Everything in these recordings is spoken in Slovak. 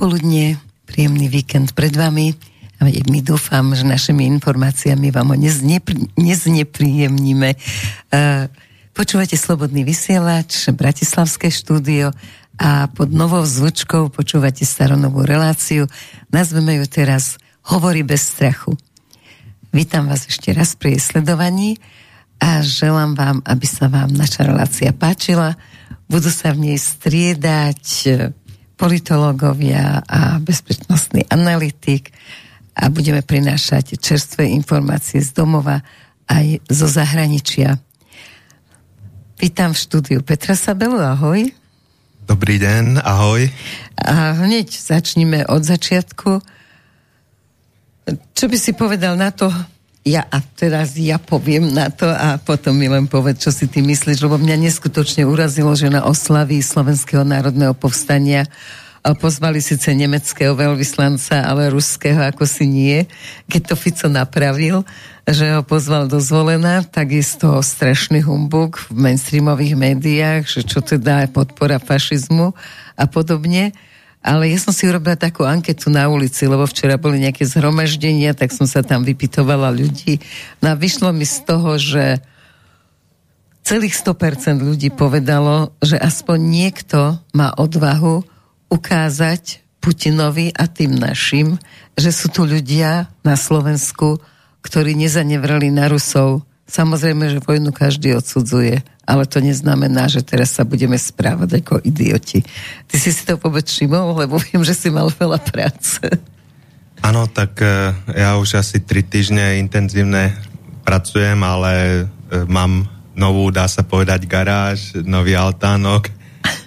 popoludne, príjemný víkend pred vami. A my dúfam, že našimi informáciami vám ho neznepríjemníme. Počúvate Slobodný vysielač, Bratislavské štúdio a pod novou zvučkou počúvate staronovú reláciu. Nazveme ju teraz Hovorí bez strachu. Vítam vás ešte raz pri sledovaní a želám vám, aby sa vám naša relácia páčila. Budú sa v nej striedať politológovia a bezpečnostný analytik a budeme prinášať čerstvé informácie z domova aj zo zahraničia. Vítam v štúdiu Petra Sabelu, ahoj. Dobrý deň, ahoj. A hneď začníme od začiatku. Čo by si povedal na to, ja a teraz ja poviem na to a potom mi len povedz, čo si ty myslíš, lebo mňa neskutočne urazilo, že na oslavy Slovenského národného povstania pozvali síce nemeckého veľvyslanca, ale ruského ako si nie. Keď to Fico napravil, že ho pozval do zvolená, tak je z toho strašný humbug v mainstreamových médiách, že čo teda je podpora fašizmu a podobne. Ale ja som si urobila takú anketu na ulici, lebo včera boli nejaké zhromaždenia, tak som sa tam vypitovala ľudí. No a vyšlo mi z toho, že celých 100% ľudí povedalo, že aspoň niekto má odvahu ukázať Putinovi a tým našim, že sú tu ľudia na Slovensku, ktorí nezanevrali na Rusov. Samozrejme, že vojnu každý odsudzuje, ale to neznamená, že teraz sa budeme správať ako idioti. Ty si si to vôbec všimol, lebo viem, že si mal veľa práce. Áno, tak e, ja už asi tri týždne intenzívne pracujem, ale e, mám novú, dá sa povedať, garáž, nový altánok,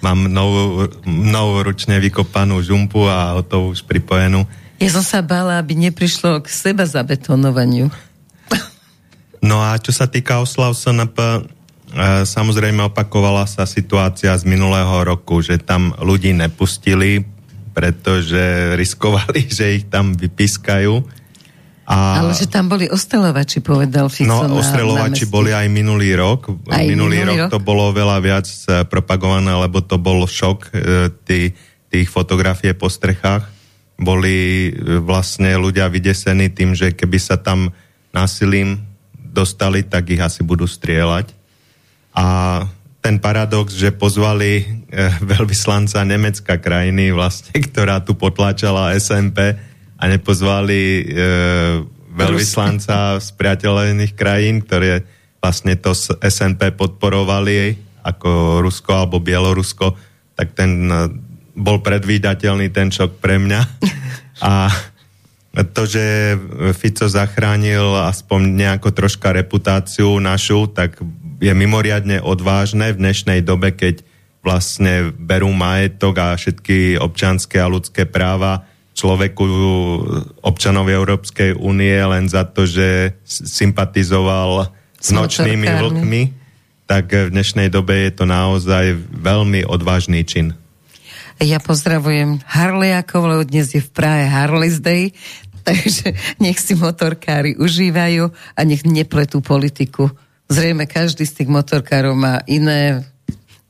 mám novú, novú ručne vykopanú žumpu a o to už pripojenú. Ja som sa bála, aby neprišlo k seba zabetonovaniu. No a čo sa týka oslav SNP, E, samozrejme opakovala sa situácia z minulého roku, že tam ľudí nepustili, pretože riskovali, že ich tam vypískajú. A... Ale že tam boli ostrelovači, povedal Fico No, ostrelovači boli aj minulý rok. Aj minulý, minulý rok, rok to bolo veľa viac e, propagované, lebo to bol šok, e, tý, tých fotografie po strechách. Boli vlastne ľudia vydesení tým, že keby sa tam násilím dostali, tak ich asi budú strieľať. A ten paradox, že pozvali e, veľvyslanca Nemecka krajiny, vlastne, ktorá tu potláčala SMP a nepozvali e, veľvyslanca z priateľených krajín, ktoré vlastne to SNP podporovali ako Rusko alebo Bielorusko, tak ten e, bol predvídateľný ten šok pre mňa. A to, že Fico zachránil aspoň nejako troška reputáciu našu, tak je mimoriadne odvážne v dnešnej dobe, keď vlastne berú majetok a všetky občanské a ľudské práva človeku, občanovi Európskej únie len za to, že sympatizoval s nočnými vlkmi, tak v dnešnej dobe je to naozaj veľmi odvážny čin. Ja pozdravujem Harlejakov, lebo dnes je v Prahe Harley's Day, takže nech si motorkári užívajú a nech nepletú politiku Zrejme každý z tých motorkárov má iné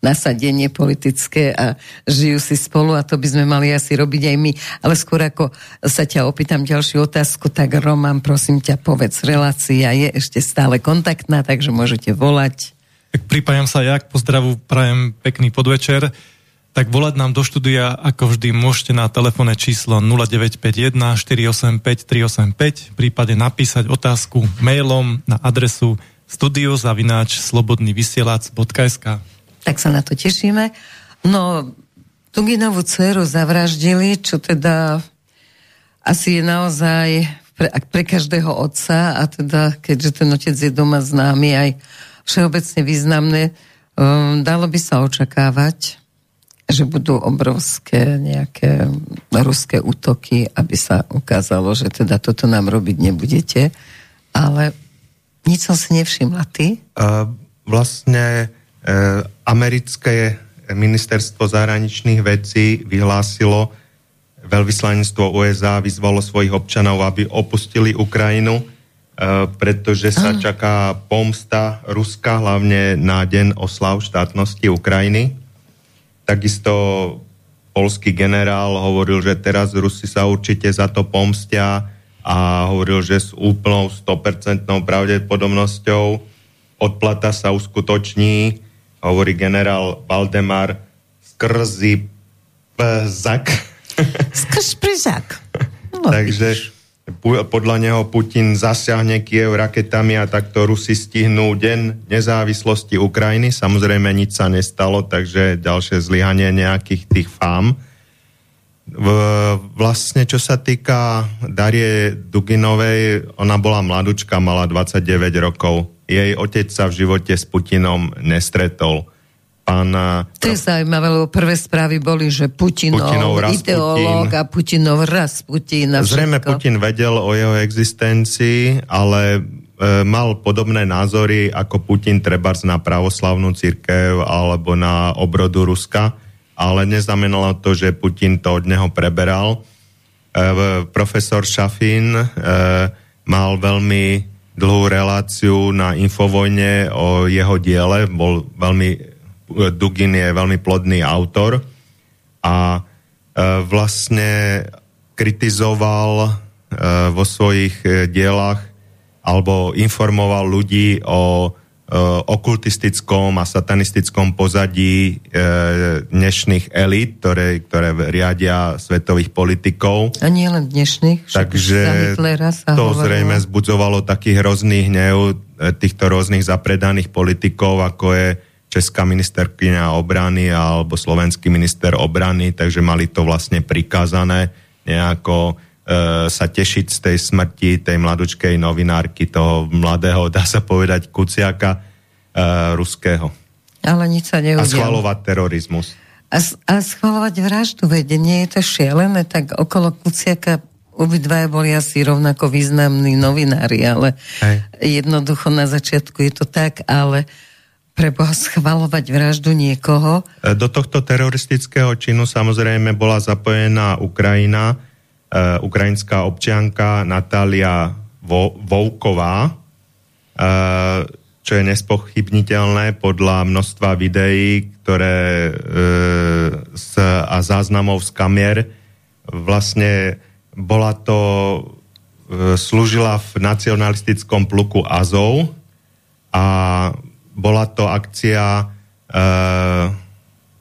nasadenie politické a žijú si spolu a to by sme mali asi robiť aj my. Ale skôr ako sa ťa opýtam ďalšiu otázku, tak Roman, prosím ťa, povedz, relácia je ešte stále kontaktná, takže môžete volať. Tak pripájam sa ja k pozdravu, prajem pekný podvečer. Tak volať nám do štúdia, ako vždy, môžete na telefónne číslo 0951 485 385, prípade napísať otázku mailom na adresu studiozavináč slobodnývysielac.sk Tak sa na to tešíme. No, Tuginovú dceru zavraždili, čo teda asi je naozaj pre, pre každého otca a teda keďže ten otec je doma známy aj všeobecne významné, um, dalo by sa očakávať, že budú obrovské nejaké ruské útoky, aby sa ukázalo, že teda toto nám robiť nebudete. Ale nič som si nevšimla. Ty? Uh, vlastne uh, americké ministerstvo zahraničných vecí vyhlásilo, veľvyslanectvo USA vyzvalo svojich občanov, aby opustili Ukrajinu, uh, pretože sa čaká pomsta Ruska, hlavne na deň oslav štátnosti Ukrajiny. Takisto polský generál hovoril, že teraz Rusi sa určite za to pomstia a hovoril, že s úplnou 100% pravdepodobnosťou odplata sa uskutoční, hovorí generál Valdemar. Skrz prizak. No, Takže podľa neho Putin zasiahne Kiev raketami a takto Rusi stihnú deň nezávislosti Ukrajiny. Samozrejme nič sa nestalo, takže ďalšie zlyhanie nejakých tých fám. Vlastne, čo sa týka Darie Duginovej, ona bola mladučka, mala 29 rokov. Jej otec sa v živote s Putinom nestretol pán... To je zaujímavé, lebo prvé správy boli, že Putinov, Putinov ideológ a Putinov Rasputin a Zrejme Putin vedel o jeho existencii, ale e, mal podobné názory ako Putin trebárs na pravoslavnú církev alebo na obrodu Ruska, ale neznamenalo to, že Putin to od neho preberal. E, profesor Šafín e, mal veľmi dlhú reláciu na Infovojne o jeho diele, bol veľmi Dugin je veľmi plodný autor a e, vlastne kritizoval e, vo svojich e, dielach alebo informoval ľudí o okultistickom a satanistickom pozadí dnešných elít, ktoré, ktoré riadia svetových politikov. A nie len dnešných. Takže to hovorilo. zrejme zbudzovalo taký hrozný hnev týchto rôznych zapredaných politikov, ako je česká ministerkyňa obrany alebo slovenský minister obrany, takže mali to vlastne prikázané nejako e, sa tešiť z tej smrti tej mladučkej novinárky, toho mladého, dá sa povedať, Kuciaka e, ruského. Ale nič sa neudialo. A schvalovať terorizmus. A, a schvalovať vraždu, veď nie je to šialené, tak okolo Kuciaka obidvaja boli asi rovnako významní novinári, ale Hej. jednoducho na začiatku je to tak, ale uh, preboha schvalovať vraždu niekoho. E, do tohto teroristického činu samozrejme bola zapojená Ukrajina, uh, ukrajinská občianka Natália Vo- Vouková, uh, čo je nespochybniteľné podľa množstva videí, ktoré uh, z, a záznamov z kamier. Vlastne bola to, uh, slúžila v nacionalistickom pluku Azov a bola to akcia e,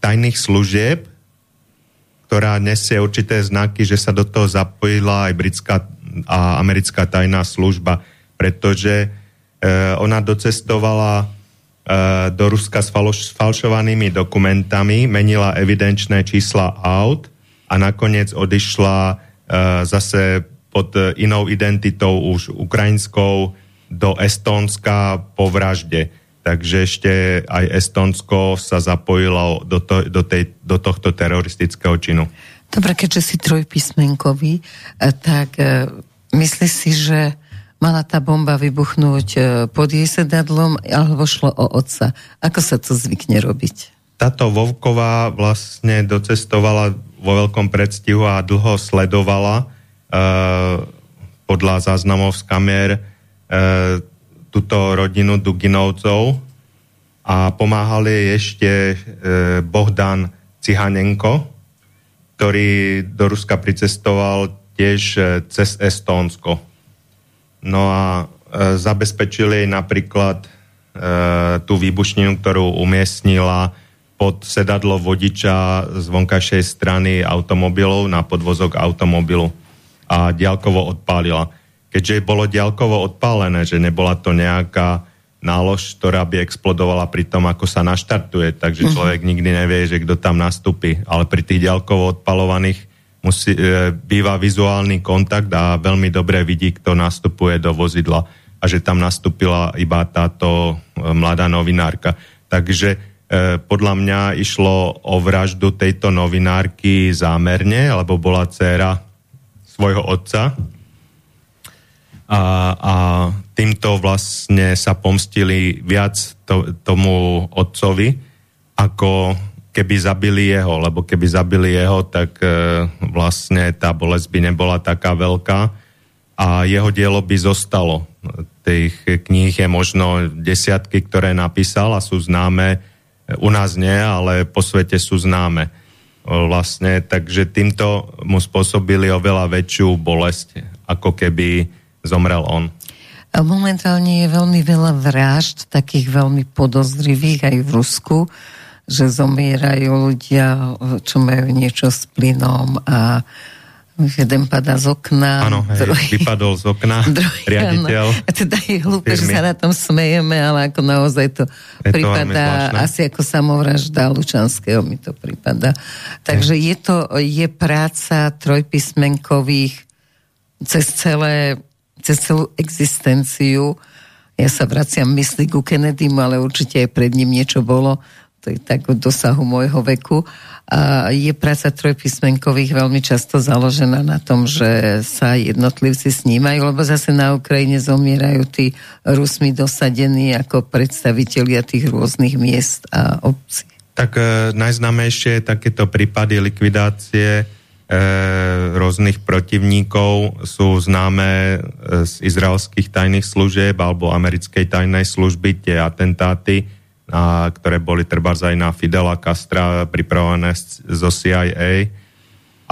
tajných služieb, ktorá nesie určité znaky, že sa do toho zapojila aj britská a americká tajná služba, pretože e, ona docestovala e, do Ruska s faloš, falšovanými dokumentami, menila evidenčné čísla aut a nakoniec odišla e, zase pod inou identitou už ukrajinskou do Estónska po vražde takže ešte aj Estonsko sa zapojilo do, to, do, tej, do tohto teroristického činu. Dobre, keďže si trojpísmenkový, eh, tak eh, myslíš si, že mala tá bomba vybuchnúť eh, pod jej sedadlom, alebo šlo o otca? Ako sa to zvykne robiť? Táto Vovková vlastne docestovala vo veľkom predstihu a dlho sledovala uh, podľa záznamov z kamier uh, túto rodinu Duginovcov a pomáhal jej ešte e, Bohdan Cihanenko, ktorý do Ruska pricestoval tiež e, cez Estónsko. No a e, zabezpečil jej napríklad e, tú výbušninu, ktorú umiestnila pod sedadlo vodiča z vonkajšej strany automobilov na podvozok automobilu a diaľkovo odpálila keďže bolo diaľkovo odpálené, že nebola to nejaká nálož, ktorá by explodovala pri tom, ako sa naštartuje, takže mhm. človek nikdy nevie, že kto tam nastúpi. Ale pri tých diaľkovo odpalovaných musí, e, býva vizuálny kontakt a veľmi dobre vidí, kto nastupuje do vozidla a že tam nastúpila iba táto e, mladá novinárka. Takže e, podľa mňa išlo o vraždu tejto novinárky zámerne, lebo bola dcéra svojho otca, a, týmto vlastne sa pomstili viac to, tomu otcovi, ako keby zabili jeho, lebo keby zabili jeho, tak e, vlastne tá bolesť by nebola taká veľká a jeho dielo by zostalo. Tých kníh je možno desiatky, ktoré napísal a sú známe. U nás nie, ale po svete sú známe. vlastne, takže týmto mu spôsobili oveľa väčšiu bolesť, ako keby zomrel on. Momentálne je veľmi veľa vražd, takých veľmi podozrivých aj v Rusku, že zomierajú ľudia, čo majú niečo s plynom a jeden padá z okna. Áno, druhý, vypadol z okna druhý, riaditeľ. Áno. A teda je hlúpe, že sa na tom smejeme, ale ako naozaj to je prípada to asi ako samovražda Lučanského mi to prípada. Takže je to, je práca trojpísmenkových cez celé cez celú existenciu. Ja sa vraciam mysli ku Kennedymu, ale určite aj pred ním niečo bolo. To je tak od dosahu môjho veku. A je práca trojpísmenkových veľmi často založená na tom, že sa jednotlivci snímajú, lebo zase na Ukrajine zomierajú tí Rusmi dosadení ako predstavitelia tých rôznych miest a obcí. Tak e, najznámejšie takéto prípady likvidácie rôznych protivníkov sú známe e, z izraelských tajných služieb alebo americkej tajnej služby tie atentáty, a, ktoré boli treba aj na Fidela Castra pripravené zo CIA.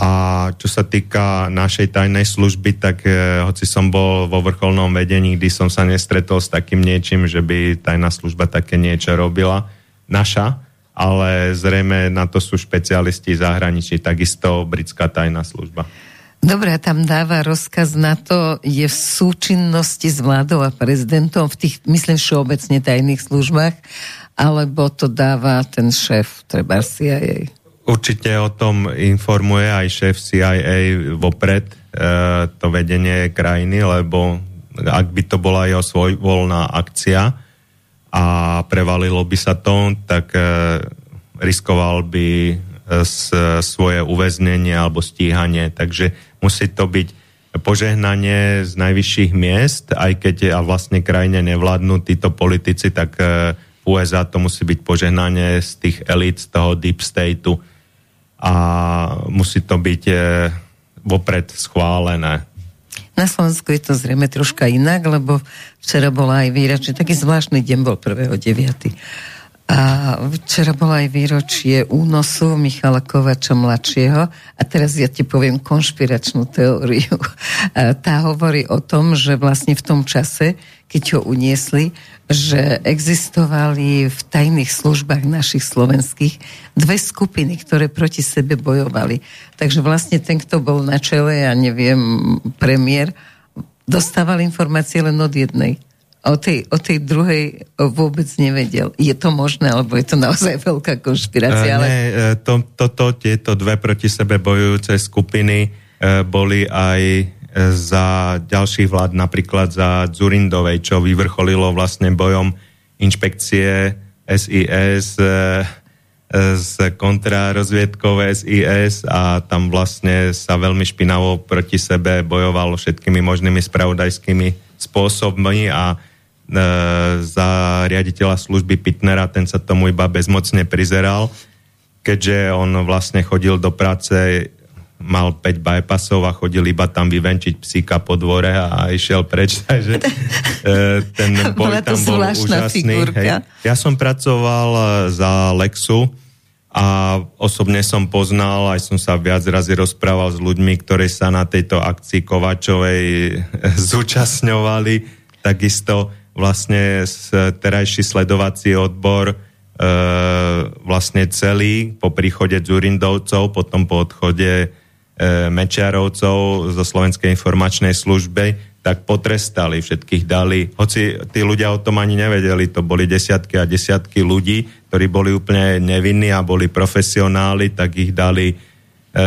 A čo sa týka našej tajnej služby, tak e, hoci som bol vo vrcholnom vedení, kdy som sa nestretol s takým niečím, že by tajná služba také niečo robila, naša, ale zrejme na to sú špecialisti zahraničí, takisto britská tajná služba. Dobre, tam dáva rozkaz na to, je v súčinnosti s vládou a prezidentom v tých, myslím, všeobecne tajných službách, alebo to dáva ten šéf, treba CIA? Určite o tom informuje aj šéf CIA vopred, e, to vedenie krajiny, lebo ak by to bola jeho svojvoľná akcia, a prevalilo by sa to, tak e, riskoval by e, svoje uväznenie alebo stíhanie. Takže musí to byť požehnanie z najvyšších miest, aj keď a vlastne krajine nevládnu títo politici, tak e, v USA to musí byť požehnanie z tých elít, z toho deep stateu a musí to byť vopred schválené. Na Slovensku je to zrejme troška inak, lebo včera bola aj výročie, taký zvláštny deň bol 1.9. A včera bola aj výročie únosu Michala Kovača mladšieho a teraz ja ti poviem konšpiračnú teóriu. Tá hovorí o tom, že vlastne v tom čase, keď ho uniesli, že existovali v tajných službách našich slovenských dve skupiny, ktoré proti sebe bojovali. Takže vlastne ten, kto bol na čele, ja neviem, premiér, dostával informácie len od jednej o tej, o tej druhej vôbec nevedel. Je to možné, alebo je to naozaj veľká konšpirácia? Ale... Nie, e, to, toto, tieto dve proti sebe bojujúce skupiny e, boli aj e, za ďalších vlád, napríklad za Zurindovej, čo vyvrcholilo vlastne bojom inšpekcie SIS z kontrarozviedkov SIS a tam vlastne sa veľmi špinavo proti sebe bojovalo všetkými možnými spravodajskými spôsobmi a E, za riaditeľa služby Pitnera, ten sa tomu iba bezmocne prizeral, keďže on vlastne chodil do práce, mal 5 bypassov a chodil iba tam vyvenčiť psíka po dvore a išiel preč, takže e, ten boj tam bol úžasný. Hej. Ja som pracoval e, za Lexu a osobne som poznal, aj som sa viac razy rozprával s ľuďmi, ktorí sa na tejto akcii Kovačovej zúčastňovali. Takisto vlastne terajší sledovací odbor e, vlastne celý po príchode Dzurindovcov, potom po odchode e, Mečiarovcov zo Slovenskej informačnej služby, tak potrestali, všetkých dali, hoci tí ľudia o tom ani nevedeli, to boli desiatky a desiatky ľudí, ktorí boli úplne nevinní a boli profesionáli, tak ich dali e,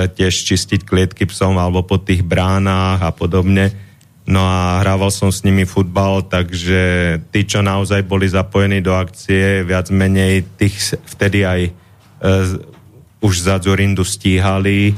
tiež čistiť klietky psom alebo po tých bránach a podobne No a hrával som s nimi futbal, takže tí, čo naozaj boli zapojení do akcie, viac menej tých vtedy aj e, už za Zorindu stíhali. E,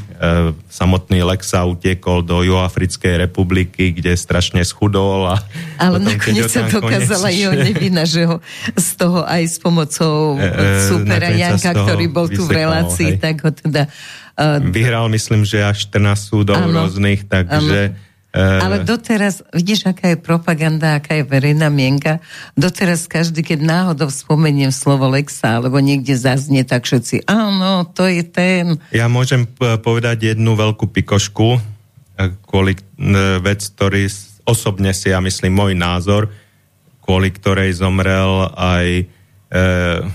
samotný Lexa utiekol do Juafrickej republiky, kde strašne schudol. A Ale nakoniec sa dokázala jeho nevina, že ho z toho aj s pomocou e, e supera Janka, ktorý bol tu v relácii, hej. tak ho teda... E, Vyhral, myslím, že až 14 súdov rôznych, takže... Ano Ale doteraz, vidíš, aká je propaganda, aká je verejná mienka, doteraz každý, keď náhodou spomeniem slovo Lexa, alebo niekde zaznie, tak všetci, áno, to je ten. Ja môžem povedať jednu veľkú pikošku, kvôli vec, ktorý osobne si, ja myslím, môj názor, kvôli ktorej zomrel aj e,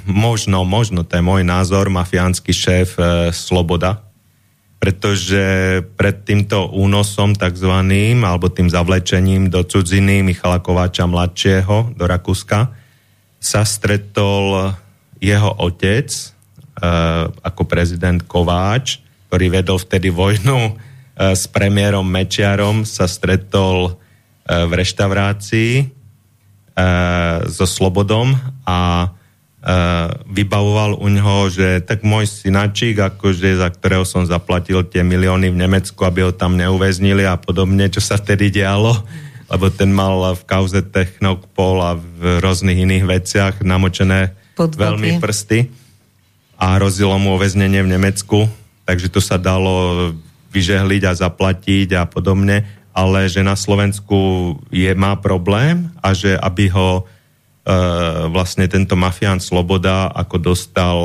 možno, možno, to je môj názor, mafiánsky šéf e, Sloboda, pretože pred týmto únosom takzvaným, alebo tým zavlečením do cudziny Michala Kováča mladšieho do Rakúska sa stretol jeho otec e, ako prezident Kováč, ktorý vedol vtedy vojnu e, s premiérom Mečiarom, sa stretol e, v reštaurácii e, so Slobodom a Uh, vybavoval u ňoho, že tak môj synačík, akože za ktorého som zaplatil tie milióny v Nemecku, aby ho tam neuväznili a podobne, čo sa vtedy dialo, lebo ten mal v kauze Technopol a v rôznych iných veciach namočené Podvody. veľmi prsty a rozilo mu uväznenie v Nemecku, takže to sa dalo vyžehliť a zaplatiť a podobne, ale že na Slovensku je, má problém a že aby ho vlastne tento mafián Sloboda ako dostal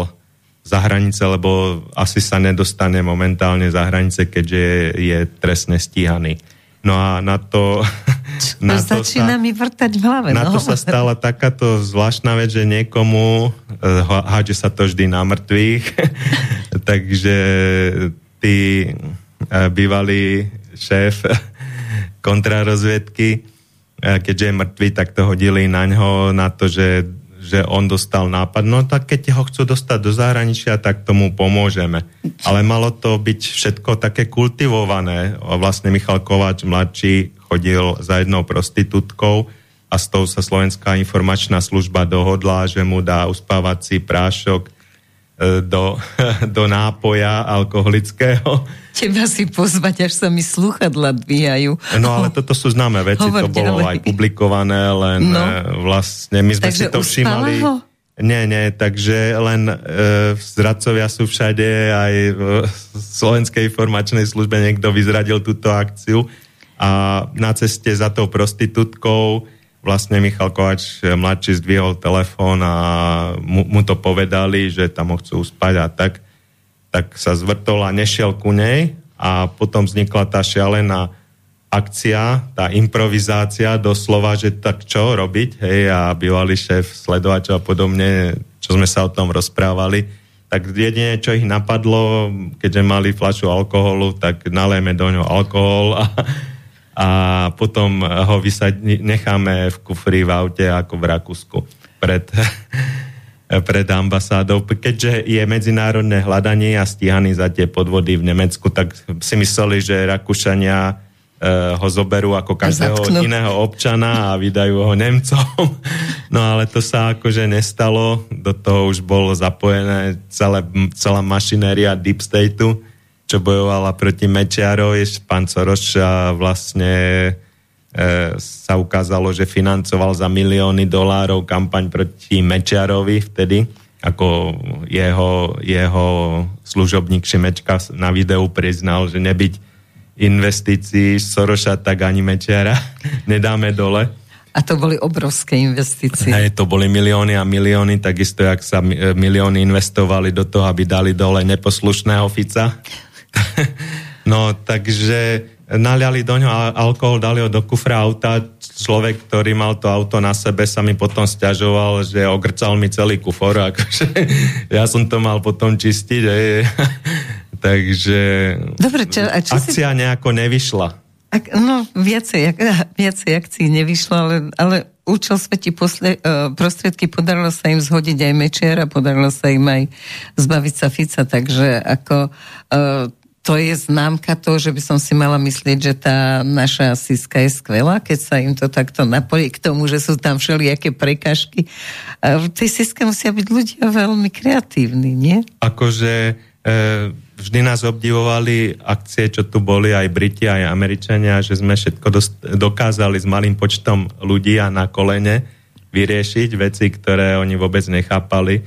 za hranice, lebo asi sa nedostane momentálne za hranice, keďže je, je trestne stíhaný. No a na to... Na to začína sa, mi vrtať v hlave. Na no. to sa stala takáto zvláštna vec, že niekomu uh, hádže sa to vždy na mŕtvych, takže tí uh, bývalý šéf kontrarozviedky keďže je mŕtvý, tak to hodili na ňo, na to, že, že on dostal nápad. No tak keď ho chcú dostať do zahraničia, tak tomu pomôžeme. Ale malo to byť všetko také kultivované. Vlastne Michal Kováč mladší chodil za jednou prostitútkou a s tou sa Slovenská informačná služba dohodla, že mu dá uspávací prášok do, do nápoja alkoholického teba si pozvať, až sa mi sluchadla dvíhajú. No ale toto sú známe veci, Hovor to bolo ďalej. aj publikované, len no. E, vlastne my sme takže si to všímali. Ho? Nie, nie, takže len e, zradcovia sú všade, aj v Slovenskej informačnej službe niekto vyzradil túto akciu a na ceste za tou prostitútkou vlastne Michal Kovač e, mladší zdvihol telefón a mu, mu to povedali, že tam ho chcú spať a tak. Tak sa zvrtol a nešiel ku nej a potom vznikla tá šialená akcia, tá improvizácia doslova, že tak čo robiť, hej, a bývalý šéf sledovačov a podobne, čo sme sa o tom rozprávali, tak jedine, čo ich napadlo, keďže mali flašu alkoholu, tak nalejeme do ňoho alkohol a, a potom ho vysadí, necháme v kufri v aute ako v Rakúsku pred, pred ambasádou. Keďže je medzinárodné hľadanie a stíhaný za tie podvody v Nemecku, tak si mysleli, že Rakúšania e, ho zoberú ako každého Zatknú. iného občana a vydajú ho Nemcom. No ale to sa akože nestalo. Do toho už bolo zapojené celé, celá mašinéria Deep Stateu, čo bojovala proti Mečiarov. Pán Soros vlastne E, sa ukázalo, že financoval za milióny dolárov kampaň proti Mečiarovi vtedy, ako jeho, jeho služobník Šimečka na videu priznal, že nebyť investícií Soroša, tak ani Mečiara nedáme dole. A to boli obrovské investície. Hej, to boli milióny a milióny, takisto jak sa milióny investovali do toho, aby dali dole neposlušného Fica. no, takže naliali do ňoho alkohol, dali ho do kufra auta. Človek, ktorý mal to auto na sebe, sa mi potom stiažoval, že ogrcal mi celý kufor. Akože, ja som to mal potom čistiť. Aj. Takže Dobre, čo, a čo akcia si... nejako nevyšla. Ak, no, viacej, viacej akcií nevyšlo, ale, ale účel svetí posle, uh, prostriedky podarilo sa im zhodiť aj Mečiara, podarilo sa im aj zbaviť sa Fica, takže ako uh, to je známka toho, že by som si mala myslieť, že tá naša Siska je skvelá, keď sa im to takto napojí k tomu, že sú tam všelijaké prekažky. A v tej Siske musia byť ľudia veľmi kreatívni, nie? Akože e, vždy nás obdivovali akcie, čo tu boli aj Briti, aj Američania, že sme všetko dost, dokázali s malým počtom ľudí a na kolene vyriešiť veci, ktoré oni vôbec nechápali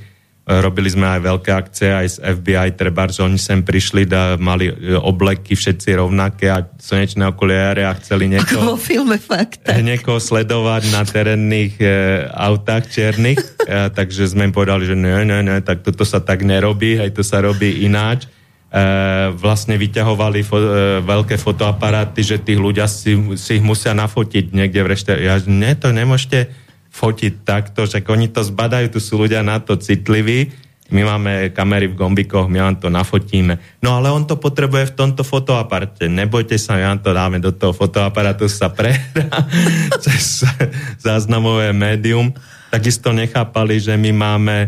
Robili sme aj veľké akcie aj z FBI, treba, že oni sem prišli, da mali e, obleky všetci rovnaké a slnečné okuliare a chceli niekoho, Ako filme fakt. tak. niekoho sledovať na terénnych e, autách čiernych. E, takže sme im povedali, že ne, ne, ne, tak toto sa tak nerobí, aj to sa robí ináč. E, vlastne vyťahovali fo, e, veľké fotoaparáty, že tých ľudia si, si ich musia nafotiť niekde v rešte. Ja, ne, to nemôžete fotiť takto, že oni to zbadajú, tu sú ľudia na to citliví, my máme kamery v gombikoch, my vám to nafotíme. No ale on to potrebuje v tomto fotoaparte. Nebojte sa, my vám to dáme do toho fotoaparátu, sa prehrá cez záznamové médium. Takisto nechápali, že my máme e,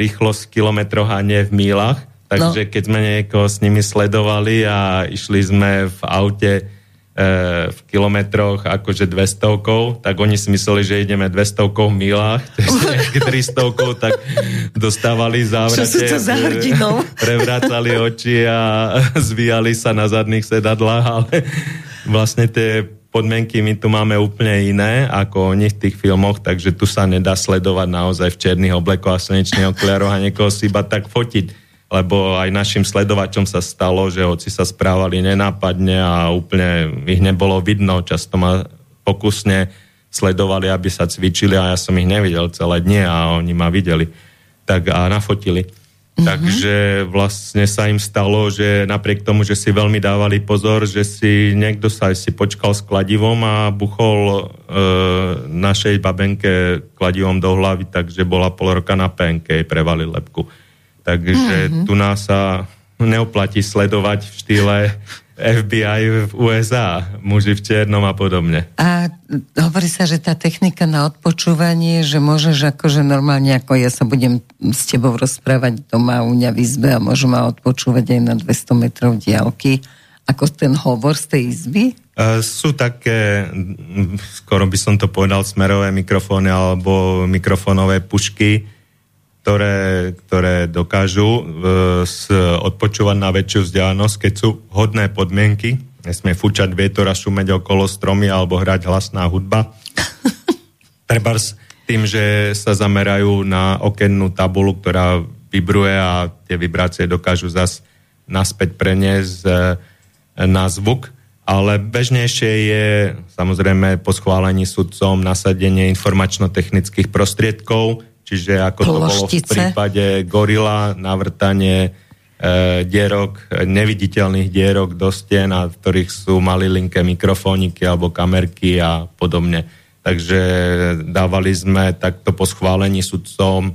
rýchlosť v kilometroch a nie v mílach. Takže no. keď sme niekoho s nimi sledovali a išli sme v aute v kilometroch akože 200 tak oni si mysleli, že ideme 200 v milách, 300 tak dostávali závrate. Za hrdinou? Prevrácali oči a zvíjali sa na zadných sedadlách, ale vlastne tie podmienky my tu máme úplne iné ako oni v tých filmoch, takže tu sa nedá sledovať naozaj v černých oblekoch a slnečných okuliaroch a niekoho si iba tak fotiť lebo aj našim sledovačom sa stalo, že hoci sa správali nenápadne a úplne ich nebolo vidno, často ma pokusne sledovali, aby sa cvičili a ja som ich nevidel celé dnie a oni ma videli tak a nafotili. Mm-hmm. Takže vlastne sa im stalo, že napriek tomu, že si veľmi dávali pozor, že si niekto sa si počkal s kladivom a buchol e, našej babenke kladivom do hlavy, takže bola pol roka na penke, prevalil lepku. Takže mm-hmm. tu nás sa neoplatí sledovať v štýle FBI v USA, muži v čiernom a podobne. A hovorí sa, že tá technika na odpočúvanie, že môžeš akože normálne, ako ja sa budem s tebou rozprávať doma u mňa v izbe a môžu ma odpočúvať aj na 200 metrov diálky, ako ten hovor z tej izby? Uh, sú také, skoro by som to povedal, smerové mikrofóny alebo mikrofónové pušky, ktoré, ktoré dokážu e, s, odpočúvať na väčšiu vzdialenosť, keď sú hodné podmienky. Nesmie fúčať vietor a šumeť okolo stromy alebo hrať hlasná hudba. Treba tým, že sa zamerajú na okennú tabulu, ktorá vibruje a tie vibrácie dokážu zas naspäť preniesť e, na zvuk. Ale bežnejšie je samozrejme po schválení sudcom nasadenie informačno-technických prostriedkov, Čiže ako to bolo v prípade gorila, navrtanie e, dierok, neviditeľných dierok do stien, a v ktorých sú malilinké mikrofóniky alebo kamerky a podobne. Takže dávali sme takto po schválení sudcom e,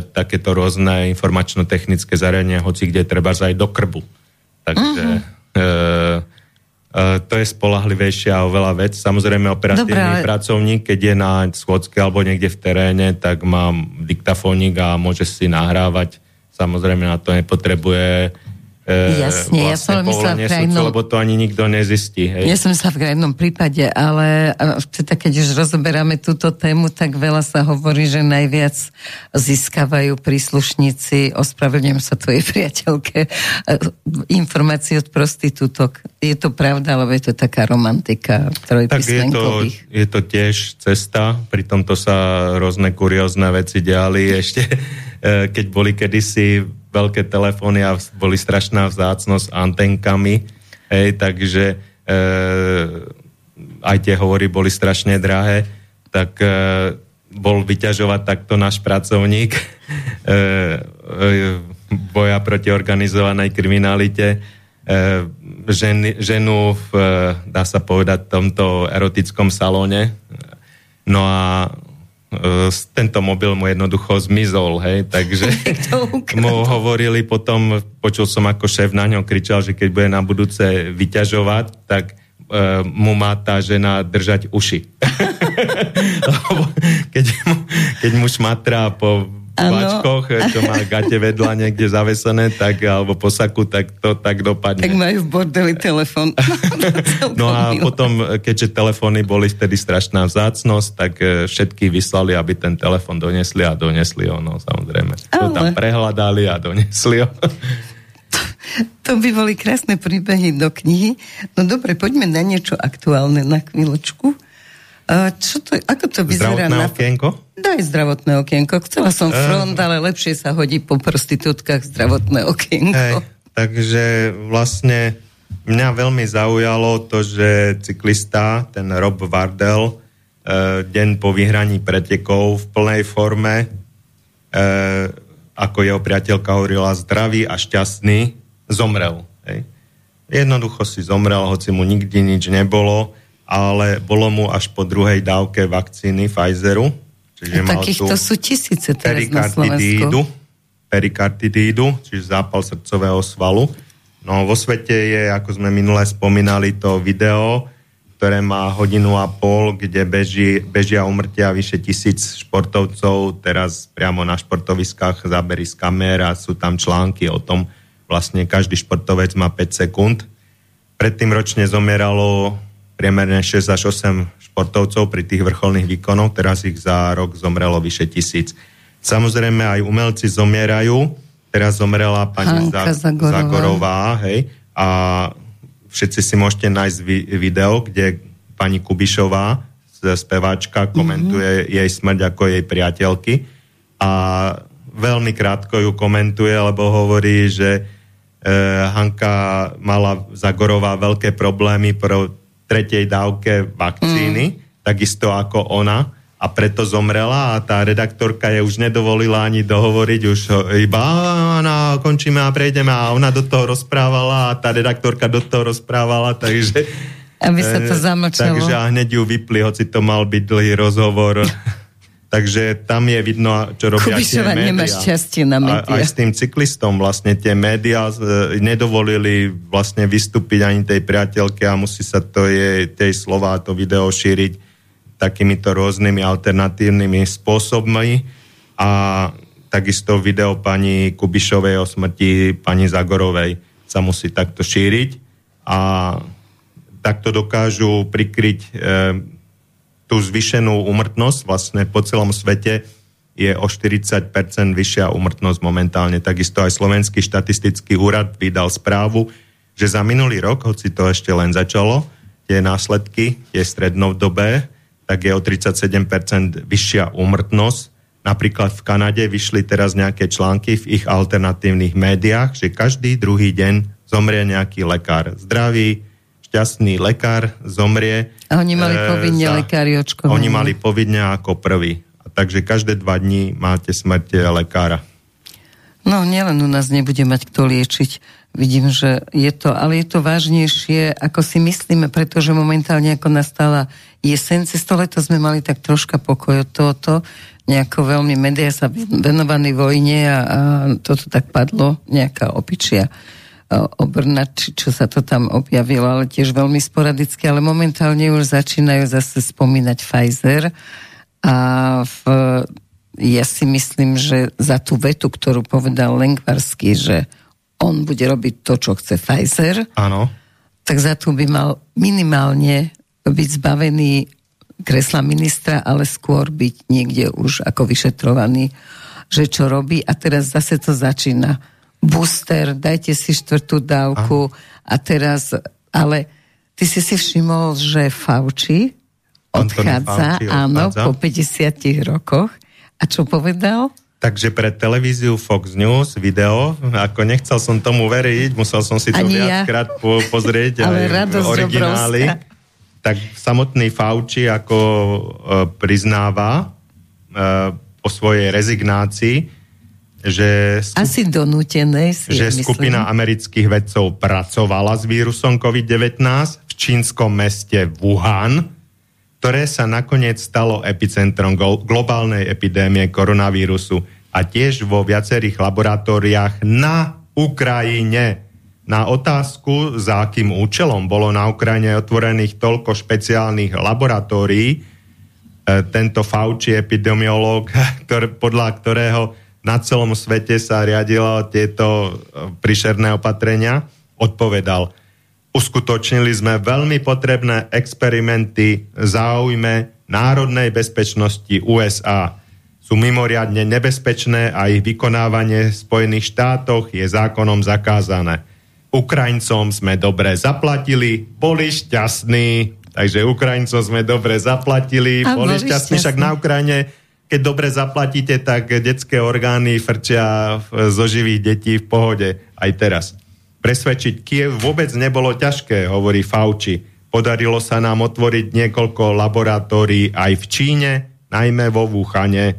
takéto rôzne informačno-technické zariadenia, hoci kde treba aj do krbu. Takže uh-huh. e, to je spolahlivejšia oveľa vec. Samozrejme operatívny Dobre. pracovník, keď je na schôdzke alebo niekde v teréne, tak má diktafónik a môže si nahrávať. Samozrejme na to nepotrebuje E, Jasne, vlastne ja som myslela v krajnom... lebo to ani nikto nezistí. Hej? Ja som myslela v krajnom prípade, ale teda keď už rozoberáme túto tému, tak veľa sa hovorí, že najviac získavajú príslušníci, ospravedlňujem sa tvojej priateľke, e, informácie od prostitútok. Je to pravda, alebo je to taká romantika Tak je to, je to tiež cesta, pri tomto sa rôzne kuriózne veci diali ešte, e, keď boli kedysi veľké telefóny a boli strašná vzácnosť antenkami, hej, takže e, aj tie hovory boli strašne drahé, tak e, bol vyťažovať takto náš pracovník e, e, boja proti organizovanej kriminalite, e, žen, ženu v, e, dá sa povedať, tomto erotickom salóne. No a tento mobil mu jednoducho zmizol, hej, takže mu hovorili potom, počul som ako šéf na ňom kričal, že keď bude na budúce vyťažovať, tak uh, mu má tá žena držať uši. keď, mu, keď mu šmatrá po váčkoch, čo má gate vedľa niekde zavesené, tak, alebo po saku, tak to tak dopadne. Tak majú v bordeli telefon. no a potom, keďže telefóny boli vtedy strašná vzácnosť, tak e, všetky vyslali, aby ten telefon donesli a donesli ho, no samozrejme. Ale... To tam prehľadali a donesli ho. To by boli krásne príbehy do knihy. No dobre, poďme na niečo aktuálne na chvíľočku. Čo to, ako to vyzerá? Zdravotné na... okienko? Daj zdravotné okienko. Chcela som front, uh, ale lepšie sa hodí po prostitútkach zdravotné okienko. Hej, takže vlastne mňa veľmi zaujalo to, že cyklista, ten Rob Vardell, uh, deň po vyhraní pretekov v plnej forme, uh, ako jeho priateľka hovorila, zdravý a šťastný, zomrel. Hej. Jednoducho si zomrel, hoci mu nikdy nič nebolo ale bolo mu až po druhej dávke vakcíny Pfizeru. Čiže mal takýchto sú tisíce teraz na Slovensku. Perikardidídu, čiže zápal srdcového svalu. No vo svete je, ako sme minule spomínali, to video, ktoré má hodinu a pol, kde beží, bežia umrtia vyše tisíc športovcov, teraz priamo na športoviskách zaberí z kamer a sú tam články o tom, vlastne každý športovec má 5 sekúnd. Predtým ročne zomieralo priemerne 6 až 8 športovcov pri tých vrcholných výkonoch, teraz ich za rok zomrelo vyše tisíc. Samozrejme aj umelci zomierajú, teraz zomrela pani Hanka Zagorová, Zagorová hej, a všetci si môžete nájsť video, kde pani Kubišová, speváčka, komentuje mm-hmm. jej smrť ako jej priateľky. A veľmi krátko ju komentuje, lebo hovorí, že e, Hanka mala Zagorová veľké problémy pro tretej dávke vakcíny, mm. takisto ako ona a preto zomrela a tá redaktorka je už nedovolila ani dohovoriť, už iba no, končíme a prejdeme a ona do toho rozprávala a tá redaktorka do toho rozprávala, takže aby sa to eh, zamlčalo. Takže a hneď ju vypli, hoci to mal byť dlhý rozhovor. Takže tam je vidno, čo robia Kubišova tie médiá. šťastie na médiá. A, aj s tým cyklistom vlastne tie médiá e, nedovolili vlastne vystúpiť ani tej priateľke a musí sa to je, tej slova to video šíriť takýmito rôznymi alternatívnymi spôsobmi a takisto video pani Kubišovej o smrti pani Zagorovej sa musí takto šíriť a takto dokážu prikryť e, tú zvyšenú umrtnosť vlastne po celom svete je o 40% vyššia umrtnosť momentálne. Takisto aj Slovenský štatistický úrad vydal správu, že za minulý rok, hoci to ešte len začalo, tie následky, tie strednodobé, tak je o 37% vyššia úmrtnosť. Napríklad v Kanade vyšli teraz nejaké články v ich alternatívnych médiách, že každý druhý deň zomrie nejaký lekár. Zdravý, šťastný lekár zomrie. A oni mali e, povinne za, lekári očkovanie. Oni mali povinne ako prvý. Takže každé dva dní máte smrť lekára. No, nielen u nás nebude mať kto liečiť. Vidím, že je to, ale je to vážnejšie, ako si myslíme, pretože momentálne ako nastala jeseň, cez to leto sme mali tak troška pokoj od tohoto, nejako veľmi médiá sa venovaní vojne a, a toto tak padlo, nejaká opičia obrnať, či čo sa to tam objavilo, ale tiež veľmi sporadicky, ale momentálne už začínajú zase spomínať Pfizer. A v, ja si myslím, že za tú vetu, ktorú povedal Lengvarsky, že on bude robiť to, čo chce Pfizer, Áno. tak za to by mal minimálne byť zbavený kresla ministra, ale skôr byť niekde už ako vyšetrovaný, že čo robí. A teraz zase to začína booster, dajte si štvrtú dávku a, teraz, ale ty si si všimol, že Fauci odchádza, Fauci áno, odchádza. po 50 rokoch. A čo povedal? Takže pre televíziu Fox News video, ako nechcel som tomu veriť, musel som si to Ani viackrát ja. po, pozrieť Ale aj originály. Tak samotný Fauci ako uh, priznáva uh, po svojej rezignácii, že, skup... Asi donútené si že myslím. skupina amerických vedcov pracovala s vírusom COVID-19 v čínskom meste Wuhan, ktoré sa nakoniec stalo epicentrom globálnej epidémie koronavírusu a tiež vo viacerých laboratóriách na Ukrajine. Na otázku, za akým účelom bolo na Ukrajine otvorených toľko špeciálnych laboratórií, e, tento Fauci epidemiológ, ktorý, podľa ktorého na celom svete sa riadilo tieto e, prišerné opatrenia, odpovedal, uskutočnili sme veľmi potrebné experimenty v záujme národnej bezpečnosti USA. Sú mimoriadne nebezpečné a ich vykonávanie v Spojených štátoch je zákonom zakázané. Ukrajincom sme dobre zaplatili, boli šťastní, Takže Ukrajincom sme dobre zaplatili, A boli boli šťastní, však šťastní. na Ukrajine, keď dobre zaplatíte, tak detské orgány frčia zo živých detí v pohode aj teraz. Presvedčiť Kiev vôbec nebolo ťažké, hovorí Fauci. Podarilo sa nám otvoriť niekoľko laboratórií aj v Číne, najmä vo Wuhane.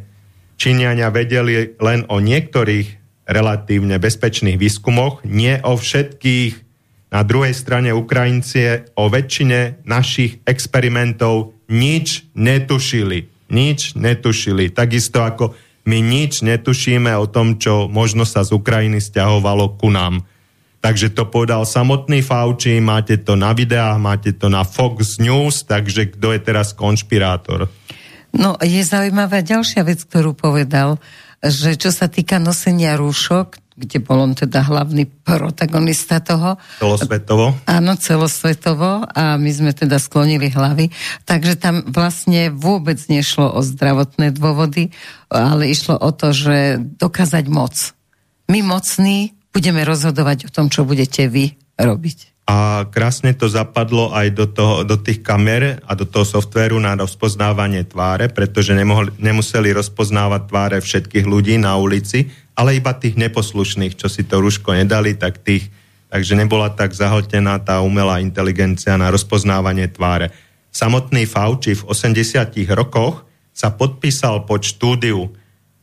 Číňania vedeli len o niektorých relatívne bezpečných výskumoch, nie o všetkých. Na druhej strane Ukrajinci o väčšine našich experimentov nič netušili. Nič netušili. Takisto ako my nič netušíme o tom, čo možno sa z Ukrajiny stiahovalo ku nám. Takže to povedal samotný Fauci, máte to na videách, máte to na Fox News, takže kto je teraz konšpirátor? No, je zaujímavá ďalšia vec, ktorú povedal, že čo sa týka nosenia rúšok, kde bol on teda hlavný protagonista toho, Celosvetovo. Áno, celosvetovo a my sme teda sklonili hlavy. Takže tam vlastne vôbec nešlo o zdravotné dôvody, ale išlo o to, že dokázať moc. My mocní budeme rozhodovať o tom, čo budete vy robiť. A krásne to zapadlo aj do, toho, do tých kamer a do toho softvéru na rozpoznávanie tváre, pretože nemohli, nemuseli rozpoznávať tváre všetkých ľudí na ulici, ale iba tých neposlušných, čo si to rúško nedali, tak tých, takže nebola tak zahltená tá umelá inteligencia na rozpoznávanie tváre. Samotný Fauci v 80 rokoch sa podpísal pod štúdiu,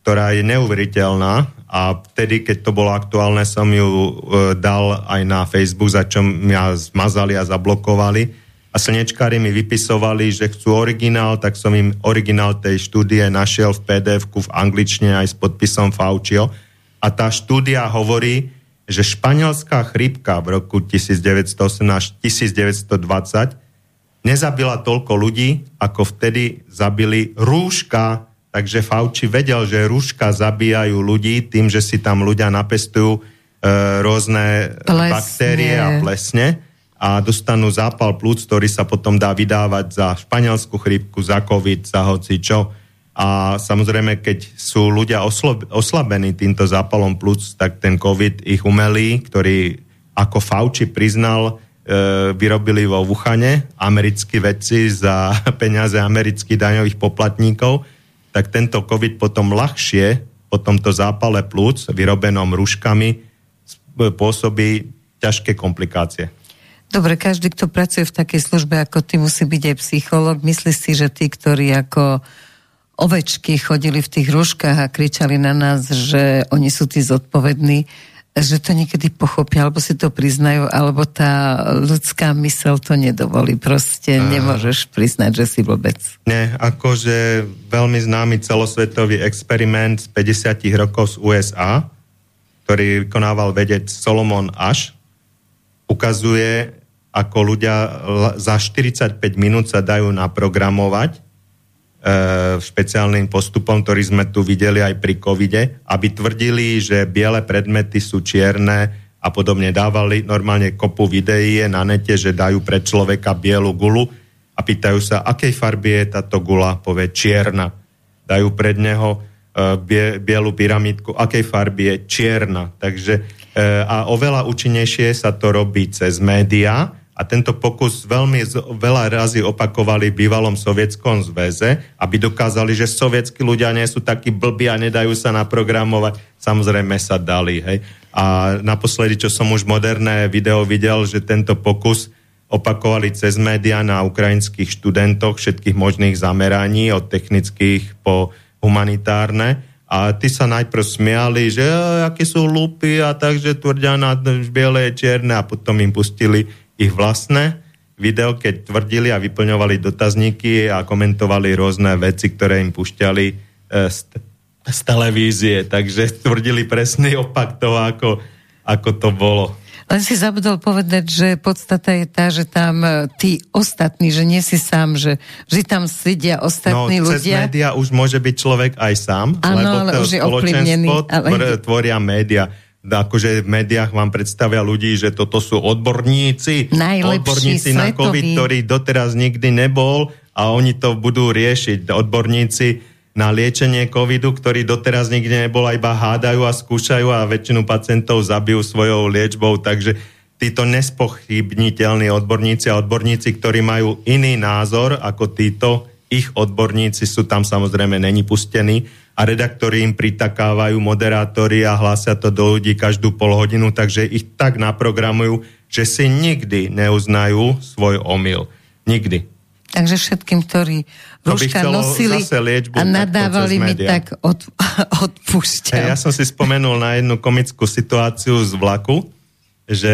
ktorá je neuveriteľná a vtedy, keď to bolo aktuálne, som ju e, dal aj na Facebook, za čo mňa zmazali a zablokovali. A slnečkári mi vypisovali, že chcú originál, tak som im originál tej štúdie našiel v pdf v angličtine aj s podpisom Faucio. A tá štúdia hovorí, že španielská chrípka v roku 1918 až 1920 nezabila toľko ľudí, ako vtedy zabili rúška. Takže Fauci vedel, že rúška zabíjajú ľudí tým, že si tam ľudia napestujú e, rôzne Plesne. baktérie a plesne a dostanú zápal plúc, ktorý sa potom dá vydávať za španielskú chrípku, za COVID, za hoci čo. A samozrejme, keď sú ľudia oslo- oslabení týmto zápalom plúc, tak ten COVID ich umelý, ktorý ako Fauci priznal, e, vyrobili vo Wuhane americkí vedci za peniaze amerických daňových poplatníkov, tak tento COVID potom ľahšie po tomto zápale plúc, vyrobenom rúškami, pôsobí ťažké komplikácie. Dobre, každý, kto pracuje v takej službe ako ty, musí byť aj psycholog. Myslíš si, že tí, ktorí ako ovečky chodili v tých rúškach a kričali na nás, že oni sú tí zodpovední, že to niekedy pochopia, alebo si to priznajú, alebo tá ľudská mysel to nedovolí. Proste nemôžeš priznať, že si blbec. Nie, akože veľmi známy celosvetový experiment z 50 rokov z USA, ktorý vykonával vedec Solomon Ash, ukazuje, ako ľudia za 45 minút sa dajú naprogramovať špeciálnym postupom, ktorý sme tu videli aj pri covide, aby tvrdili, že biele predmety sú čierne a podobne. Dávali normálne kopu videí na nete, že dajú pre človeka bielu gulu a pýtajú sa, akej farby je táto gula, povie čierna. Dajú pred neho e, bie, bielu pyramídku, akej farby je čierna. Takže e, a oveľa účinnejšie sa to robí cez médiá a tento pokus veľmi veľa razy opakovali v bývalom sovietskom zväze, aby dokázali, že sovietskí ľudia nie sú takí blbí a nedajú sa naprogramovať. Samozrejme sa dali. Hej. A naposledy, čo som už moderné video videl, že tento pokus opakovali cez média na ukrajinských študentoch všetkých možných zameraní, od technických po humanitárne. A tí sa najprv smiali, že "Á, aké sú lupy a takže tvrdia na biele čierne a potom im pustili ich vlastné video, keď tvrdili a vyplňovali dotazníky a komentovali rôzne veci, ktoré im pušťali e, z, z televízie. Takže tvrdili presný opak toho, ako, ako to bolo. Len si zabudol povedať, že podstata je tá, že tam e, tí ostatní, že nie si sám, že vždy tam sedia ostatní no, ľudia. média už môže byť človek aj sám, Áno, lebo ale to už je spoločenstvo ale- tvor- tvoria média. Akože v médiách vám predstavia ľudí, že toto sú odborníci, Najlepší odborníci na svetový. COVID, ktorý doteraz nikdy nebol a oni to budú riešiť. Odborníci na liečenie covidu, ktorý doteraz nikdy nebol a iba hádajú a skúšajú a väčšinu pacientov zabijú svojou liečbou, takže títo nespochybniteľní odborníci a odborníci, ktorí majú iný názor ako títo, ich odborníci sú tam samozrejme není pustení a redaktori im pritakávajú moderátori a hlásia to do ľudí každú pol hodinu, takže ich tak naprogramujú, že si nikdy neuznajú svoj omyl. Nikdy. Takže všetkým, ktorí rúška nosili a nadávali mi, tak od, odpúšťam. Hey, ja som si spomenul na jednu komickú situáciu z vlaku, že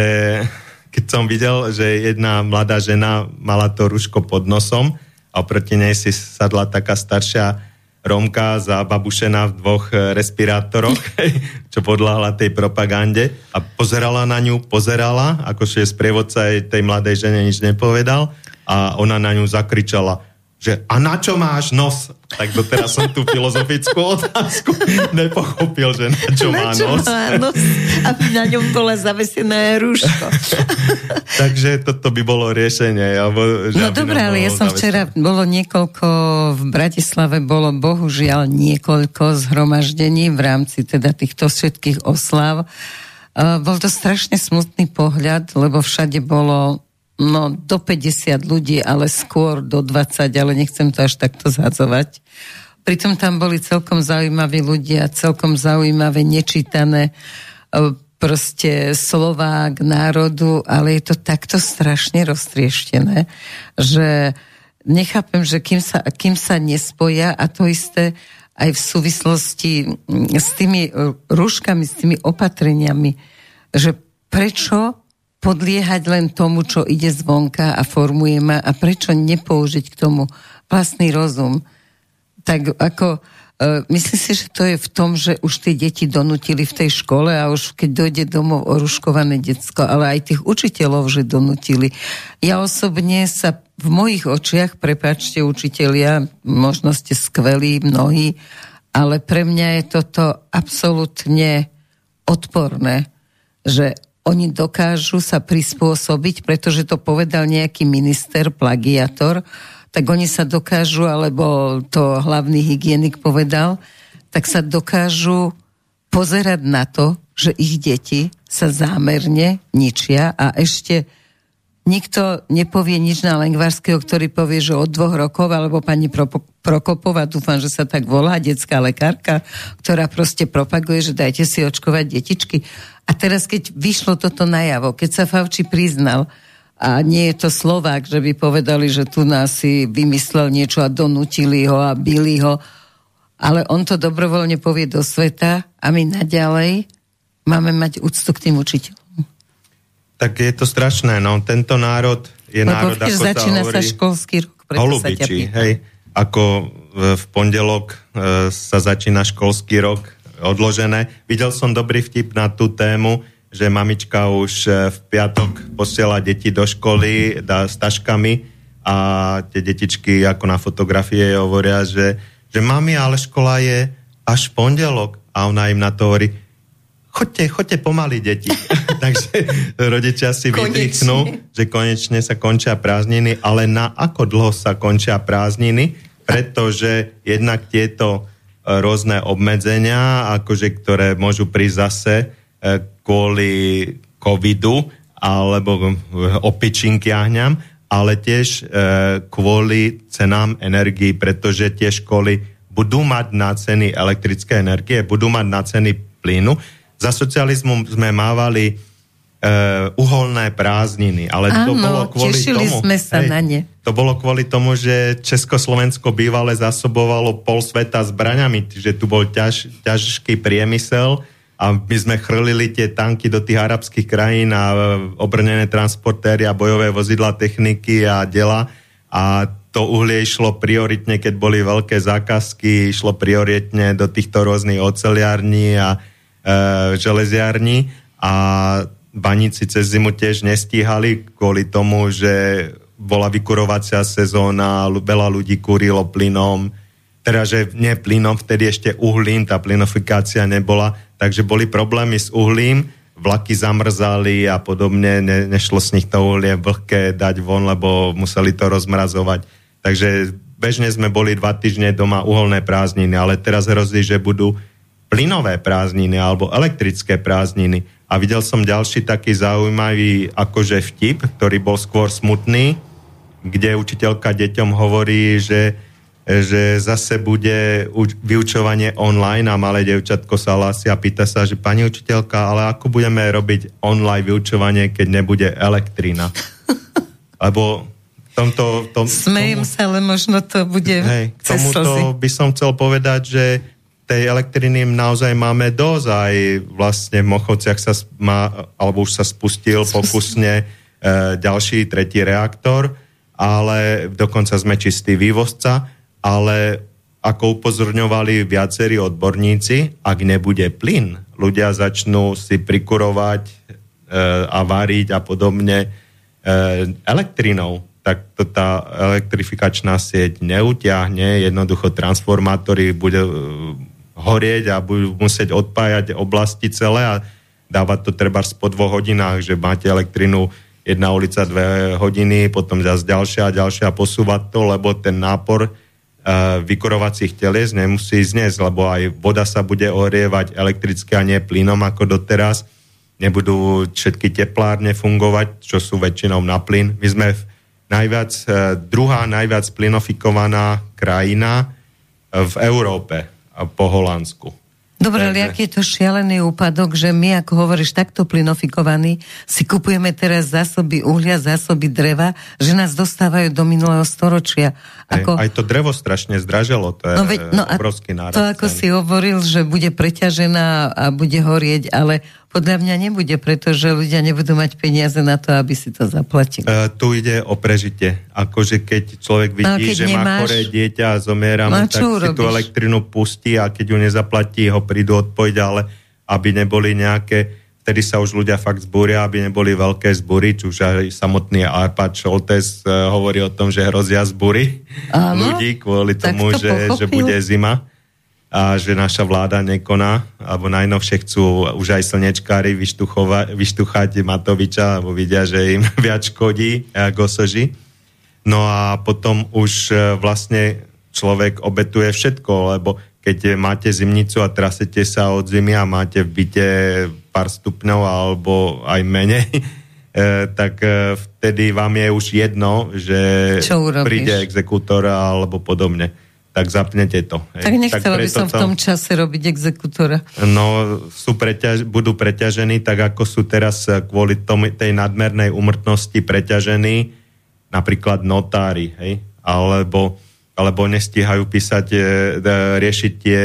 keď som videl, že jedna mladá žena mala to rúško pod nosom a proti nej si sadla taká staršia Romka zababušená v dvoch e, respirátoroch, čo podľahla tej propagande. A pozerala na ňu, pozerala, akože sprievodca tej mladej žene nič nepovedal. A ona na ňu zakričala že a na čo máš nos? Tak doteraz som tú filozofickú otázku nepochopil, že na čo na má čo nos. Má nos? A na ňom bola zavesené rúško. Takže toto by bolo riešenie. Alebo, že no dobré, ale ja som zavesené. včera, bolo niekoľko, v Bratislave bolo bohužiaľ niekoľko zhromaždení v rámci teda týchto všetkých oslav. Uh, bol to strašne smutný pohľad, lebo všade bolo no do 50 ľudí, ale skôr do 20, ale nechcem to až takto zhadzovať. Pritom tam boli celkom zaujímaví ľudia, celkom zaujímavé, nečítané e, proste slová k národu, ale je to takto strašne roztrieštené, že nechápem, že kým sa, kým sa nespoja a to isté aj v súvislosti s tými e, rúškami, s tými opatreniami, že prečo podliehať len tomu, čo ide zvonka a formuje ma a prečo nepoužiť k tomu vlastný rozum. Tak ako, uh, myslím si, že to je v tom, že už tie deti donutili v tej škole a už keď dojde domov oruškované decko, ale aj tých učiteľov, že donutili. Ja osobne sa v mojich očiach, prepáčte učitelia, možno ste skvelí mnohí, ale pre mňa je toto absolútne odporné, že oni dokážu sa prispôsobiť, pretože to povedal nejaký minister, plagiator, tak oni sa dokážu, alebo to hlavný hygienik povedal, tak sa dokážu pozerať na to, že ich deti sa zámerne ničia a ešte nikto nepovie nič na Lengvarského, ktorý povie, že od dvoch rokov, alebo pani Prokopová, dúfam, že sa tak volá, detská lekárka, ktorá proste propaguje, že dajte si očkovať detičky. A teraz, keď vyšlo toto najavo, keď sa Favči priznal, a nie je to Slovák, že by povedali, že tu nás si vymyslel niečo a donutili ho a byli ho, ale on to dobrovoľne povie do sveta a my naďalej máme mať úctu k tým učiteľom. Tak je to strašné, no. Tento národ je Lebo národ, ako začína sa, hovorí, sa školský rok, preto holubiči, sa ťa hej, ako v pondelok e, sa začína školský rok odložené. Videl som dobrý vtip na tú tému, že mamička už e, v piatok posiela deti do školy dá, s taškami a tie detičky ako na fotografie hovoria, že, že mami, ale škola je až v pondelok. A ona im na to hovorí, chodte, chodte pomaly, deti. Takže rodičia si vydýchnú, že konečne sa končia prázdniny, ale na ako dlho sa končia prázdniny, pretože jednak tieto e, rôzne obmedzenia, akože, ktoré môžu prísť zase e, kvôli covidu alebo opičinky ahňam, ale tiež e, kvôli cenám energii, pretože tie školy budú mať na ceny elektrické energie, budú mať na ceny plynu, za socializmu sme mávali uh, uholné prázdniny, ale Áno, to bolo kvôli tomu... sme sa hej, na ne. To bolo kvôli tomu, že Československo bývale zasobovalo pol sveta zbraňami, že tu bol ťaž, ťažký priemysel a my sme chrlili tie tanky do tých arabských krajín a obrnené transportéry a bojové vozidla techniky a dela a to uhlie išlo prioritne, keď boli veľké zákazky, išlo prioritne do týchto rôznych oceliarní a e, železiarni a baníci cez zimu tiež nestíhali kvôli tomu, že bola vykurovacia sezóna, veľa ľudí kurilo plynom, teda, že nie plynom, vtedy ešte uhlím, tá plynofikácia nebola, takže boli problémy s uhlím, vlaky zamrzali a podobne, ne, nešlo z nich to uhlie vlhké dať von, lebo museli to rozmrazovať. Takže bežne sme boli dva týždne doma uholné prázdniny, ale teraz hrozí, že budú plynové prázdniny alebo elektrické prázdniny. A videl som ďalší taký zaujímavý akože vtip, ktorý bol skôr smutný, kde učiteľka deťom hovorí, že, že zase bude vyučovanie online a malé devčatko sa hlási a pýta sa, že pani učiteľka, ale ako budeme robiť online vyučovanie, keď nebude elektrina? Lebo tomto... Tom, Smejem tomu, sa, ale možno to bude hej, cez tomuto by som chcel povedať, že tej elektriny naozaj máme dosť, aj vlastne v Mochovciach sa má, alebo už sa spustil pokusne e, ďalší, tretí reaktor, ale dokonca sme čistý vývozca, ale ako upozorňovali viacerí odborníci, ak nebude plyn, ľudia začnú si prikurovať e, a variť a podobne e, elektrinou. Tak to tá elektrifikačná sieť neutiahne, jednoducho transformátory bude horieť a budú musieť odpájať oblasti celé a dávať to treba po dvoch hodinách, že máte elektrinu jedna ulica dve hodiny, potom zase ďalšia a ďalšia posúvať to, lebo ten nápor uh, vykurovacích telies nemusí zniesť, lebo aj voda sa bude ohrievať elektricky a nie plynom ako doteraz. Nebudú všetky teplárne fungovať, čo sú väčšinou na plyn. My sme najviac, uh, druhá najviac plynofikovaná krajina v Európe po Holandsku. Dobre, ale aký je to šialený úpadok, že my, ako hovoríš, takto plynofikovaní, si kupujeme teraz zásoby uhlia, zásoby dreva, že nás dostávajú do minulého storočia. Ako... Aj, aj to drevo strašne zdraželo, to je no, veď, no, obrovský nárast. To, ako si hovoril, že bude preťažená a bude horieť, ale podľa mňa nebude, pretože ľudia nebudú mať peniaze na to, aby si to zaplatili. Uh, tu ide o prežitie. Akože keď človek vidí, no, keď že nemáš, má choré dieťa a zomiera no, tak si tú elektrinu pustí a keď ju nezaplatí, ho prídu odpojiť, ale aby neboli nejaké vtedy sa už ľudia fakt zbúria, aby neboli veľké zbúry, či už aj samotný Arpad Šoltes uh, hovorí o tom, že hrozia zbúry ľudí kvôli tomu, to že, že bude zima a že naša vláda nekoná, alebo najnovšie chcú už aj slnečkári vyštuchať Matoviča, alebo vidia, že im viac škodí Gosoži. No a potom už e, vlastne človek obetuje všetko, lebo keď máte zimnicu a trasete sa od zimy a máte v byte pár stupňov alebo aj menej, e, tak vtedy vám je už jedno, že príde exekútor alebo podobne tak zapnete to. Tak nechcela by som v tom čase robiť exekútora. No, sú preťaž, budú preťažení tak, ako sú teraz kvôli tomu, tej nadmernej umrtnosti preťažení napríklad notári, hej? Alebo, alebo nestíhajú písať, e, riešiť tie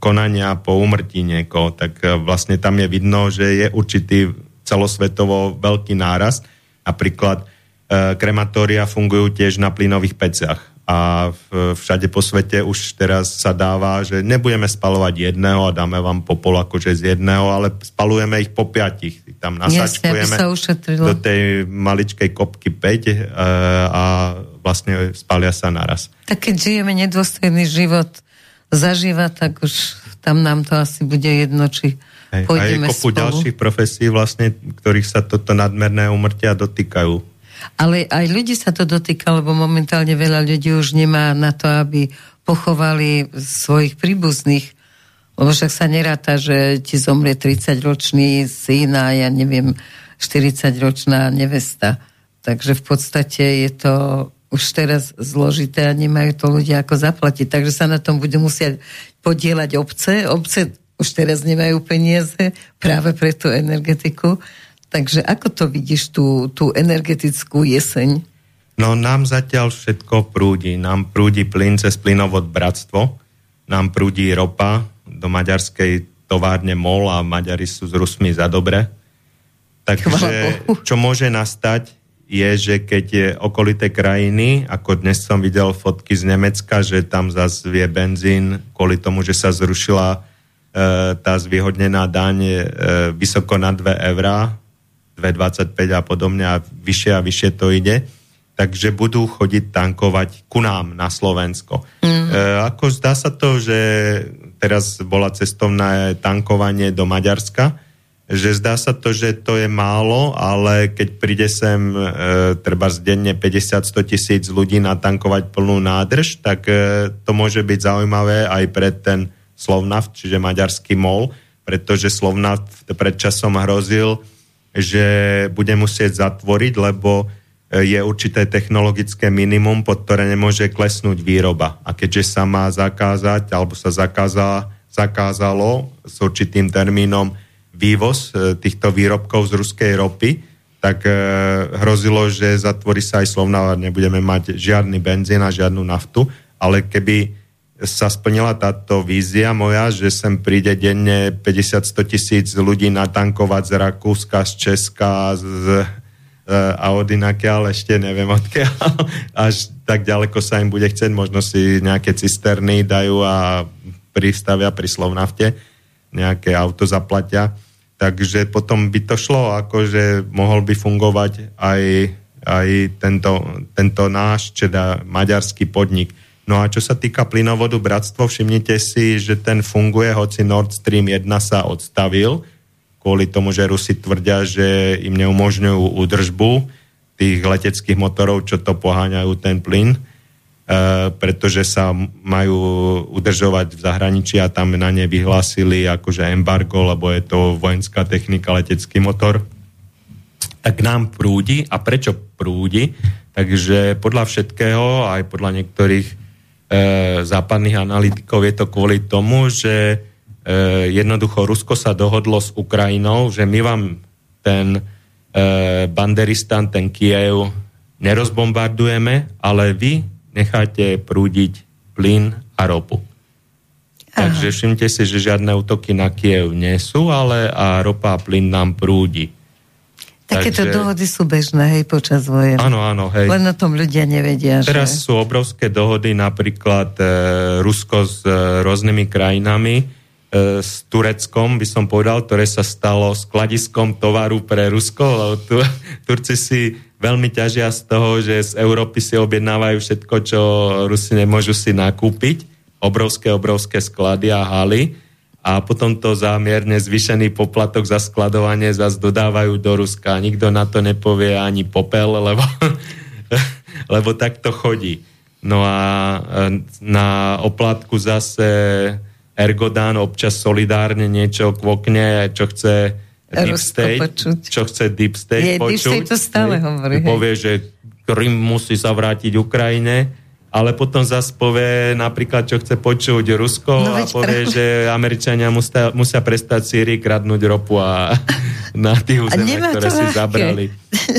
konania po umrtí niekoho, tak e, vlastne tam je vidno, že je určitý celosvetovo veľký nárast. Napríklad krematória fungujú tiež na plynových peciach a všade po svete už teraz sa dáva, že nebudeme spalovať jedného a dáme vám popol akože z jedného, ale spalujeme ich po piatich. Tam nasačkujeme do tej maličkej kopky 5 e, a vlastne spalia sa naraz. Tak keď žijeme nedôstojný život zažíva, tak už tam nám to asi bude jedno, či Hej, pôjdeme a je kopu spolu. ďalších profesí vlastne, ktorých sa toto nadmerné umrtia dotýkajú ale aj ľudí sa to dotýka, lebo momentálne veľa ľudí už nemá na to, aby pochovali svojich príbuzných. Lebo však sa neráta, že ti zomrie 30-ročný syn a ja neviem, 40-ročná nevesta. Takže v podstate je to už teraz zložité a nemajú to ľudia ako zaplatiť. Takže sa na tom budú musieť podielať obce. Obce už teraz nemajú peniaze práve pre tú energetiku. Takže ako to vidíš, tú, tú energetickú jeseň? No nám zatiaľ všetko prúdi. Nám prúdi plyn cez plynovod Bratstvo, nám prúdi ropa do maďarskej továrne MOL a Maďari sú s Rusmi za dobre. Takže čo môže nastať je, že keď je okolité krajiny, ako dnes som videl fotky z Nemecka, že tam zase vie benzín kvôli tomu, že sa zrušila e, tá zvýhodnená daň e, vysoko na 2 eurá, 2,25 a podobne a vyššie a vyššie to ide, takže budú chodiť tankovať ku nám na Slovensko. Mm. E, ako zdá sa to, že teraz bola cestovné tankovanie do Maďarska, že zdá sa to, že to je málo, ale keď príde sem e, treba denne 50-100 tisíc ľudí natankovať plnú nádrž, tak e, to môže byť zaujímavé aj pre ten Slovnaft, čiže maďarský MOL, pretože Slovnaft pred časom hrozil, že bude musieť zatvoriť, lebo e, je určité technologické minimum, pod ktoré nemôže klesnúť výroba. A keďže sa má zakázať, alebo sa zakázala, zakázalo s určitým termínom vývoz e, týchto výrobkov z ruskej ropy, tak e, hrozilo, že zatvorí sa aj Slovna a nebudeme mať žiadny benzín a žiadnu naftu, ale keby sa splnila táto vízia moja, že sem príde denne 50-100 tisíc ľudí natankovať z Rakúska, z Česka, z, z a od inakiaľ, ešte neviem odkiaľ, až tak ďaleko sa im bude chcieť, možno si nejaké cisterny dajú a pristavia pri Slovnafte, nejaké auto zaplatia. Takže potom by to šlo, akože mohol by fungovať aj, aj tento, tento náš, teda maďarský podnik No a čo sa týka plynovodu Bratstvo, všimnite si, že ten funguje, hoci Nord Stream 1 sa odstavil, kvôli tomu, že Rusi tvrdia, že im neumožňujú údržbu tých leteckých motorov, čo to poháňajú ten plyn, e, pretože sa majú udržovať v zahraničí a tam na ne vyhlásili akože embargo, lebo je to vojenská technika, letecký motor. Tak nám prúdi. A prečo prúdi? Takže podľa všetkého, aj podľa niektorých západných analytikov je to kvôli tomu, že e, jednoducho Rusko sa dohodlo s Ukrajinou, že my vám ten e, Banderistan, ten Kiev nerozbombardujeme, ale vy necháte prúdiť plyn a ropu. Aha. Takže všimte si, že žiadne útoky na Kiev nie sú, ale a ropa a plyn nám prúdi. Takéto Takže... dohody sú bežné, hej, počas vojen. Áno, áno, hej. Len o tom ľudia nevedia. Teraz že... sú obrovské dohody, napríklad e, Rusko s e, rôznymi krajinami, e, s Tureckom, by som povedal, ktoré sa stalo skladiskom tovaru pre Rusko, lebo tu, Turci si veľmi ťažia z toho, že z Európy si objednávajú všetko, čo Rusi nemôžu si nakúpiť. Obrovské, obrovské sklady a haly a potom to zámierne zvyšený poplatok za skladovanie zase dodávajú do Ruska. Nikto na to nepovie ani popel, lebo, lebo tak to chodí. No a e, na oplatku zase Ergodán občas solidárne niečo kvokne, čo chce Deep State, počuť. čo chce Deep State Je, počuť. Deep State to stále hovorí. Povie, že Krym musí sa vrátiť Ukrajine ale potom zase povie napríklad, čo chce počuť Rusko no, a povie, pre... že Američania musia, musia prestať Syrii kradnúť ropu a na tých územiach, ktoré si zabrali.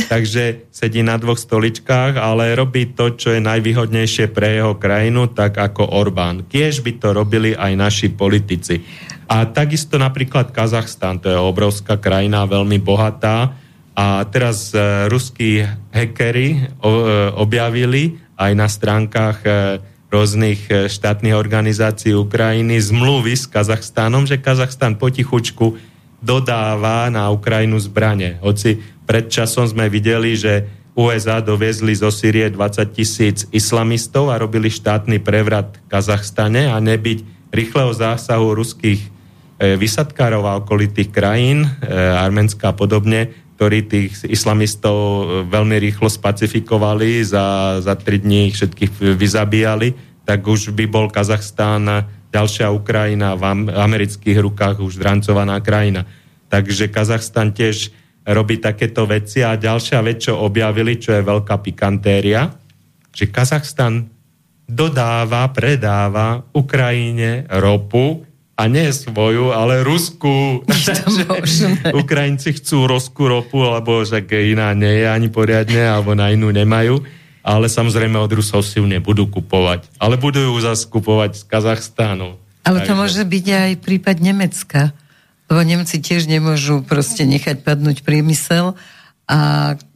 Takže sedí na dvoch stoličkách, ale robí to, čo je najvýhodnejšie pre jeho krajinu, tak ako Orbán. Kiež by to robili aj naši politici. A takisto napríklad Kazachstan, to je obrovská krajina, veľmi bohatá. A teraz uh, ruskí hackery uh, objavili, aj na stránkach e, rôznych e, štátnych organizácií Ukrajiny zmluvy s Kazachstánom, že Kazachstan potichučku dodáva na Ukrajinu zbranie. Hoci pred časom sme videli, že USA doviezli zo Syrie 20 tisíc islamistov a robili štátny prevrat v Kazachstane a nebyť rýchleho zásahu ruských e, vysadkárov a okolitých krajín, Arménska a podobne, ktorí tých islamistov e, veľmi rýchlo spacifikovali, za, za tri dní ich všetkých vyzabíjali, tak už by bol Kazachstán ďalšia Ukrajina v amerických rukách už drancovaná krajina. Takže Kazachstan tiež robí takéto veci a ďalšia vec, čo objavili, čo je veľká pikantéria, že Kazachstan dodáva, predáva Ukrajine ropu a nie svoju, ale ruskú. Ukrajinci chcú ruskú ropu, alebo že iná nie je ani poriadne, alebo na inú nemajú. Ale samozrejme od Rusov si ju nebudú kupovať. Ale budú ju zase kupovať z Kazachstánu. Ale to Takže... môže byť aj prípad Nemecka. Lebo Nemci tiež nemôžu proste nechať padnúť priemysel a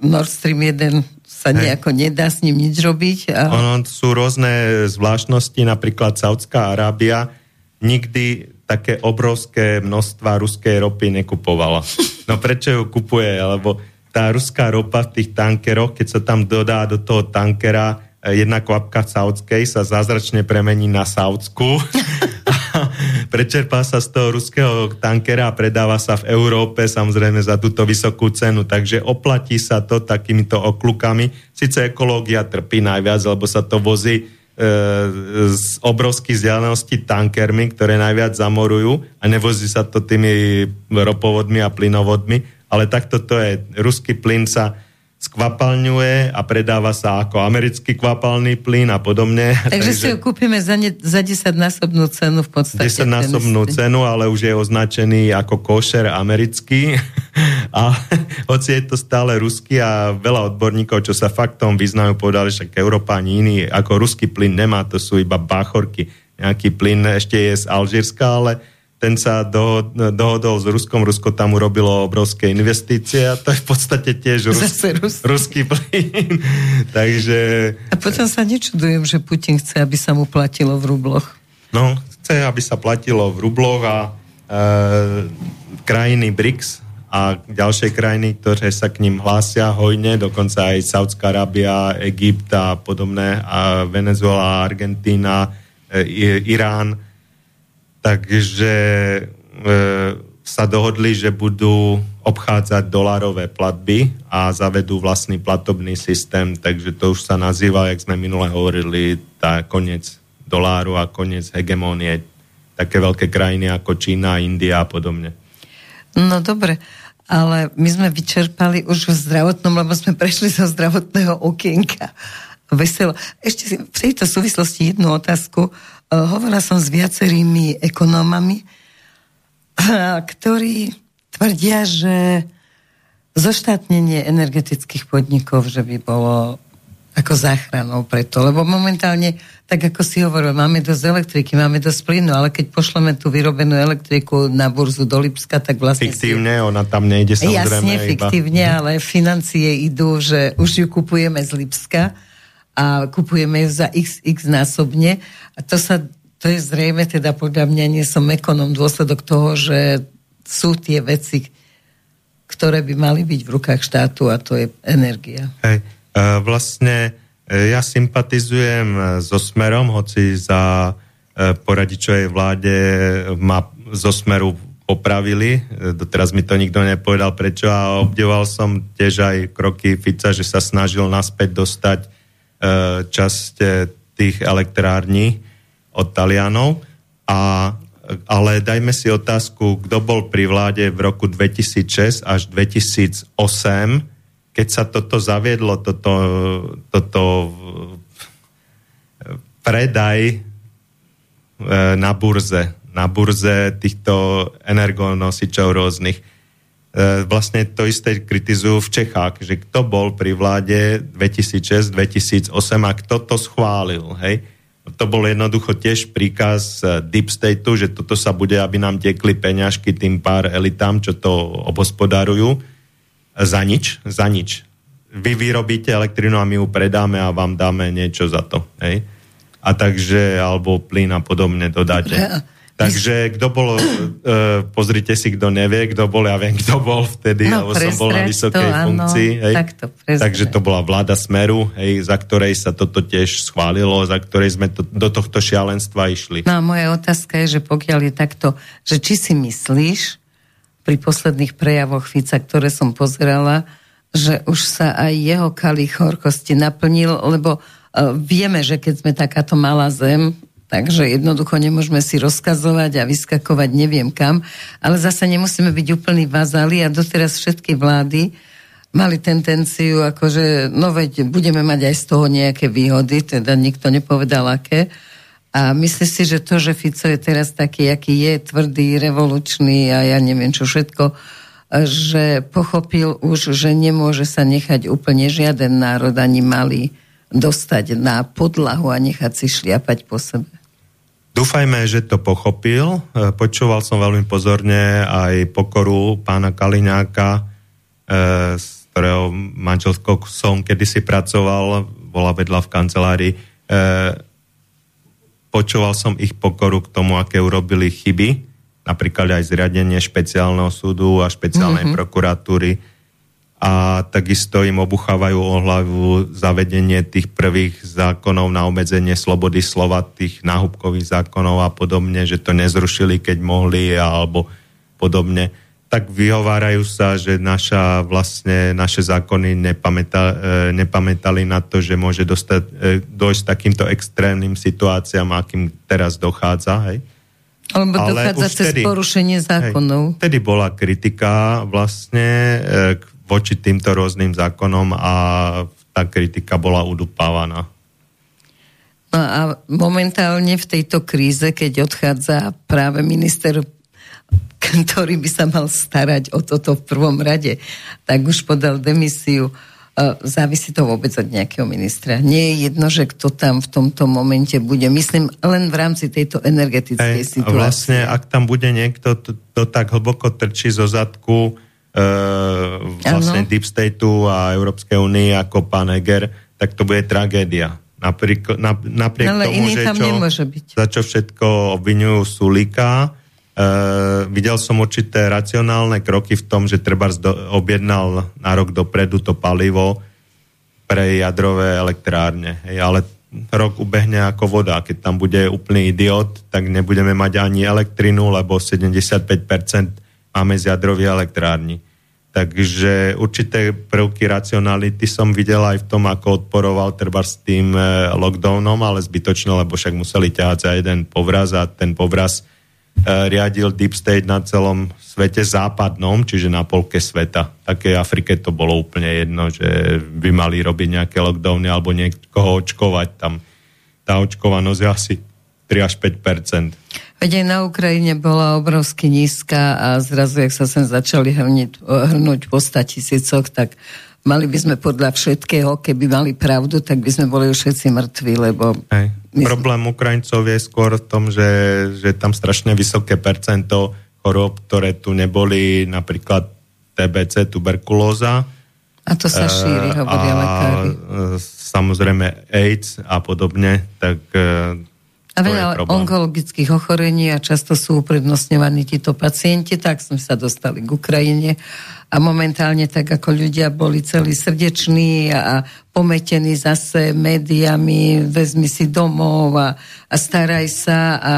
Nord Stream 1 sa nejako nedá s ním nič robiť. A... Ono sú rôzne zvláštnosti, napríklad Saudská Arábia nikdy také obrovské množstva ruskej ropy nekupovala. No prečo ju kupuje? Lebo tá ruská ropa v tých tankeroch, keď sa tam dodá do toho tankera eh, jedna kvapka saudskej, sa zázračne premení na saudskú. Prečerpá sa z toho ruského tankera a predáva sa v Európe samozrejme za túto vysokú cenu. Takže oplatí sa to takýmito oklukami. Sice ekológia trpí najviac, lebo sa to vozí z obrovských vzdialenosti tankermi, ktoré najviac zamorujú a nevozí sa to tými ropovodmi a plynovodmi, ale takto to je. Ruský plyn sa skvapalňuje a predáva sa ako americký kvapalný plyn a podobne. Takže, Takže si ho kúpime za, ne, za 10-násobnú cenu v podstate. 10-násobnú cenu, ale už je označený ako košer americký. a hoci je to stále ruský a veľa odborníkov, čo sa faktom vyznajú, povedali, že Európa ani iný ako ruský plyn nemá, to sú iba báchorky. Nejaký plyn ešte je z Alžírska, ale ten sa do, dohodol s Ruskom, Rusko tam urobilo obrovské investície a to je v podstate tiež Rus, Rus. ruský plyn. Takže... A potom sa nečudujem, že Putin chce, aby sa mu platilo v rubloch. No, chce, aby sa platilo v rubloch a e, krajiny BRICS a ďalšie krajiny, ktoré sa k ním hlásia hojne, dokonca aj Saudská Arábia, Egypt a podobné, a Venezuela, Argentína, e, Irán, Takže e, sa dohodli, že budú obchádzať dolárové platby a zavedú vlastný platobný systém, takže to už sa nazýva, jak sme minule hovorili, tá koniec doláru a koniec hegemónie také veľké krajiny ako Čína, India a podobne. No dobre, ale my sme vyčerpali už v zdravotnom, lebo sme prešli zo zdravotného okienka. Veselo. Ešte si v tejto súvislosti jednu otázku. Uh, hovorila som s viacerými ekonómami, ktorí tvrdia, že zoštátnenie energetických podnikov, že by bolo ako záchranou preto. Lebo momentálne, tak ako si hovoril, máme dosť elektriky, máme dosť plynu, ale keď pošleme tú vyrobenú elektriku na burzu do Lipska, tak vlastne... Fiktívne, si... ona tam nejde samozrejme. Jasne, iba. fiktívne, ale financie idú, že už ju kupujeme z Lipska a kupujeme ju za x, x násobne a to sa, to je zrejme teda podľa mňa, nie som ekonom, dôsledok toho, že sú tie veci, ktoré by mali byť v rukách štátu a to je energia. Hej, vlastne e, ja sympatizujem e, so Smerom, hoci za e, poradičovej vláde ma zo Smeru opravili. Doteraz mi to nikto nepovedal prečo a obdivoval som tiež aj kroky Fica, že sa snažil naspäť dostať E, časť e, tých elektrární od Talianov. A, ale dajme si otázku, kto bol pri vláde v roku 2006 až 2008, keď sa toto zaviedlo, toto, toto predaj e, na burze, na burze týchto energonosičov rôznych vlastne to isté kritizujú v Čechách, že kto bol pri vláde 2006-2008 a kto to schválil, hej? To bol jednoducho tiež príkaz e, Deep Stateu, že toto sa bude, aby nám tiekli peňažky tým pár elitám, čo to obospodarujú. Za nič, za nič. Vy vyrobíte elektrinu a my ju predáme a vám dáme niečo za to. Hej? A takže, alebo plyn a podobne dodáte. Takže kto bol, uh, pozrite si, kto nevie, kto bol, ja viem, kto bol vtedy, no, lebo som bol na vysokej to, funkcii. Áno, hej. Takto, Takže to bola vláda Smeru, hej, za ktorej sa toto tiež schválilo, za ktorej sme to, do tohto šialenstva išli. No a moja otázka je, že pokiaľ je takto, že či si myslíš pri posledných prejavoch Fica, ktoré som pozerala, že už sa aj jeho kalich horkosti naplnil, lebo uh, vieme, že keď sme takáto malá zem, Takže jednoducho nemôžeme si rozkazovať a vyskakovať neviem kam, ale zase nemusíme byť úplný vazali a doteraz všetky vlády mali tendenciu, akože, no veď budeme mať aj z toho nejaké výhody, teda nikto nepovedal aké. A myslíš si, že to, že Fico je teraz taký, aký je, tvrdý, revolučný a ja neviem čo všetko, že pochopil už, že nemôže sa nechať úplne žiaden národ ani malý dostať na podlahu a nechať si šliapať po sebe. Dúfajme, že to pochopil. E, počúval som veľmi pozorne aj pokoru pána Kaliňáka, e, s ktorého manželskou som kedysi pracoval, bola vedľa v kancelárii. E, počúval som ich pokoru k tomu, aké urobili chyby, napríklad aj zriadenie špeciálneho súdu a špeciálnej mm-hmm. prokuratúry a takisto im obuchávajú o hlavu zavedenie tých prvých zákonov na obmedzenie slobody slova, tých náhubkových zákonov a podobne, že to nezrušili, keď mohli, alebo podobne. tak vyhovárajú sa, že naša, vlastne, naše zákony nepamäta, e, nepamätali na to, že môže dostať, e, dojsť takýmto extrémnym situáciám, akým teraz dochádza. Hej? Alebo dochádza cez vtedy, porušenie zákonov. Hej, vtedy bola kritika vlastne e, voči týmto rôznym zákonom a tá kritika bola udupávaná. No a momentálne v tejto kríze, keď odchádza práve minister ktorý by sa mal starať o toto v prvom rade, tak už podal demisiu. Závisí to vôbec od nejakého ministra. Nie je jedno, že kto tam v tomto momente bude. Myslím len v rámci tejto energetickej Ej, situácie. Vlastne, ak tam bude niekto, to, to tak hlboko trčí zo zadku e, vlastne ano. Deep Stateu a Európskej únie ako pán Eger, tak to bude tragédia. Napriek, na, napriek Ale tomu, že čo, byť. za čo všetko obvinujú Sulika, Uh, videl som určité racionálne kroky v tom, že treba objednal na rok dopredu to palivo pre jadrové elektrárne. Hej, ale rok ubehne ako voda. Keď tam bude úplný idiot, tak nebudeme mať ani elektrinu, lebo 75% máme z jadrových elektrární. Takže určité prvky racionality som videl aj v tom, ako odporoval treba s tým eh, lockdownom, ale zbytočne, lebo však museli ťahať za jeden povraz a ten povraz E, riadil Deep State na celom svete západnom, čiže na polke sveta. Také Afrike to bolo úplne jedno, že by mali robiť nejaké lockdowny alebo niekoho očkovať tam. Tá očkovanosť je asi 3 až 5 Veď aj na Ukrajine bola obrovsky nízka a zrazu, ak sa sem začali hrniť, hrnúť po 100 tisícoch, tak mali by sme podľa všetkého, keby mali pravdu, tak by sme boli všetci mŕtvi, lebo... Hej. My... Problém Ukrajincov je skôr v tom, že, že tam strašne vysoké percento chorób, ktoré tu neboli, napríklad TBC, tuberkulóza. A to sa šíri, hovoria a, lekári. Samozrejme AIDS a podobne, tak a veľa onkologických ochorení a často sú uprednostňovaní títo pacienti, tak sme sa dostali k Ukrajine. A momentálne tak ako ľudia boli celí srdeční a pometení zase médiami, vezmi si domov a, a staraj sa. A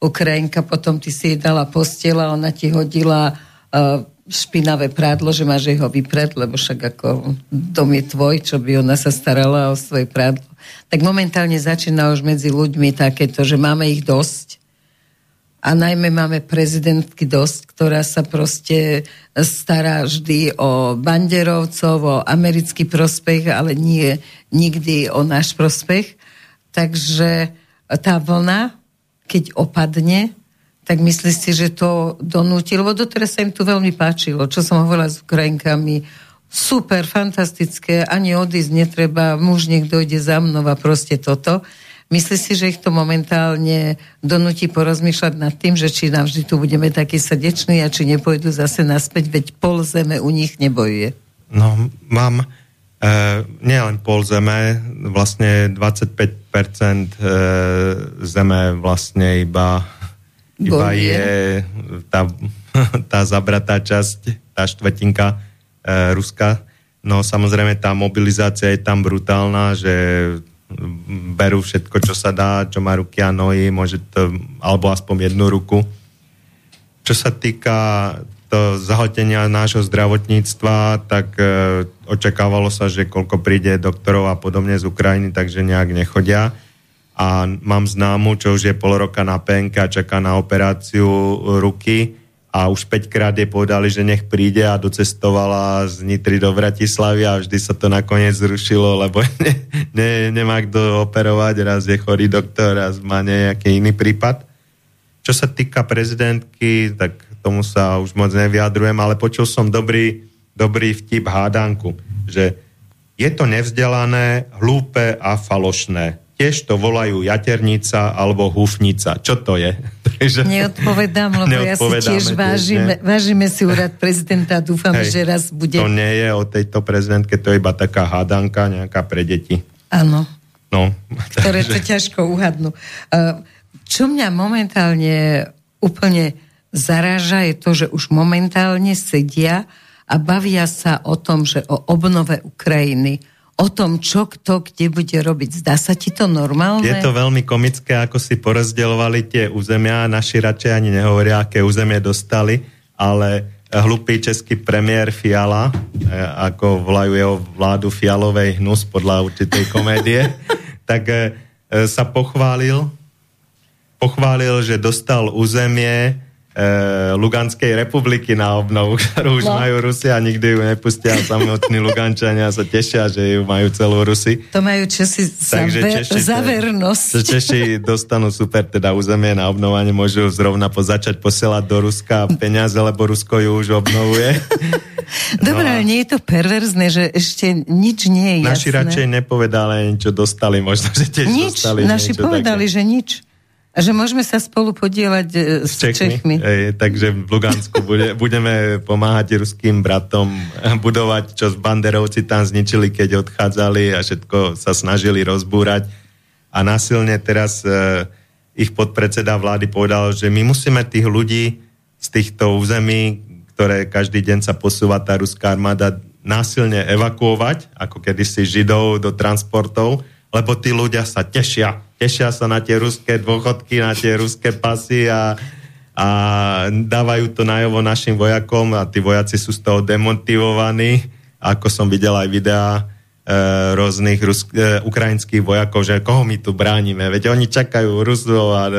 Ukrajinka potom ty si jej dala postela, ona ti hodila uh, špinavé prádlo, že máš jeho vypred, lebo však ako dom je tvoj, čo by ona sa starala o svoje prádlo tak momentálne začína už medzi ľuďmi takéto, že máme ich dosť a najmä máme prezidentky dosť, ktorá sa proste stará vždy o banderovcov, o americký prospech, ale nie nikdy o náš prospech. Takže tá vlna, keď opadne, tak myslí si, že to donúti, lebo doteraz sa im tu veľmi páčilo, čo som hovorila s Ukrajinkami, super, fantastické, ani odísť netreba, muž nech dojde za mnou a proste toto. Myslí si, že ich to momentálne donúti porozmýšľať nad tým, že či navždy tu budeme takí srdeční a či nepôjdu zase naspäť, veď pol zeme u nich nebojuje. No, mám e, nielen pol zeme, vlastne 25% e, zeme vlastne iba, iba je tá, tá zabratá časť, tá štvrtinka e, Ruska. No samozrejme tá mobilizácia je tam brutálna, že berú všetko, čo sa dá, čo má ruky a nohy, môže to, alebo aspoň jednu ruku. Čo sa týka to zahotenia nášho zdravotníctva, tak e, očakávalo sa, že koľko príde doktorov a podobne z Ukrajiny, takže nejak nechodia. A mám známu, čo už je pol roka na PNK a čaká na operáciu ruky a už 5 krát je povedali, že nech príde a docestovala z Nitry do Bratislavy a vždy sa to nakoniec zrušilo, lebo ne, ne, nemá kto operovať, raz je chorý doktor, raz má nejaký iný prípad. Čo sa týka prezidentky, tak tomu sa už moc nevyjadrujem, ale počul som dobrý, dobrý vtip hádanku, že je to nevzdelané, hlúpe a falošné tiež to volajú jaternica alebo húfnica. Čo to je? Takže... Neodpovedám, lebo ja si tiež vážime, vážime si úrad prezidenta a dúfam, Hej, že raz bude... To nie je o tejto prezidentke, to je iba taká hádanka nejaká pre deti. Áno. No, ktoré to ťažko uhadnú. Čo mňa momentálne úplne zaráža je to, že už momentálne sedia a bavia sa o tom, že o obnove Ukrajiny, o tom, čo kto kde bude robiť. Zdá sa ti to normálne? Je to veľmi komické, ako si porozdeľovali tie územia. Naši radšej ani nehovoria, aké územie dostali, ale hlupý český premiér Fiala, e, ako volajú jeho vládu Fialovej hnus podľa určitej komédie, tak e, e, sa pochválil, pochválil, že dostal územie Luganskej republiky na obnovu, ktorú už no. majú Rusi a nikdy ju nepustia. Samotní Lugančania sa tešia, že ju majú celú Rusi. To majú Česi za, Takže Češi, za vernosť. Češi dostanú super teda územie na obnovanie, môžu zrovna po, začať posielať do Ruska peniaze, lebo Rusko ju už obnovuje. Dobre, no ale nie je to perverzné, že ešte nič nie je Naši jasné. radšej nepovedali, čo dostali, možno, že tiež nič, dostali naši povedali, také. že nič. A že môžeme sa spolu podielať e, s, s Čechmi. Čechmi. Ej, takže v Lugansku bude, budeme pomáhať ruským bratom budovať, čo banderovci tam zničili, keď odchádzali a všetko sa snažili rozbúrať. A násilne teraz e, ich podpredseda vlády povedal, že my musíme tých ľudí z týchto území, ktoré každý deň sa posúva tá ruská armáda, násilne evakuovať, ako kedysi Židov do transportov, lebo tí ľudia sa tešia. Tešia sa na tie ruské dôchodky, na tie ruské pasy a, a dávajú to najovo našim vojakom a tí vojaci sú z toho demotivovaní. Ako som videl aj videá, rôznych Rus- e, ukrajinských vojakov, že koho my tu bránime. Veď oni čakajú Rusov a e,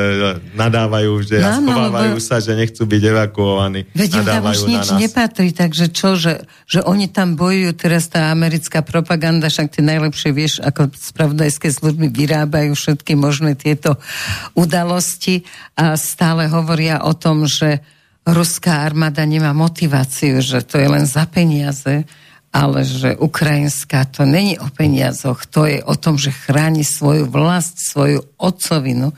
nadávajú, že no, a schovávajú lebo... sa, že nechcú byť evakuovaní. Veď im tam už nič nepatrí, takže čo, že, že oni tam bojujú, teraz tá americká propaganda, však ty najlepšie vieš, ako spravodajské služby vyrábajú všetky možné tieto udalosti a stále hovoria o tom, že ruská armáda nemá motiváciu, že to je len za peniaze ale že ukrajinská to není o peniazoch, to je o tom, že chráni svoju vlast, svoju otcovinu.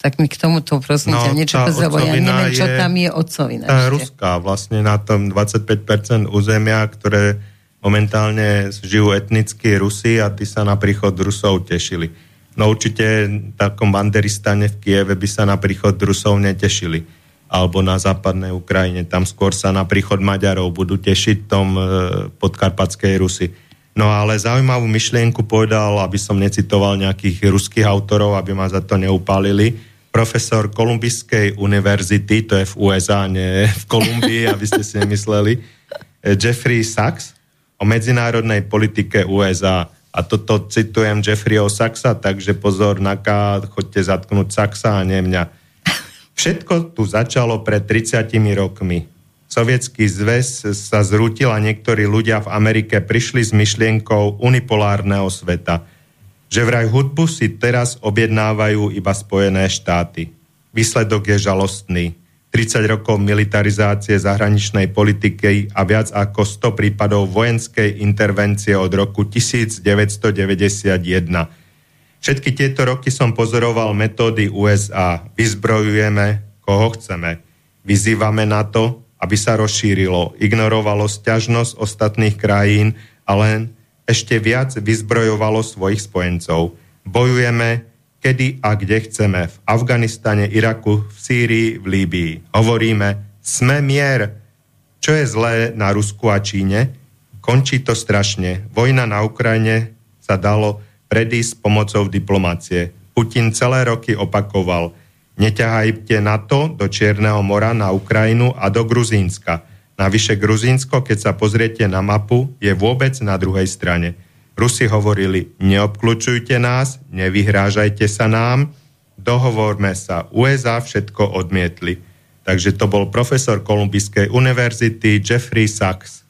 Tak mi k tomuto prosím no, ťa niečo povedal, ja neviem, čo tam je otcovina. Tá ešte. ruská, vlastne na tom 25% územia, ktoré momentálne žijú etnickí Rusi a tí sa na príchod Rusov tešili. No určite v takom banderistane v Kieve by sa na príchod Rusov netešili alebo na západnej Ukrajine. Tam skôr sa na príchod Maďarov budú tešiť tom e, podkarpatskej Rusy. No ale zaujímavú myšlienku povedal, aby som necitoval nejakých ruských autorov, aby ma za to neupálili, profesor Kolumbijskej univerzity, to je v USA, nie v Kolumbii, aby ste si nemysleli, e, Jeffrey Sachs o medzinárodnej politike USA. A toto citujem Jeffreyho Saxa, takže pozor, naká, chodte zatknúť Saxa a nie mňa. Všetko tu začalo pred 30 rokmi. Sovietský zväz sa zrútil a niektorí ľudia v Amerike prišli s myšlienkou unipolárneho sveta, že vraj hudbu si teraz objednávajú iba Spojené štáty. Výsledok je žalostný. 30 rokov militarizácie zahraničnej politiky a viac ako 100 prípadov vojenskej intervencie od roku 1991 Všetky tieto roky som pozoroval metódy USA. Vyzbrojujeme, koho chceme. Vyzývame na to, aby sa rozšírilo, ignorovalo sťažnosť ostatných krajín a len ešte viac vyzbrojovalo svojich spojencov. Bojujeme, kedy a kde chceme. V Afganistane, Iraku, v Sýrii, v Líbii. Hovoríme, sme mier. Čo je zlé na Rusku a Číne? Končí to strašne. Vojna na Ukrajine sa dalo predísť pomocou diplomácie. Putin celé roky opakoval, neťahajte NATO do Čierneho mora na Ukrajinu a do Gruzínska. Navyše Gruzínsko, keď sa pozriete na mapu, je vôbec na druhej strane. Rusi hovorili, neobklúčujte nás, nevyhrážajte sa nám, dohovorme sa. USA všetko odmietli. Takže to bol profesor Kolumbijskej univerzity Jeffrey Sachs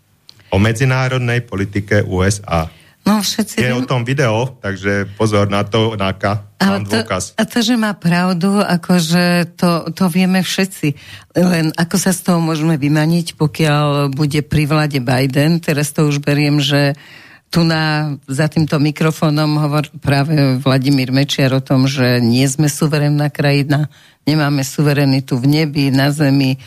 o medzinárodnej politike USA. No, všetci je o tom video, takže pozor na to, Náka, mám to, dôkaz. A to, že má pravdu, akože to, to vieme všetci. Len ako sa z toho môžeme vymaniť, pokiaľ bude pri vláde Biden, teraz to už beriem, že tu na, za týmto mikrofónom hovor práve Vladimír Mečiar o tom, že nie sme suverénna krajina, nemáme suverenitu v nebi, na zemi,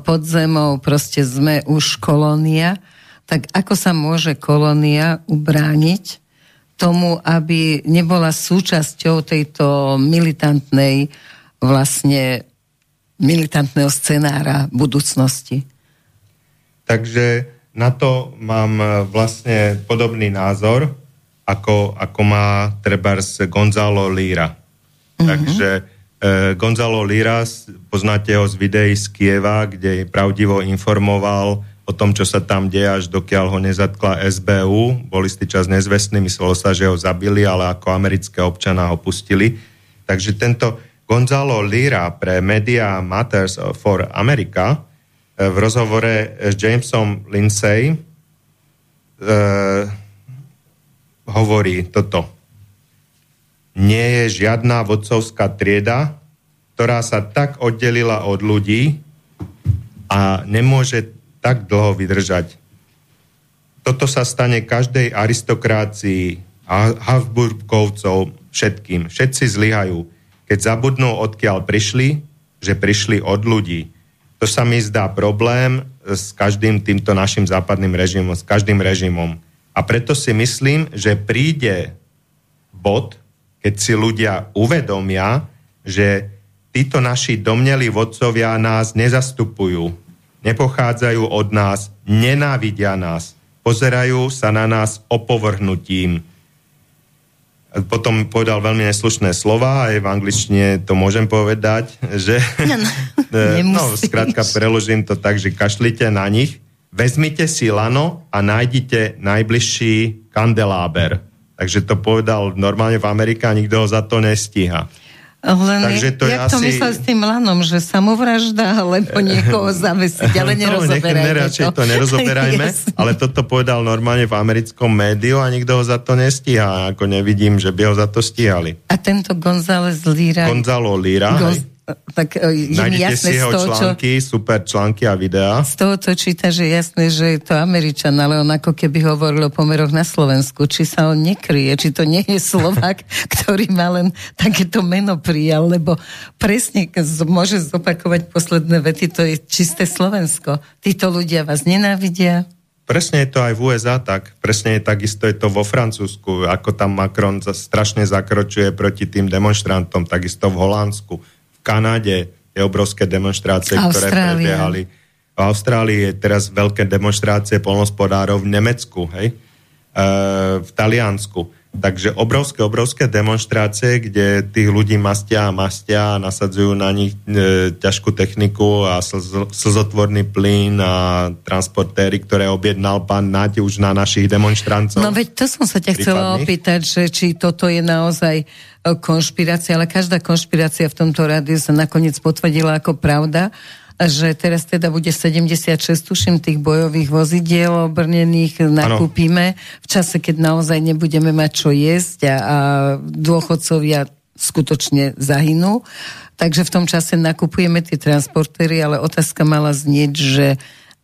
pod zemou, proste sme už kolónia tak ako sa môže kolónia ubrániť tomu, aby nebola súčasťou tejto militantnej vlastne militantného scenára budúcnosti? Takže na to mám e, vlastne podobný názor, ako, ako má trebárs Gonzalo Lira. Mm-hmm. Takže e, Gonzalo Lira, poznáte ho z videí z Kieva, kde pravdivo informoval o tom, čo sa tam deje, až dokiaľ ho nezatkla SBU. Bol istý čas nezvestný, myslelo sa, že ho zabili, ale ako americké občana ho pustili. Takže tento Gonzalo Lira pre Media Matters for America eh, v rozhovore s Jamesom Lindsay e, hovorí toto. Nie je žiadna vodcovská trieda, ktorá sa tak oddelila od ľudí a nemôže tak dlho vydržať. Toto sa stane každej aristokrácii a Habsburgovcov všetkým. Všetci zlyhajú, keď zabudnú, odkiaľ prišli, že prišli od ľudí. To sa mi zdá problém s každým týmto našim západným režimom, s každým režimom. A preto si myslím, že príde bod, keď si ľudia uvedomia, že títo naši domnelí vodcovia nás nezastupujú nepochádzajú od nás, nenávidia nás, pozerajú sa na nás opovrhnutím. Potom povedal veľmi neslušné slova, aj v angličtine to môžem povedať, že... No, no, no skrátka preložím to tak, že kašlite na nich, vezmite si lano a nájdite najbližší kandeláber. Takže to povedal normálne v Amerike a nikto ho za to nestíha. Len Takže to jak to asi... myslel s tým lanom, že samovražda, alebo niekoho zavesiť, ale nerozoberajme no, to. to nerozoberajme, ale toto povedal normálne v americkom médiu a nikto ho za to nestíha. Ako nevidím, že by ho za to stíhali. A tento González Lira... Gonzalo Lira, Gon tak e, je mi jasné si jeho z toho, články, čo, super články a videá. Z toho to číta, že je jasné, že je to Američan, ale on ako keby hovoril o pomeroch na Slovensku. Či sa on nekryje, či to nie je Slovak, ktorý má len takéto meno prijal, lebo presne môže zopakovať posledné vety, to je čisté Slovensko. Títo ľudia vás nenávidia, Presne je to aj v USA tak. Presne je takisto je to vo Francúzsku, ako tam Macron strašne zakročuje proti tým demonstrantom, takisto v Holandsku. Kanade je obrovské demonstrácie, Austrália. ktoré prebiehali. V Austrálii je teraz veľké demonstrácie polnospodárov v Nemecku, hej? E, v Taliansku. Takže obrovské, obrovské demonstrácie, kde tých ľudí mastia a mastia a nasadzujú na nich e, ťažkú techniku a slz, slzotvorný plyn a transportéry, ktoré objednal pán Nať už na našich demonstrancov. No veď to som sa ťa chcela opýtať, že či toto je naozaj konšpirácia, ale každá konšpirácia v tomto rádiu sa nakoniec potvrdila ako pravda že teraz teda bude 76, tuším, tých bojových vozidiel obrnených nakúpime v čase, keď naozaj nebudeme mať čo jesť a, a dôchodcovia skutočne zahynú. Takže v tom čase nakupujeme tie transportéry, ale otázka mala znieť, že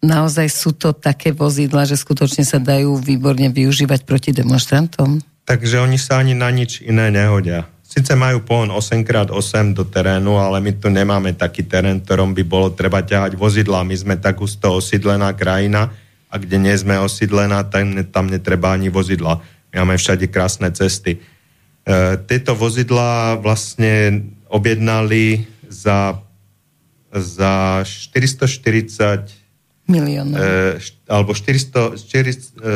naozaj sú to také vozidla, že skutočne sa dajú výborne využívať proti demonstrantom? Takže oni sa ani na nič iné nehodia. Sice majú pohon 8x8 do terénu, ale my tu nemáme taký terén, ktorom by bolo treba ťahať vozidla. My sme tak husto osídlená krajina a kde nie sme osídlená, tam, tam netreba ani vozidla. Máme všade krásne cesty. E, tieto vozidla vlastne objednali za, za 440 miliónov. E, alebo 400, 400 e,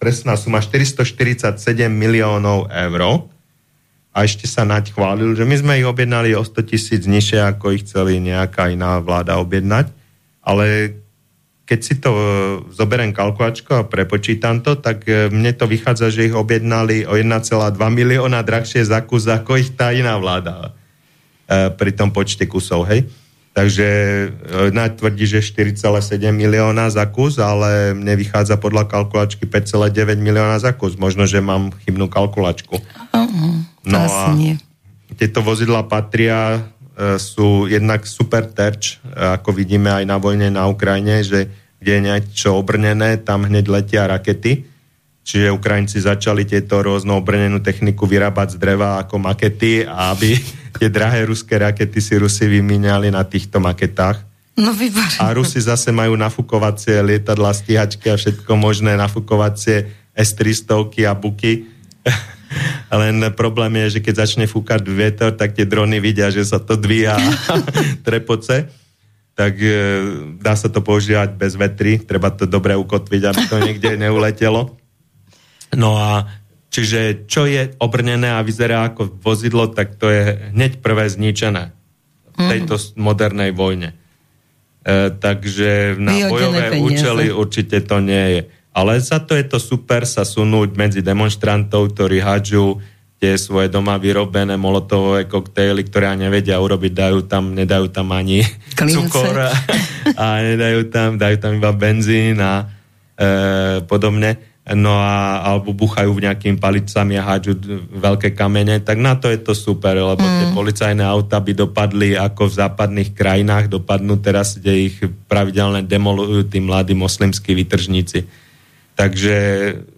presná suma 447 miliónov eur a ešte sa naď chválil, že my sme ich objednali o 100 tisíc nižšie, ako ich chceli nejaká iná vláda objednať, ale keď si to e, zoberiem kalkulačko a prepočítam to, tak e, mne to vychádza, že ich objednali o 1,2 milióna drahšie za kus, ako ich tá iná vláda e, pri tom počte kusov, hej. Takže e, Naď tvrdí, že 4,7 milióna za kus, ale mne vychádza podľa kalkulačky 5,9 milióna za kus. Možno, že mám chybnú kalkulačku. Uh-huh, no a nie. tieto vozidla patria, e, sú jednak super terč, e, ako vidíme aj na vojne na Ukrajine, že kde je niečo obrnené, tam hneď letia rakety. Čiže Ukrajinci začali tieto rôznu obrnenú techniku vyrábať z dreva ako makety, aby tie drahé ruské rakety si Rusi vymíňali na týchto maketách. No výborné. A Rusi zase majú nafukovacie lietadla, stíhačky a všetko možné nafukovacie S-300 a buky. Len problém je, že keď začne fúkať vietor, tak tie drony vidia, že sa to dvíja trepoce. Tak e, dá sa to používať bez vetry, treba to dobre ukotviť, aby to niekde neuletelo. No a Čiže čo je obrnené a vyzerá ako vozidlo, tak to je hneď prvé zničené v mhm. tejto modernej vojne. takže na Vyhodené bojové peniaze. účely určite to nie je. Ale za to je to super sa sunúť medzi demonstrantov, ktorí hádžu tie svoje doma vyrobené molotové koktejly, ktoré nevedia urobiť, dajú tam, nedajú tam ani Klince. cukor a, a nedajú tam, dajú tam iba benzín a e, podobne. No a alebo buchajú nejakým palicami a hádžu veľké kamene, tak na to je to super, lebo mm. tie policajné auta by dopadli ako v západných krajinách, dopadnú teraz, kde ich pravidelne demolujú tí mladí moslimskí vytržníci. Takže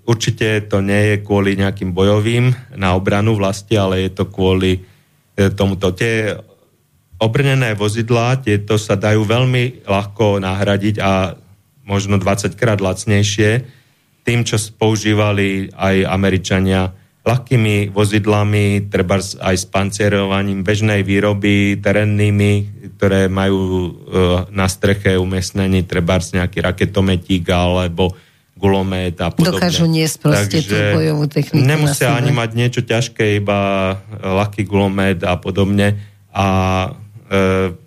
určite to nie je kvôli nejakým bojovým na obranu vlasti, ale je to kvôli e, tomuto. Tie obrnené vozidlá, tieto sa dajú veľmi ľahko nahradiť a možno 20 krát lacnejšie tým, čo používali aj Američania ľahkými vozidlami, treba aj s pancierovaním bežnej výroby, terénnymi, ktoré majú e, na streche umiestnený treba nejaký raketometík alebo gulomet a podobne. Dokážu niesť proste tú bojovú techniku Nemusia ani mať niečo ťažké, iba ľahký gulomet a podobne. A e,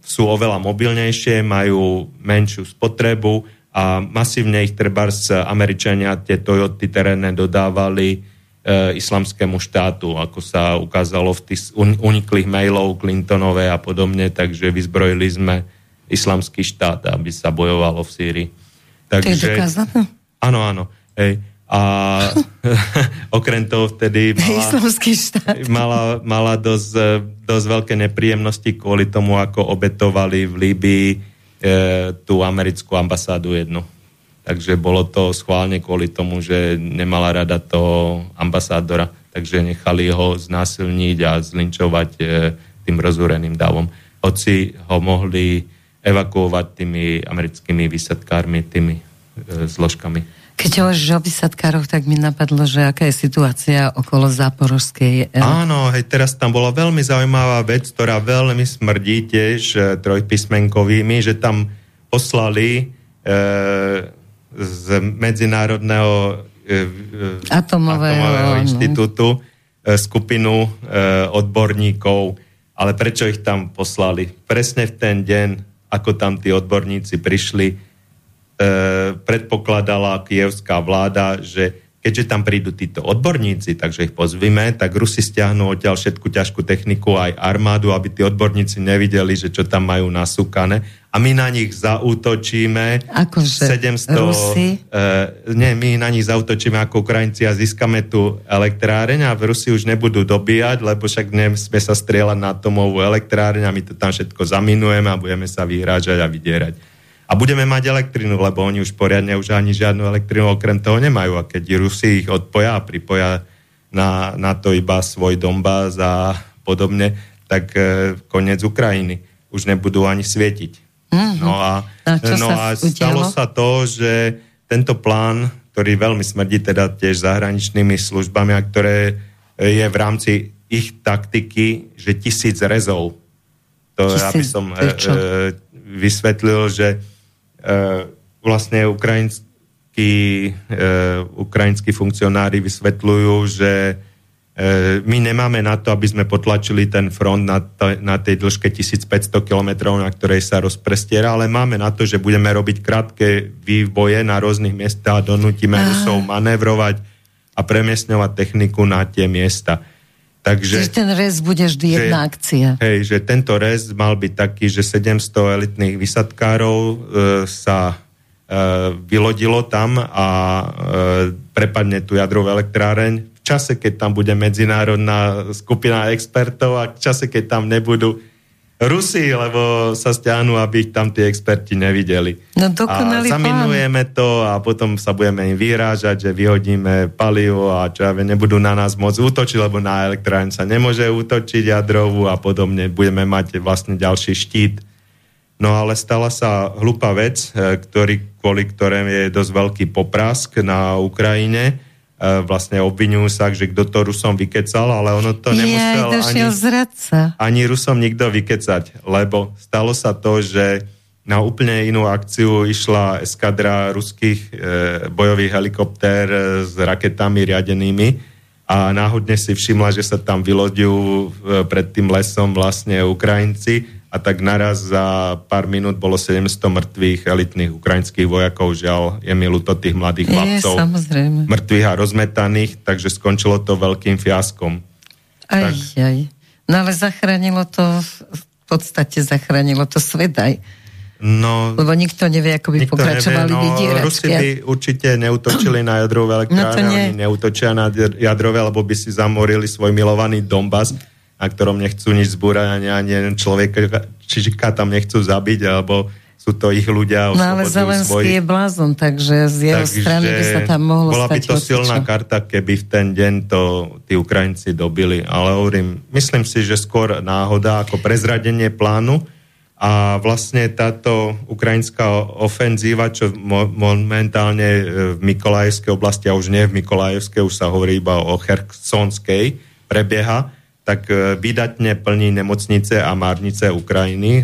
sú oveľa mobilnejšie, majú menšiu spotrebu a masívne ich treba Američania tie Toyoty terénne dodávali e, islamskému štátu, ako sa ukázalo v tých un- uniklých mailov Clintonové a podobne, takže vyzbrojili sme islamský štát, aby sa bojovalo v Sýrii. To je dokázané? Áno, áno. Hej. A okrem toho vtedy mala, mala, mala dosť, e, dosť veľké nepríjemnosti kvôli tomu, ako obetovali v Líbii tú americkú ambasádu jednu. Takže bolo to schválne kvôli tomu, že nemala rada toho ambasádora, takže nechali ho znásilniť a zlinčovať e, tým rozúreným davom. Hoci ho mohli evakuovať tými americkými výsadkármi, tými e, zložkami. Keď hovoríš o vysadkároch, tak mi napadlo, že aká je situácia okolo Záporožskej. e, Áno, hej, teraz tam bola veľmi zaujímavá vec, ktorá veľmi smrdí tiež e, trojpísmenkovými, že tam poslali e, z Medzinárodného e, Atomového, áno. inštitútu e, skupinu e, odborníkov. Ale prečo ich tam poslali? Presne v ten deň, ako tam tí odborníci prišli, predpokladala kievská vláda, že keďže tam prídu títo odborníci, takže ich pozvime, tak Rusi stiahnu odtiaľ všetku ťažkú techniku aj armádu, aby tí odborníci nevideli, že čo tam majú nasúkané. A my na nich zaútočíme Akože 700... Rusi? E, nie, my na nich zautočíme ako Ukrajinci a získame tú elektráreň a v Rusi už nebudú dobíjať, lebo však nesmie sa strieľať na atomovú elektráreň a my to tam všetko zaminujeme a budeme sa vyhrážať a vydierať. A budeme mať elektrinu, lebo oni už poriadne už ani žiadnu elektrinu okrem toho nemajú. A keď Rusi ich odpoja a pripoja na, na to iba svoj Donbass a podobne, tak e, koniec Ukrajiny. Už nebudú ani svietiť. Mhm. No a, A no sa a stalo sa to, že tento plán, ktorý veľmi smrdí teda tiež zahraničnými službami a ktoré e, je v rámci ich taktiky, že tisíc rezov. To, Tisíc, aby som e, e, vysvetlil, že vlastne ukrajinskí, e, ukrajinskí funkcionári vysvetľujú, že e, my nemáme na to, aby sme potlačili ten front na, to, na tej dĺžke 1500 km, na ktorej sa rozprestiera, ale máme na to, že budeme robiť krátke vývoje na rôznych miestach a donútime Rusov manévrovať a premiestňovať techniku na tie miesta. Takže, Čiže ten rez bude vždy jedna akcia. Hej, že tento rez mal byť taký, že 700 elitných vysadkárov e, sa e, vylodilo tam a e, prepadne tú jadrovú elektráreň v čase, keď tam bude medzinárodná skupina expertov a v čase, keď tam nebudú Rusi, lebo sa stiahnu, aby ich tam tí experti nevideli. No dokonalý a zaminujeme to a potom sa budeme im vyrážať, že vyhodíme palivo a čo ja viem, nebudú na nás môcť útočiť, lebo na elektrárne sa nemôže útočiť jadrovú a podobne. Budeme mať vlastne ďalší štít. No ale stala sa hlúpa vec, e, ktorý, kvôli ktorém je dosť veľký poprask na Ukrajine. E, Vlastne obvinujú sa, že kto to Rusom vykecal, ale ono to nemusel Jej, ani zradca. ani Rusom nikto vykecať, lebo stalo sa to, že na úplne inú akciu išla eskadra ruských e, bojových helikoptér e, s raketami riadenými a náhodne si všimla, že sa tam vyloďujú e, pred tým lesom vlastne Ukrajinci a tak naraz za pár minút bolo 700 mŕtvych elitných ukrajinských vojakov. Žiaľ, je mi ľúto tých mladých chlapcov. Mŕtvych a rozmetaných, takže skončilo to veľkým fiaskom. Aj, tak. aj. No ale zachránilo to, v podstate zachránilo to svet aj. No, Lebo nikto nevie, ako by pokračovali nevie, no, Rusi by určite neutočili na jadrové elektrárne, no oni neutočia na jadrové, lebo by si zamorili svoj milovaný Donbass na ktorom nechcú nič zbúrať, ani, ani jeden človek, čižika tam nechcú zabiť, alebo sú to ich ľudia. No ale Zelenský svoj... je blázon, takže z jeho takže strany by sa tam mohlo bola by to silná karta, keby v ten deň to tí Ukrajinci dobili. Ale hovorím, myslím si, že skôr náhoda ako prezradenie plánu a vlastne táto ukrajinská ofenzíva, čo momentálne e, v Mikolajevskej oblasti, a už nie v Mikolajevskej, už sa hovorí iba o Chersonskej, prebieha, tak e, vydatne plní nemocnice a márnice Ukrajiny. E,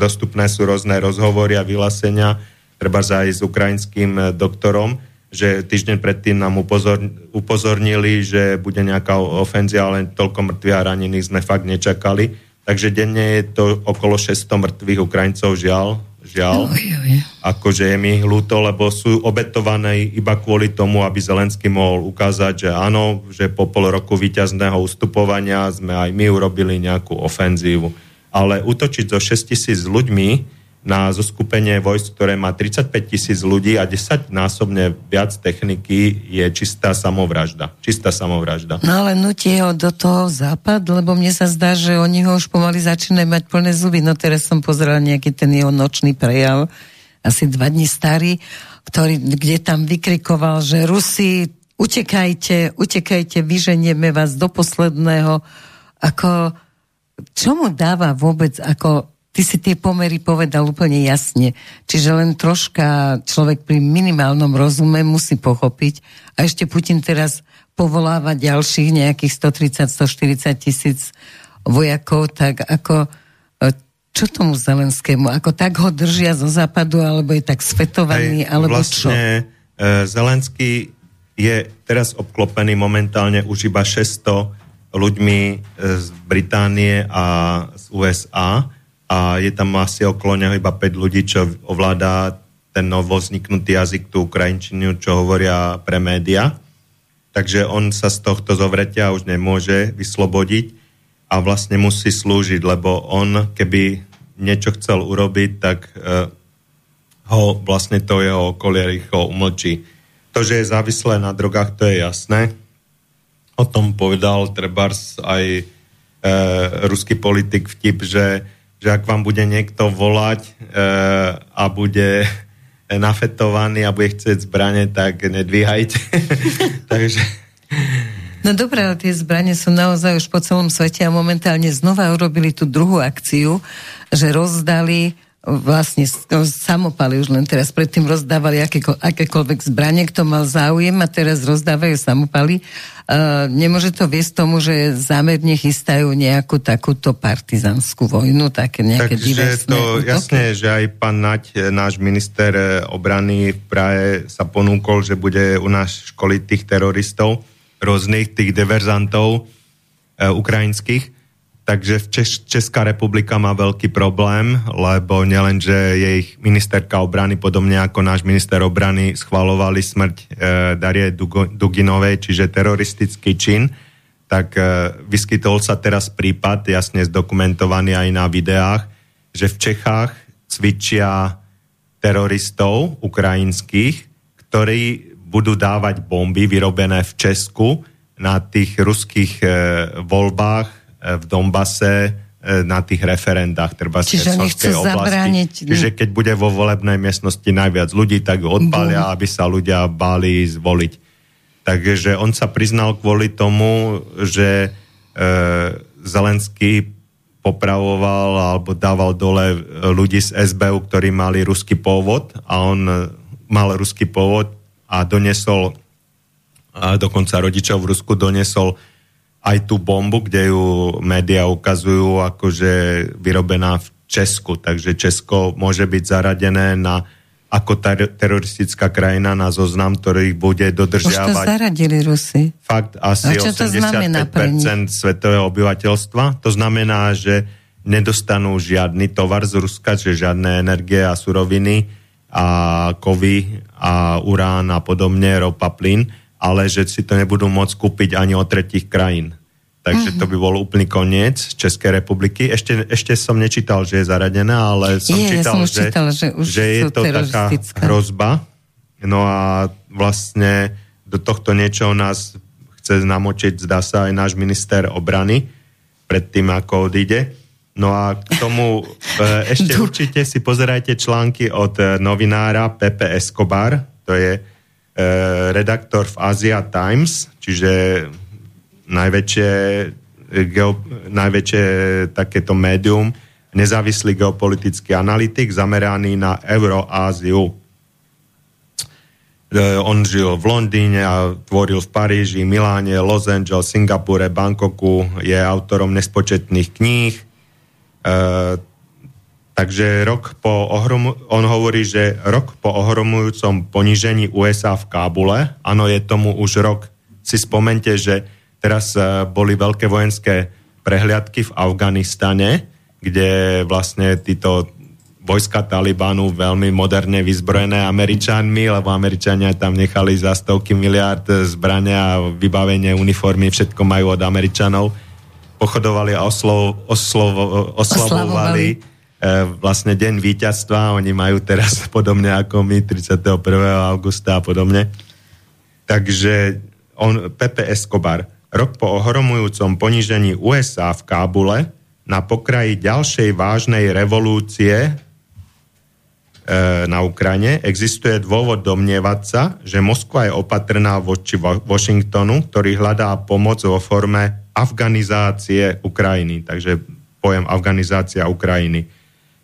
dostupné sú rôzne rozhovory a vyhlásenia, treba aj s ukrajinským e, doktorom, že týždeň predtým nám upozor, upozornili, že bude nejaká ofenzia, ale toľko mŕtvych a ranených sme fakt nečakali. Takže denne je to okolo 600 mŕtvych Ukrajincov, žiaľ, žiaľ. Oj, oj. Akože je mi ľúto, lebo sú obetované iba kvôli tomu, aby Zelenský mohol ukázať, že áno, že po pol roku víťazného ustupovania sme aj my urobili nejakú ofenzívu. Ale útočiť so 6 tisíc ľuďmi na zoskupenie vojsk, ktoré má 35 tisíc ľudí a 10 násobne viac techniky, je čistá samovražda. Čistá samovražda. No ale nutie ho do toho západ, lebo mne sa zdá, že oni ho už pomaly začínajú mať plné zuby. No teraz som pozrela nejaký ten jeho nočný prejav, asi dva dní starý, ktorý, kde tam vykrikoval, že Rusi, utekajte, utekajte, vyženieme vás do posledného. Ako, čo mu dáva vôbec ako ty si tie pomery povedal úplne jasne. Čiže len troška človek pri minimálnom rozume musí pochopiť. A ešte Putin teraz povoláva ďalších nejakých 130-140 tisíc vojakov, tak ako e, čo tomu Zelenskému? Ako tak ho držia zo západu, alebo je tak svetovaný, Aj, alebo vlastne, čo? E, Zelenský je teraz obklopený momentálne už iba 600 ľuďmi e, z Británie a z USA a je tam asi okolo neho iba 5 ľudí, čo ovládá ten novozniknutý jazyk, tú ukrajinčinu, čo hovoria pre média. Takže on sa z tohto zovretia už nemôže vyslobodiť a vlastne musí slúžiť, lebo on, keby niečo chcel urobiť, tak uh, ho vlastne to jeho okolie rýchlo umlčí. To, že je závislé na drogách, to je jasné. O tom povedal trebárs aj uh, ruský politik vtip, že že ak vám bude niekto volať e, a bude nafetovaný a bude chcieť zbranie, tak nedvíhajte. Takže... No dobré, ale tie zbranie sú naozaj už po celom svete a momentálne znova urobili tú druhú akciu, že rozdali vlastne no, samopaly už len teraz. Predtým rozdávali akéko, akékoľvek zbranie, kto mal záujem a teraz rozdávajú samopaly. Uh, nemôže to viesť tomu, že zámerne chystajú nejakú takúto partizanskú vojnu, také nejaké Takže divesné to útoky? jasné, že aj pán Nať, náš minister eh, obrany v Prahe sa ponúkol, že bude u nás školiť tých teroristov, rôznych tých diverzantov uh, ukrajinských Takže Češ, Česká republika má veľký problém, lebo nielen, že jej ministerka obrany, podobne ako náš minister obrany, schvalovali smrť e, Darie Duginovej, čiže teroristický čin, tak e, vyskytol sa teraz prípad, jasne zdokumentovaný aj na videách, že v Čechách cvičia teroristov ukrajinských, ktorí budú dávať bomby vyrobené v Česku na tých ruských e, voľbách v Dombase e, na tých referendách, treba z Chersonskej oblasti. Čiže keď bude vo volebnej miestnosti najviac ľudí, tak ju odpalia, aby sa ľudia báli zvoliť. Takže on sa priznal kvôli tomu, že e, Zelenský popravoval alebo dával dole ľudí z SBU, ktorí mali ruský pôvod a on mal ruský pôvod a donesol a dokonca rodičov v Rusku donesol aj tú bombu, kde ju médiá ukazujú akože vyrobená v Česku. Takže Česko môže byť zaradené na ako ter- teroristická krajina na zoznam, ktorý bude dodržiavať... Už to zaradili Rusy. Fakt asi 85% svetového obyvateľstva. To znamená, že nedostanú žiadny tovar z Ruska, že žiadne energie a suroviny a kovy a urán a podobne, ropa, plyn, ale že si to nebudú môcť kúpiť ani od tretich krajín. Takže mm-hmm. to by bol úplný koniec Českej republiky. Ešte, ešte som nečítal, že je zaradená, ale som je, čítal, ja som že, čítal, že, už že je to taká hrozba. No a vlastne do tohto niečoho nás chce namočiť, zdá sa, aj náš minister obrany pred tým, ako odíde. No a k tomu e, ešte určite si pozerajte články od e, novinára Pepe Escobar, to je e, redaktor v Asia Times, čiže najväčšie, geo, najväčšie takéto médium, nezávislý geopolitický analytik zameraný na Euroáziu. E, on žil v Londýne a tvoril v Paríži, Miláne, Los Angeles, Singapure, Bangkoku, je autorom nespočetných kníh. E, takže rok po ohromu, on hovorí, že rok po ohromujúcom ponížení USA v Kábule, áno, je tomu už rok, si spomente, že teraz e, boli veľké vojenské prehliadky v Afganistane, kde vlastne títo vojska Talibanu veľmi moderne vyzbrojené Američanmi, lebo Američania tam nechali za stovky miliard zbrania a vybavenie uniformy, všetko majú od Američanov. Pochodovali a oslov, oslov, oslavovali e, vlastne deň víťazstva. Oni majú teraz podobne ako my 31. augusta a podobne. Takže on, Pepe Escobar, rok po ohromujúcom ponížení USA v Kábule na pokraji ďalšej vážnej revolúcie E, na Ukrajine, existuje dôvod domnievať sa, že Moskva je opatrná voči Washingtonu, ktorý hľadá pomoc vo forme afganizácie Ukrajiny. Takže pojem afganizácia Ukrajiny.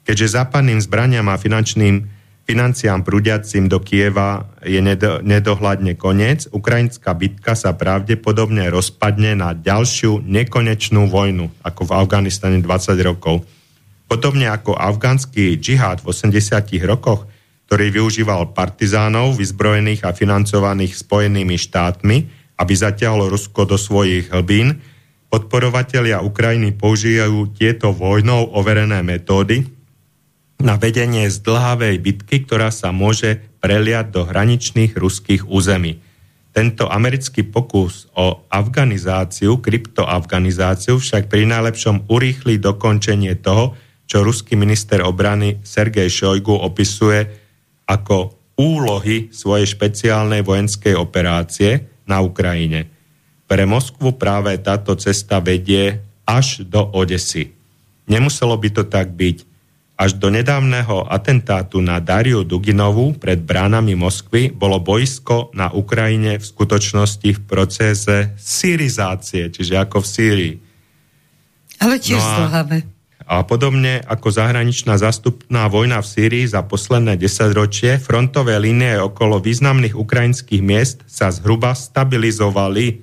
Keďže západným zbraniam a finančným financiám prúdiacim do Kieva je nedo, nedohľadne koniec, ukrajinská bitka sa pravdepodobne rozpadne na ďalšiu nekonečnú vojnu, ako v Afganistane 20 rokov. Podobne ako afgánsky džihad v 80 rokoch, ktorý využíval partizánov vyzbrojených a financovaných Spojenými štátmi, aby zatiahlo Rusko do svojich hlbín, podporovatelia Ukrajiny použijú tieto vojnou overené metódy na vedenie zdlhavej bitky, ktorá sa môže preliať do hraničných ruských území. Tento americký pokus o afganizáciu, kryptoafganizáciu však pri najlepšom urýchli dokončenie toho, čo ruský minister obrany Sergej Šojgu opisuje ako úlohy svojej špeciálnej vojenskej operácie na Ukrajine. Pre Moskvu práve táto cesta vedie až do Odesy. Nemuselo by to tak byť. Až do nedávneho atentátu na Dariu Duginovu pred bránami Moskvy bolo boisko na Ukrajine v skutočnosti v procese syrizácie, čiže ako v Sýrii. Ale tiež no zdlhavé. A podobne ako zahraničná zastupná vojna v Sýrii za posledné desaťročie, frontové línie okolo významných ukrajinských miest sa zhruba stabilizovali,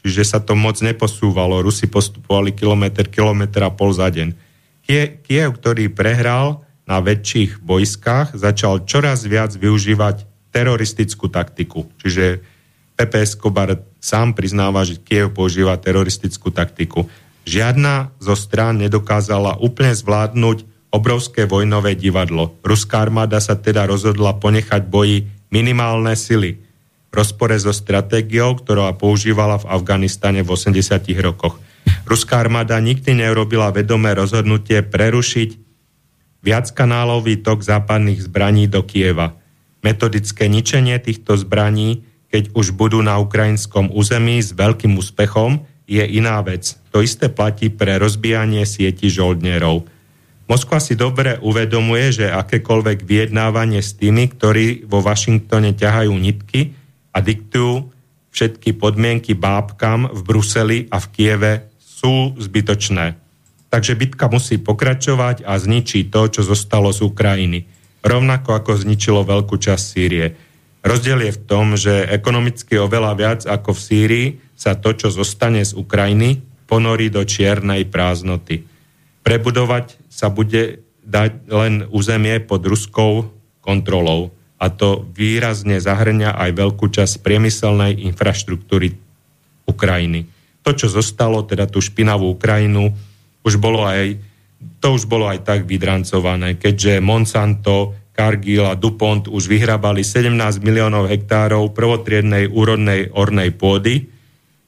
čiže sa to moc neposúvalo. Rusi postupovali kilometr, kilometr a pol za deň. Kiev, ktorý prehral na väčších bojskách, začal čoraz viac využívať teroristickú taktiku. Čiže Pepe Escobar sám priznáva, že Kiev používa teroristickú taktiku. Žiadna zo strán nedokázala úplne zvládnuť obrovské vojnové divadlo. Ruská armáda sa teda rozhodla ponechať boji minimálne sily v rozpore so stratégiou, ktorá používala v Afganistane v 80 rokoch. Ruská armáda nikdy neurobila vedomé rozhodnutie prerušiť viackanálový tok západných zbraní do Kieva. Metodické ničenie týchto zbraní, keď už budú na ukrajinskom území s veľkým úspechom, je iná vec. To isté platí pre rozbijanie sieti žoldnerov. Moskva si dobre uvedomuje, že akékoľvek vyjednávanie s tými, ktorí vo Washingtone ťahajú nitky a diktujú všetky podmienky bábkam v Bruseli a v Kieve sú zbytočné. Takže bitka musí pokračovať a zničiť to, čo zostalo z Ukrajiny. Rovnako ako zničilo veľkú časť Sýrie. Rozdiel je v tom, že ekonomicky oveľa viac ako v Sýrii sa to, čo zostane z Ukrajiny, ponorí do čiernej prázdnoty. Prebudovať sa bude dať len územie pod ruskou kontrolou a to výrazne zahrňa aj veľkú časť priemyselnej infraštruktúry Ukrajiny. To, čo zostalo, teda tú špinavú Ukrajinu, už bolo aj to už bolo aj tak vydrancované, keďže Monsanto, Cargill a DuPont už vyhrabali 17 miliónov hektárov prvotriednej úrodnej ornej pôdy,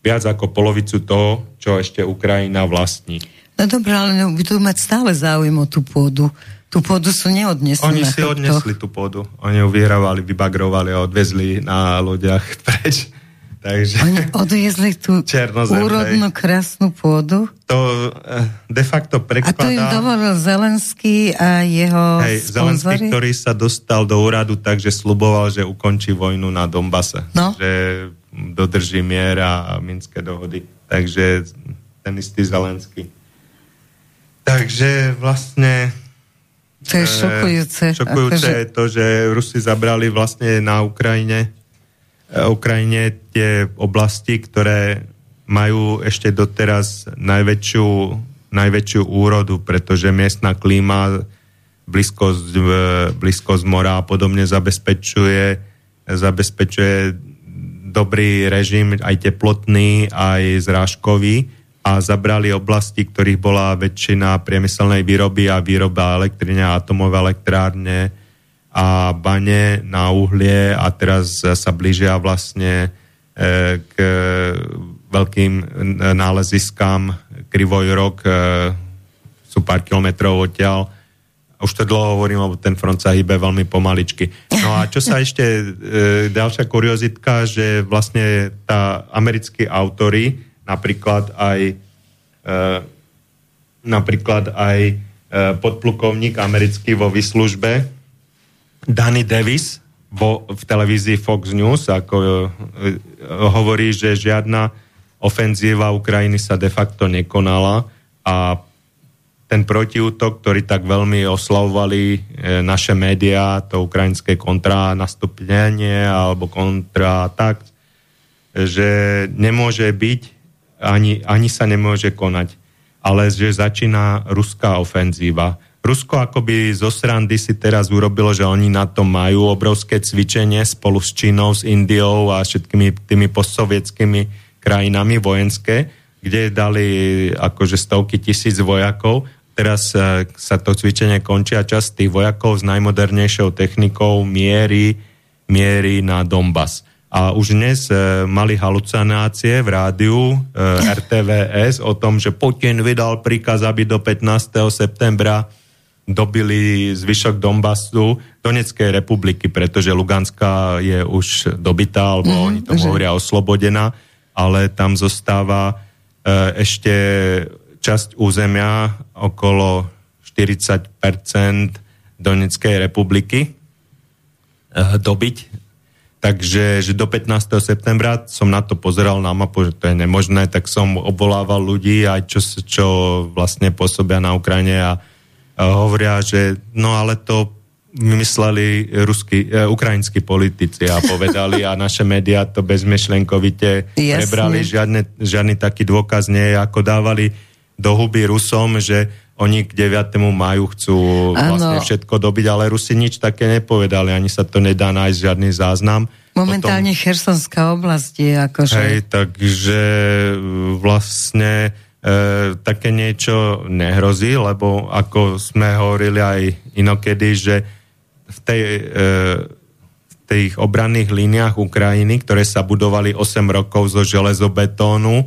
viac ako polovicu toho, čo ešte Ukrajina vlastní. No dobré, ale budú mať stále záujem o tú pôdu. Tú pôdu sú neodnesli. Oni si odnesli tú pôdu. Oni ju vyhrávali, vybagrovali a odvezli na loďach preč. Takže... Oni odviezli tú úrodnú krásnu pôdu? To eh, de facto prekladá... A to im dovolil Zelenský a jeho Hej, Zelenský, ktorý sa dostal do úradu tak, že sluboval, že ukončí vojnu na Dombase. No? Že dodrží mier a minské dohody. Takže ten istý Zelenský. Takže vlastne... To je šokujúce. Šokujúce akože... je to, že Rusi zabrali vlastne na Ukrajine Ukrajine tie oblasti, ktoré majú ešte doteraz najväčšiu, najväčšiu úrodu, pretože miestna klíma, blízkosť, e, blízkosť mora a podobne zabezpečuje, zabezpečuje dobrý režim, aj teplotný, aj zrážkový. A zabrali oblasti, ktorých bola väčšina priemyselnej výroby a výroba elektrine a atomové elektrárne a bane na uhlie a teraz sa blížia vlastne e, k veľkým náleziskám Krivoj rok e, sú pár kilometrov odtiaľ. Už to dlho hovorím, lebo ten front sa hýbe veľmi pomaličky. No a čo sa ešte, e, ďalšia kuriozitka, že vlastne tá americkí autory, napríklad aj napríklad aj podplukovník americký vo výslužbe, Danny Davis vo, v televízii Fox News ako e, hovorí, že žiadna ofenzíva Ukrajiny sa de facto nekonala a ten protiútok, ktorý tak veľmi oslavovali e, naše médiá, to ukrajinské kontranastupnenie alebo kontratak, že nemôže byť, ani, ani sa nemôže konať, ale že začína ruská ofenzíva Rusko akoby zo srandy si teraz urobilo, že oni na to majú obrovské cvičenie spolu s Čínou, s Indiou a všetkými tými postsovietskými krajinami vojenské, kde dali akože stovky tisíc vojakov. Teraz e, sa to cvičenie končí a časť tých vojakov s najmodernejšou technikou mierí, mierí na Donbass. A už dnes e, mali halucinácie v rádiu e, RTVS o tom, že Putin vydal príkaz, aby do 15. septembra dobili zvyšok Donbasu Doneckej republiky, pretože Luganská je už dobitá, alebo mm, oni to hovoria oslobodená, ale tam zostáva e, ešte časť územia okolo 40% Doneckej republiky e, dobiť. Takže že do 15. septembra som na to pozeral na mapu, že to je nemožné, tak som obvolával ľudí, aj čo, čo vlastne pôsobia na Ukrajine a hovoria, že no ale to vymysleli ruskí, e, ukrajinskí politici a povedali a naše médiá to bezmyšlenkovite prebrali. Žiadne, žiadny taký dôkaz nie ako dávali do huby Rusom, že oni k 9. majú chcú ano. vlastne všetko dobiť, ale Rusi nič také nepovedali, ani sa to nedá nájsť žiadny záznam. Momentálne Potom, Chersonská oblasť je akože... Hej, takže vlastne e, také niečo nehrozí, lebo ako sme hovorili aj inokedy, že v, tej, e, v tých obranných líniách Ukrajiny, ktoré sa budovali 8 rokov zo železobetónu, e,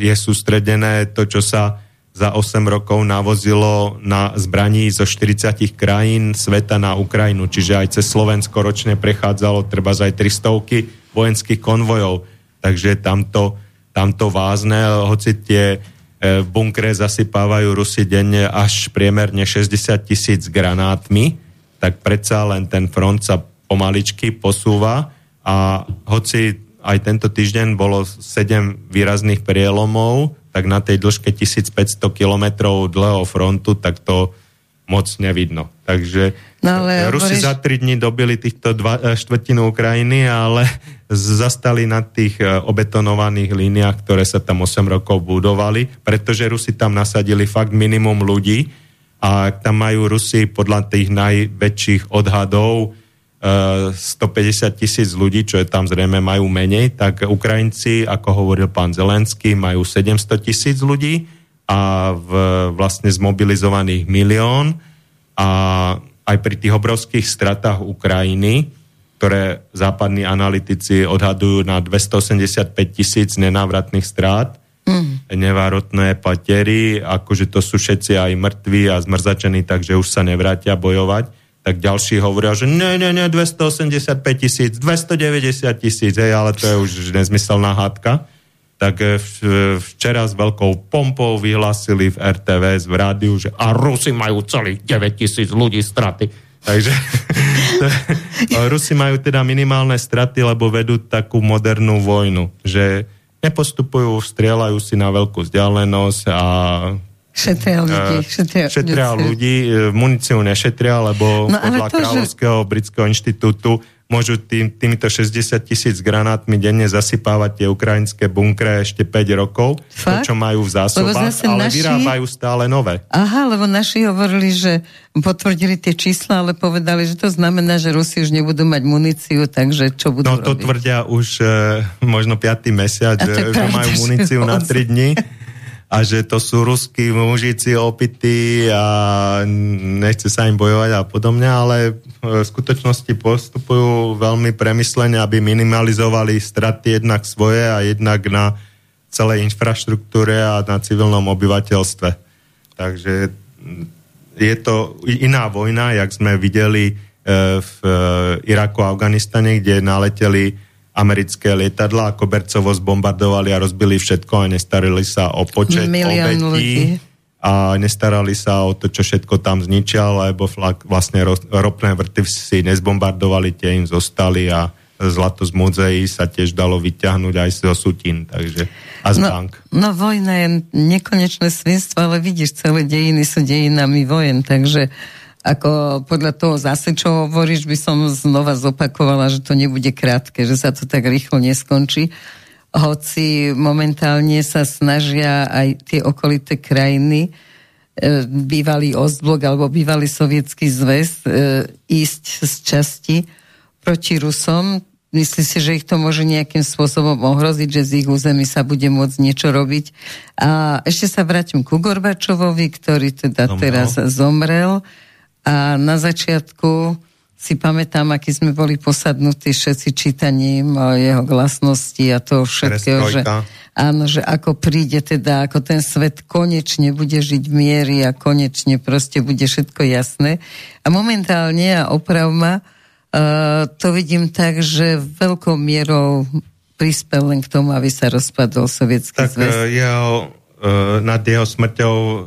je sústredené to, čo sa za 8 rokov navozilo na zbraní zo 40 krajín sveta na Ukrajinu, čiže aj cez Slovensko ročne prechádzalo treba aj 300 vojenských konvojov, takže tamto tamto vázne, hoci tie e, bunkre zasypávajú Rusy denne až priemerne 60 tisíc granátmi, tak predsa len ten front sa pomaličky posúva a hoci aj tento týždeň bolo 7 výrazných prielomov, tak na tej dĺžke 1500 kilometrov dlhého frontu, tak to moc nevidno. Takže no, ale Rusi hovoríš... za 3 dní dobili týchto dva, e, štvrtinu Ukrajiny, ale zastali na tých e, obetonovaných líniách, ktoré sa tam 8 rokov budovali, pretože Rusi tam nasadili fakt minimum ľudí a tam majú Rusi podľa tých najväčších odhadov 150 e, tisíc ľudí, čo je tam zrejme majú menej, tak Ukrajinci, ako hovoril pán Zelenský, majú 700 tisíc ľudí a v, vlastne zmobilizovaných milión a aj pri tých obrovských stratách Ukrajiny, ktoré západní analytici odhadujú na 285 tisíc nenávratných strát, mm. nevárotné patery, akože to sú všetci aj mŕtvi a zmrzačení, takže už sa nevrátia bojovať, tak ďalší hovoria, že ne, ne, ne, 285 tisíc, 290 tisíc, hej, ale to je už nezmyselná hádka tak eh, včera s veľkou pompou vyhlásili v RTVS v rádiu, že a Rusi majú celých 9 tisíc ľudí straty. Takže Rusi majú teda minimálne straty, lebo vedú takú modernú vojnu, že nepostupujú, strieľajú si na veľkú vzdialenosť a Šetria ľudí. Eh, šetria, šetria ľudí, eh, muníciu nešetria, lebo no, podľa to, Kráľovského že... britského inštitútu môžu tým, týmito 60 tisíc granátmi denne zasypávať tie ukrajinské bunkre ešte 5 rokov, to, čo majú v zásobách, ale naši... vyrábajú stále nové. Aha, lebo naši hovorili, že potvrdili tie čísla, ale povedali, že to znamená, že Rusi už nebudú mať muníciu, takže čo budú No to robiť? tvrdia už e, možno 5. mesiac, že, že majú muníciu na 3 dní a že to sú ruskí mužici opití a nechce sa im bojovať a podobne, ale v skutočnosti postupujú veľmi premyslene, aby minimalizovali straty jednak svoje a jednak na celej infraštruktúre a na civilnom obyvateľstve. Takže je to iná vojna, jak sme videli e, v e, Iraku a Afganistane, kde naleteli americké lietadla a kobercovo zbombardovali a rozbili všetko a nestarili sa o počet Milión obetí. Ľudí. A nestarali sa o to, čo všetko tam zničia, lebo vlastne ropné vrty si nezbombardovali, tie im zostali a zlato z muzeí sa tiež dalo vyťahnuť aj zo sutín, takže a z no, bank. No vojna je nekonečné svinstvo, ale vidíš, celé dejiny sú dejinami vojen, takže ako podľa toho zase, čo hovoríš, by som znova zopakovala, že to nebude krátke, že sa to tak rýchlo neskončí. Hoci momentálne sa snažia aj tie okolité krajiny, e, bývalý Ostblok alebo bývalý sovietský zväz, e, ísť z časti proti Rusom. Myslí si, že ich to môže nejakým spôsobom ohroziť, že z ich území sa bude môcť niečo robiť. A ešte sa vrátim ku Gorbačovovi, ktorý teda zomrel. teraz zomrel a na začiatku si pamätám, aký sme boli posadnutí všetci čítaním o jeho glasnosti a to všetkého, že, áno, že ako príde teda, ako ten svet konečne bude žiť v miery a konečne proste bude všetko jasné. A momentálne, a oprav ma, uh, to vidím tak, že veľkou mierou prispel len k tomu, aby sa rozpadol sovietský tak, zväz. Tak jeho, uh, nad jeho smrťou uh,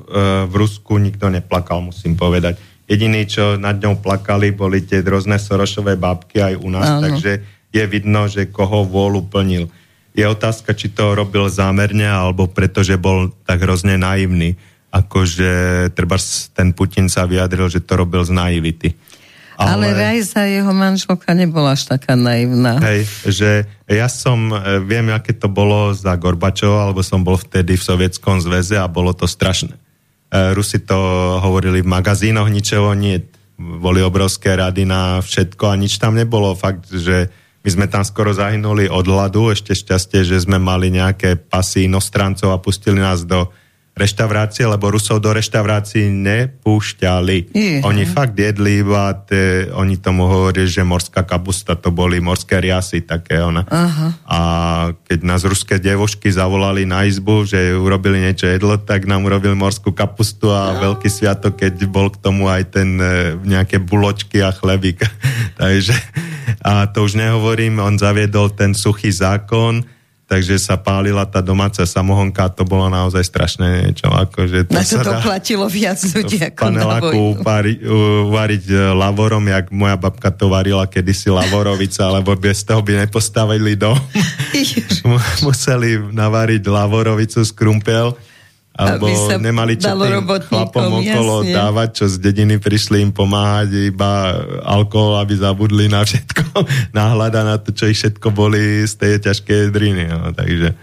v Rusku nikto neplakal, musím povedať Jediní, čo nad ňou plakali, boli tie rôzne Sorošové bábky aj u nás, Áno. takže je vidno, že koho vôľu plnil. Je otázka, či to robil zámerne, alebo pretože bol tak hrozne naivný. Akože treba ten Putin sa vyjadril, že to robil z naivity. Ale, Ale Rajza, jeho manželka, nebola až taká naivná. Hej, že ja som, e, viem, aké to bolo za Gorbačov, alebo som bol vtedy v Sovietskom zväze a bolo to strašné. E, Rusi to hovorili v magazínoch, ničoho nie. Boli obrovské rady na všetko a nič tam nebolo. Fakt, že my sme tam skoro zahynuli od hladu, ešte šťastie, že sme mali nejaké pasy inostrancov a pustili nás do reštaurácie, lebo Rusov do reštaurácií nepúšťali. Yeah. Oni fakt jedli iba, te, oni tomu hovorili, že morská kapusta, to boli morské riasy také. Ona. Uh-huh. A keď nás ruské devošky zavolali na izbu, že urobili niečo jedlo, tak nám urobili morskú kapustu a uh-huh. veľký sviatok, keď bol k tomu aj ten e, nejaké buločky a chlebík. Takže a to už nehovorím, on zaviedol ten suchý zákon, takže sa pálila tá domáca samohonka, to bolo naozaj strašné niečo. Akože to na to, platilo viac ľudí ako paneláku upari, uvariť e, lavorom, jak moja babka to varila kedysi lavorovica, lebo bez toho by nepostavili dom. Museli navariť lavorovicu z krumpel alebo nemali čo tým chlapom okolo jasne. dávať, čo z dediny prišli im pomáhať, iba alkohol, aby zabudli na všetko, náhľada na to, čo ich všetko boli z tej ťažkej driny. No, takže...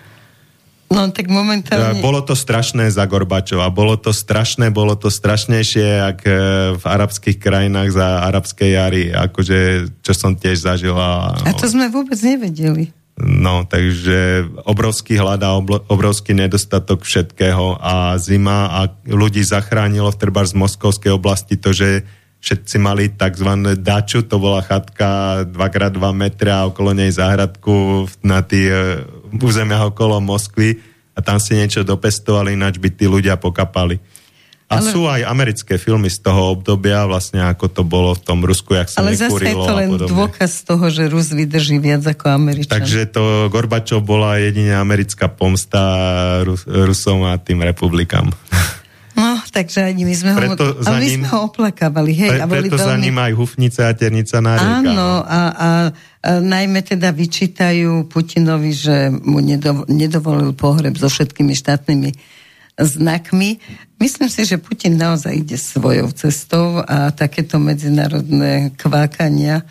No tak momentálne... Bolo to strašné za Gorbačova, bolo to strašné, bolo to strašnejšie, jak e, v arabských krajinách za arabskej jary, akože čo som tiež zažila. No. A to sme vôbec nevedeli. No, takže obrovský hlad a obrovský nedostatok všetkého a zima a ľudí zachránilo v treba z moskovskej oblasti to, že všetci mali tzv. daču, to bola chatka 2x2 metra a okolo nej záhradku na tých e, územiach okolo Moskvy a tam si niečo dopestovali, ináč by tí ľudia pokapali. A ale, sú aj americké filmy z toho obdobia, vlastne ako to bolo v tom Rusku, jak sa Ale zase je to len dôkaz toho, že Rus vydrží viac ako Američan. Takže to Gorbačov bola jedine americká pomsta Rus, Rusom a tým republikám. No, takže ani my sme preto ho, ale my ním, sme ho oplakávali. Hej, pre, a boli preto veľmi... za ním aj hufnica a ternica na rieka. Áno, a, a, a najmä teda vyčítajú Putinovi, že mu nedovolil pohreb so všetkými štátnymi znakmi. Myslím si, že Putin naozaj ide svojou cestou a takéto medzinárodné kvákania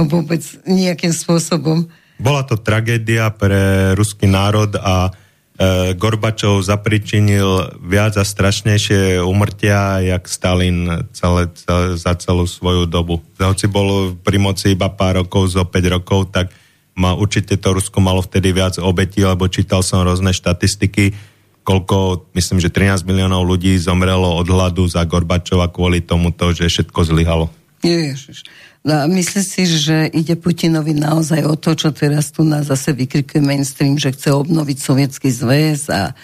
ho vôbec nejakým spôsobom. Bola to tragédia pre ruský národ a e, Gorbačov zapričinil viac a strašnejšie umrtia, jak Stalin celé, celé, za celú svoju dobu. Hoci bol pri moci iba pár rokov, zo 5 rokov, tak ma, určite to Rusko malo vtedy viac obetí, lebo čítal som rôzne štatistiky, koľko, myslím, že 13 miliónov ľudí zomrelo od hladu za Gorbačova kvôli tomuto, že všetko zlyhalo. Ježiš. No, myslím si, že ide Putinovi naozaj o to, čo teraz tu nás zase vykrikuje mainstream, že chce obnoviť sovietský zväz a,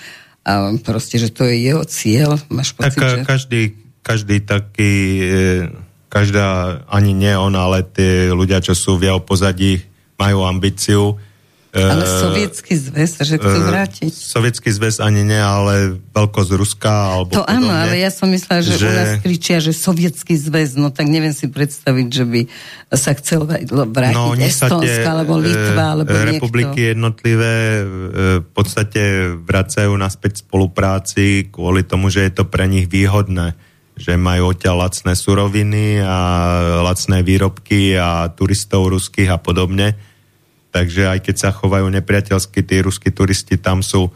a proste, že to je jeho cieľ. Máš pocit, tak, že... každý, každý taký, e, každá, ani nie on, ale tie ľudia, čo sú v jeho pozadí, majú ambíciu ale eh, sovietský zväz, že chcú eh, vrátiť. Sovietský zväz ani nie, ale veľkosť Ruska alebo To podobne, áno, ale ja som myslela, že, že u nás kričia, že sovietský zväz, no tak neviem si predstaviť, že by sa chcel vrátiť no, Estonska, alebo eh, Litva, alebo Republiky niekto. jednotlivé v podstate vracajú naspäť spolupráci kvôli tomu, že je to pre nich výhodné že majú odtiaľ lacné suroviny a lacné výrobky a turistov ruských a podobne takže aj keď sa chovajú nepriateľsky, tí ruskí turisti tam sú,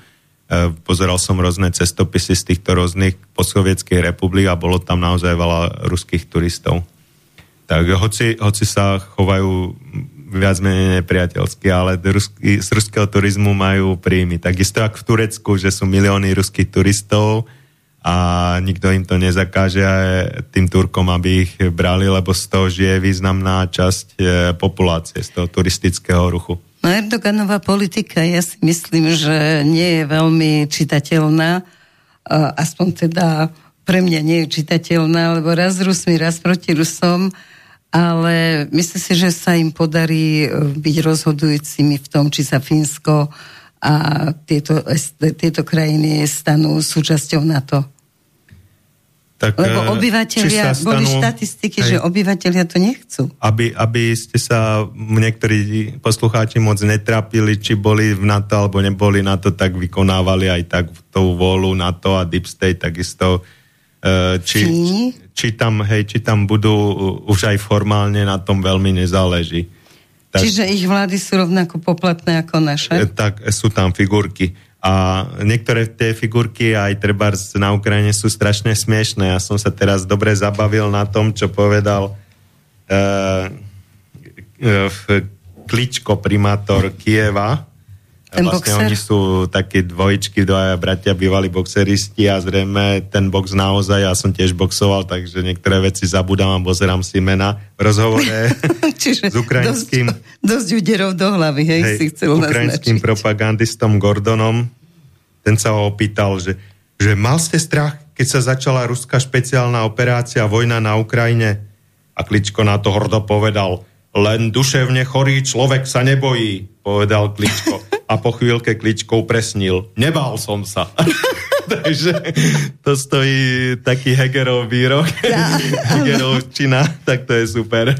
e, pozeral som rôzne cestopisy z týchto rôznych postsovietských republik a bolo tam naozaj veľa ruských turistov. Tak hoci, hoci sa chovajú viac menej nepriateľsky, ale z ruského turizmu majú príjmy. Takisto ako v Turecku, že sú milióny ruských turistov, a nikto im to nezakáže tým Turkom, aby ich brali, lebo z toho žije významná časť e, populácie, z toho turistického ruchu. No Erdoganová politika, ja si myslím, že nie je veľmi čitateľná, aspoň teda pre mňa nie je čitateľná, lebo raz Rusmi, raz proti Rusom, ale myslím si, že sa im podarí e, byť rozhodujúcimi v tom, či sa Fínsko a tieto, tieto krajiny stanú súčasťou NATO. Tak, Lebo eh, obyvateľia, stanú, boli štatistiky, hej, že obyvateľia to nechcú. Aby, aby ste sa niektorí poslucháči moc netrapili, či boli v NATO alebo neboli na to, tak vykonávali aj tak tú vôľu NATO a Deep State takisto. Eh, či, či, tam, hej, či tam budú už aj formálne na tom veľmi nezáleží. Tak, Čiže ich vlády sú rovnako poplatné ako naše? E, tak sú tam figurky. A niektoré tie figurky aj treba na Ukrajine sú strašne smiešné. Ja som sa teraz dobre zabavil na tom, čo povedal uh, uh, Kličko, primátor Kieva, ten vlastne boxer? oni sú také dvojičky, dvaja bratia, bývalí boxeristi a zrejme ten box naozaj, ja som tiež boxoval, takže niektoré veci zabudám a pozerám si mena v rozhovore s ukrajinským... Dosť, dosť úderov do hlavy, hej, hej si chcel ukrajinským naznačiť. propagandistom Gordonom. Ten sa ho opýtal, že, že mal ste strach, keď sa začala ruská špeciálna operácia vojna na Ukrajine? A Kličko na to hordo povedal, len duševne chorý človek sa nebojí, povedal Kličko. A po chvíľke Kličko upresnil. Nebál som sa. Takže to stojí taký Hegerov výrok. Ja, Hegerovčina, tak to je super.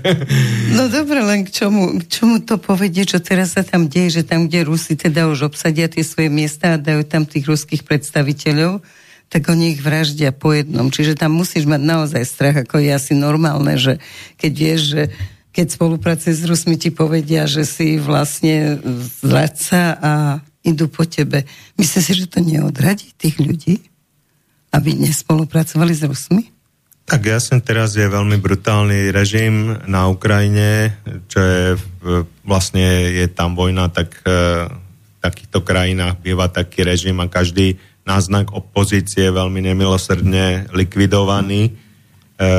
No dobre, len k čomu, k čomu to povedie, čo teraz sa tam deje, že tam, kde Rusi teda už obsadia tie svoje miesta a dajú tam tých ruských predstaviteľov, tak oni ich vraždia po jednom. Čiže tam musíš mať naozaj strach, ako je asi normálne, že keď vieš, že keď spolupracuje s Rusmi, ti povedia, že si vlastne zradca a idú po tebe. Myslíš si, že to neodradí tých ľudí, aby nespolupracovali s Rusmi? Tak jasne, teraz je veľmi brutálny režim na Ukrajine, čo je vlastne je tam vojna, tak e, v takýchto krajinách býva taký režim a každý náznak opozície je veľmi nemilosrdne likvidovaný. E,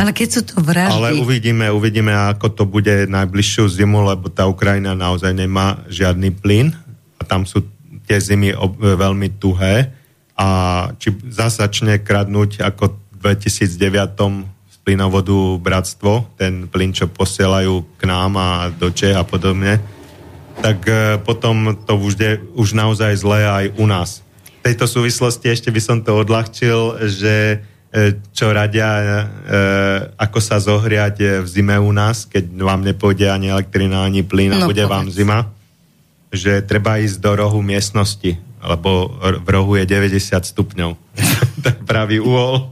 ale keď sú to vraždy... Ale uvidíme, uvidíme, ako to bude najbližšiu zimu, lebo tá Ukrajina naozaj nemá žiadny plyn a tam sú tie zimy ob, veľmi tuhé a či začne kradnúť ako 2009 z plynovodu Bratstvo, ten plyn, čo posielajú k nám a do Čech a podobne, tak e, potom to už je už naozaj zlé aj u nás. V tejto súvislosti ešte by som to odľahčil, že čo radia, e, ako sa zohriať v zime u nás, keď vám nepôjde ani elektrina, ani plyn a no, bude povedz. vám zima, že treba ísť do rohu miestnosti, lebo v rohu je 90 stupňov. tak pravý úhol.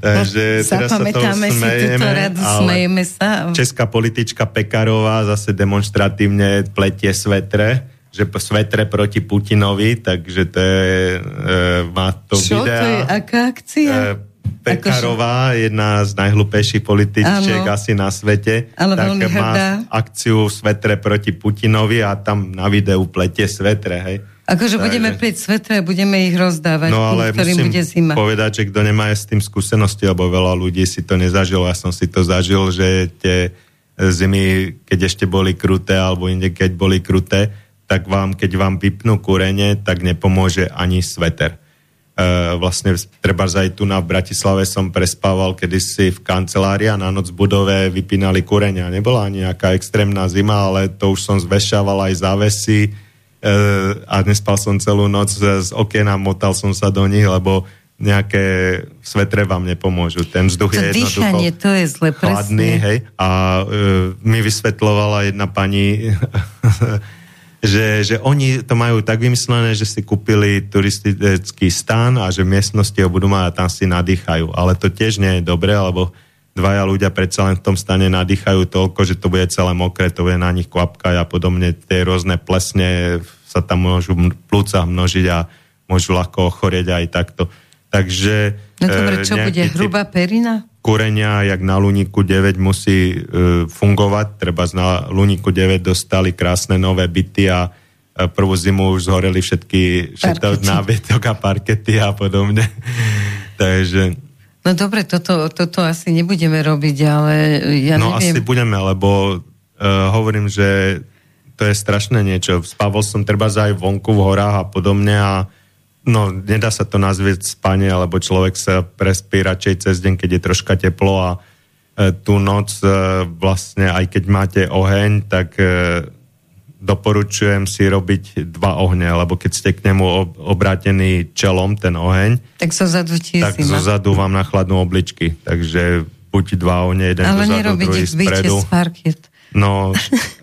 Takže teraz sa to smejeme, radu, smejeme sa. Česká politička Pekarová zase demonstratívne pletie svetre, že svetre proti Putinovi, takže to je, e, má to Čo videa. to je, aká akcia? E, Pekarová, akože... jedna z najhlupejších političiek ano. asi na svete, Ale tak má hrdá. akciu svetre proti Putinovi a tam na videu pletie svetre, hej. Akože budeme prieť svetre a budeme ich rozdávať, no, ale ktorým bude zima. povedať, že kto nemá s tým skúsenosti, lebo veľa ľudí si to nezažilo, ja som si to zažil, že tie zimy, keď ešte boli kruté, alebo inde keď boli kruté, tak vám, keď vám vypnú kúrenie, tak nepomôže ani sveter. E, vlastne treba aj tu na Bratislave som prespával kedysi v kancelárii a na noc budove vypínali kúrenia. Nebola nejaká extrémna zima, ale to už som zvešával aj závesy, a nespal som celú noc z okena, motal som sa do nich, lebo nejaké svetre vám nepomôžu. Ten vzduch to je jednoducho dýchanie, to je zle, chladný, hej. A uh, mi vysvetlovala jedna pani, že, že oni to majú tak vymyslené, že si kúpili turistický stan a že miestnosti ho budú mať a tam si nadýchajú. Ale to tiež nie je dobré, lebo dvaja ľudia predsa len v tom stane nadýchajú toľko, že to bude celé mokré, to bude na nich kvapkať a podobne. Tie rôzne plesne sa tam môžu plúca množiť a môžu ľahko ochorieť aj takto. Takže... No dobre, čo e, bude? Hrubá perina? Kúrenia, jak na Luníku 9 musí e, fungovať. Treba na Luníku 9 dostali krásne nové byty a e, prvú zimu už zhoreli všetky všetko nábytok a parkety a podobne. Takže No dobre, toto, toto asi nebudeme robiť, ale ja no, neviem. No asi budeme, lebo uh, hovorím, že to je strašné niečo. Spával som treba aj vonku v horách a podobne a no, nedá sa to nazvieť spanie, lebo človek sa prespí radšej cez deň, keď je troška teplo a uh, tú noc uh, vlastne, aj keď máte oheň, tak uh, doporučujem si robiť dva ohne, lebo keď ste k nemu obrátený čelom, ten oheň, tak zo zadu tak zo zadu vám nachladnú obličky. Takže buď dva ohne, jeden ale zadu, druhý spredu. No,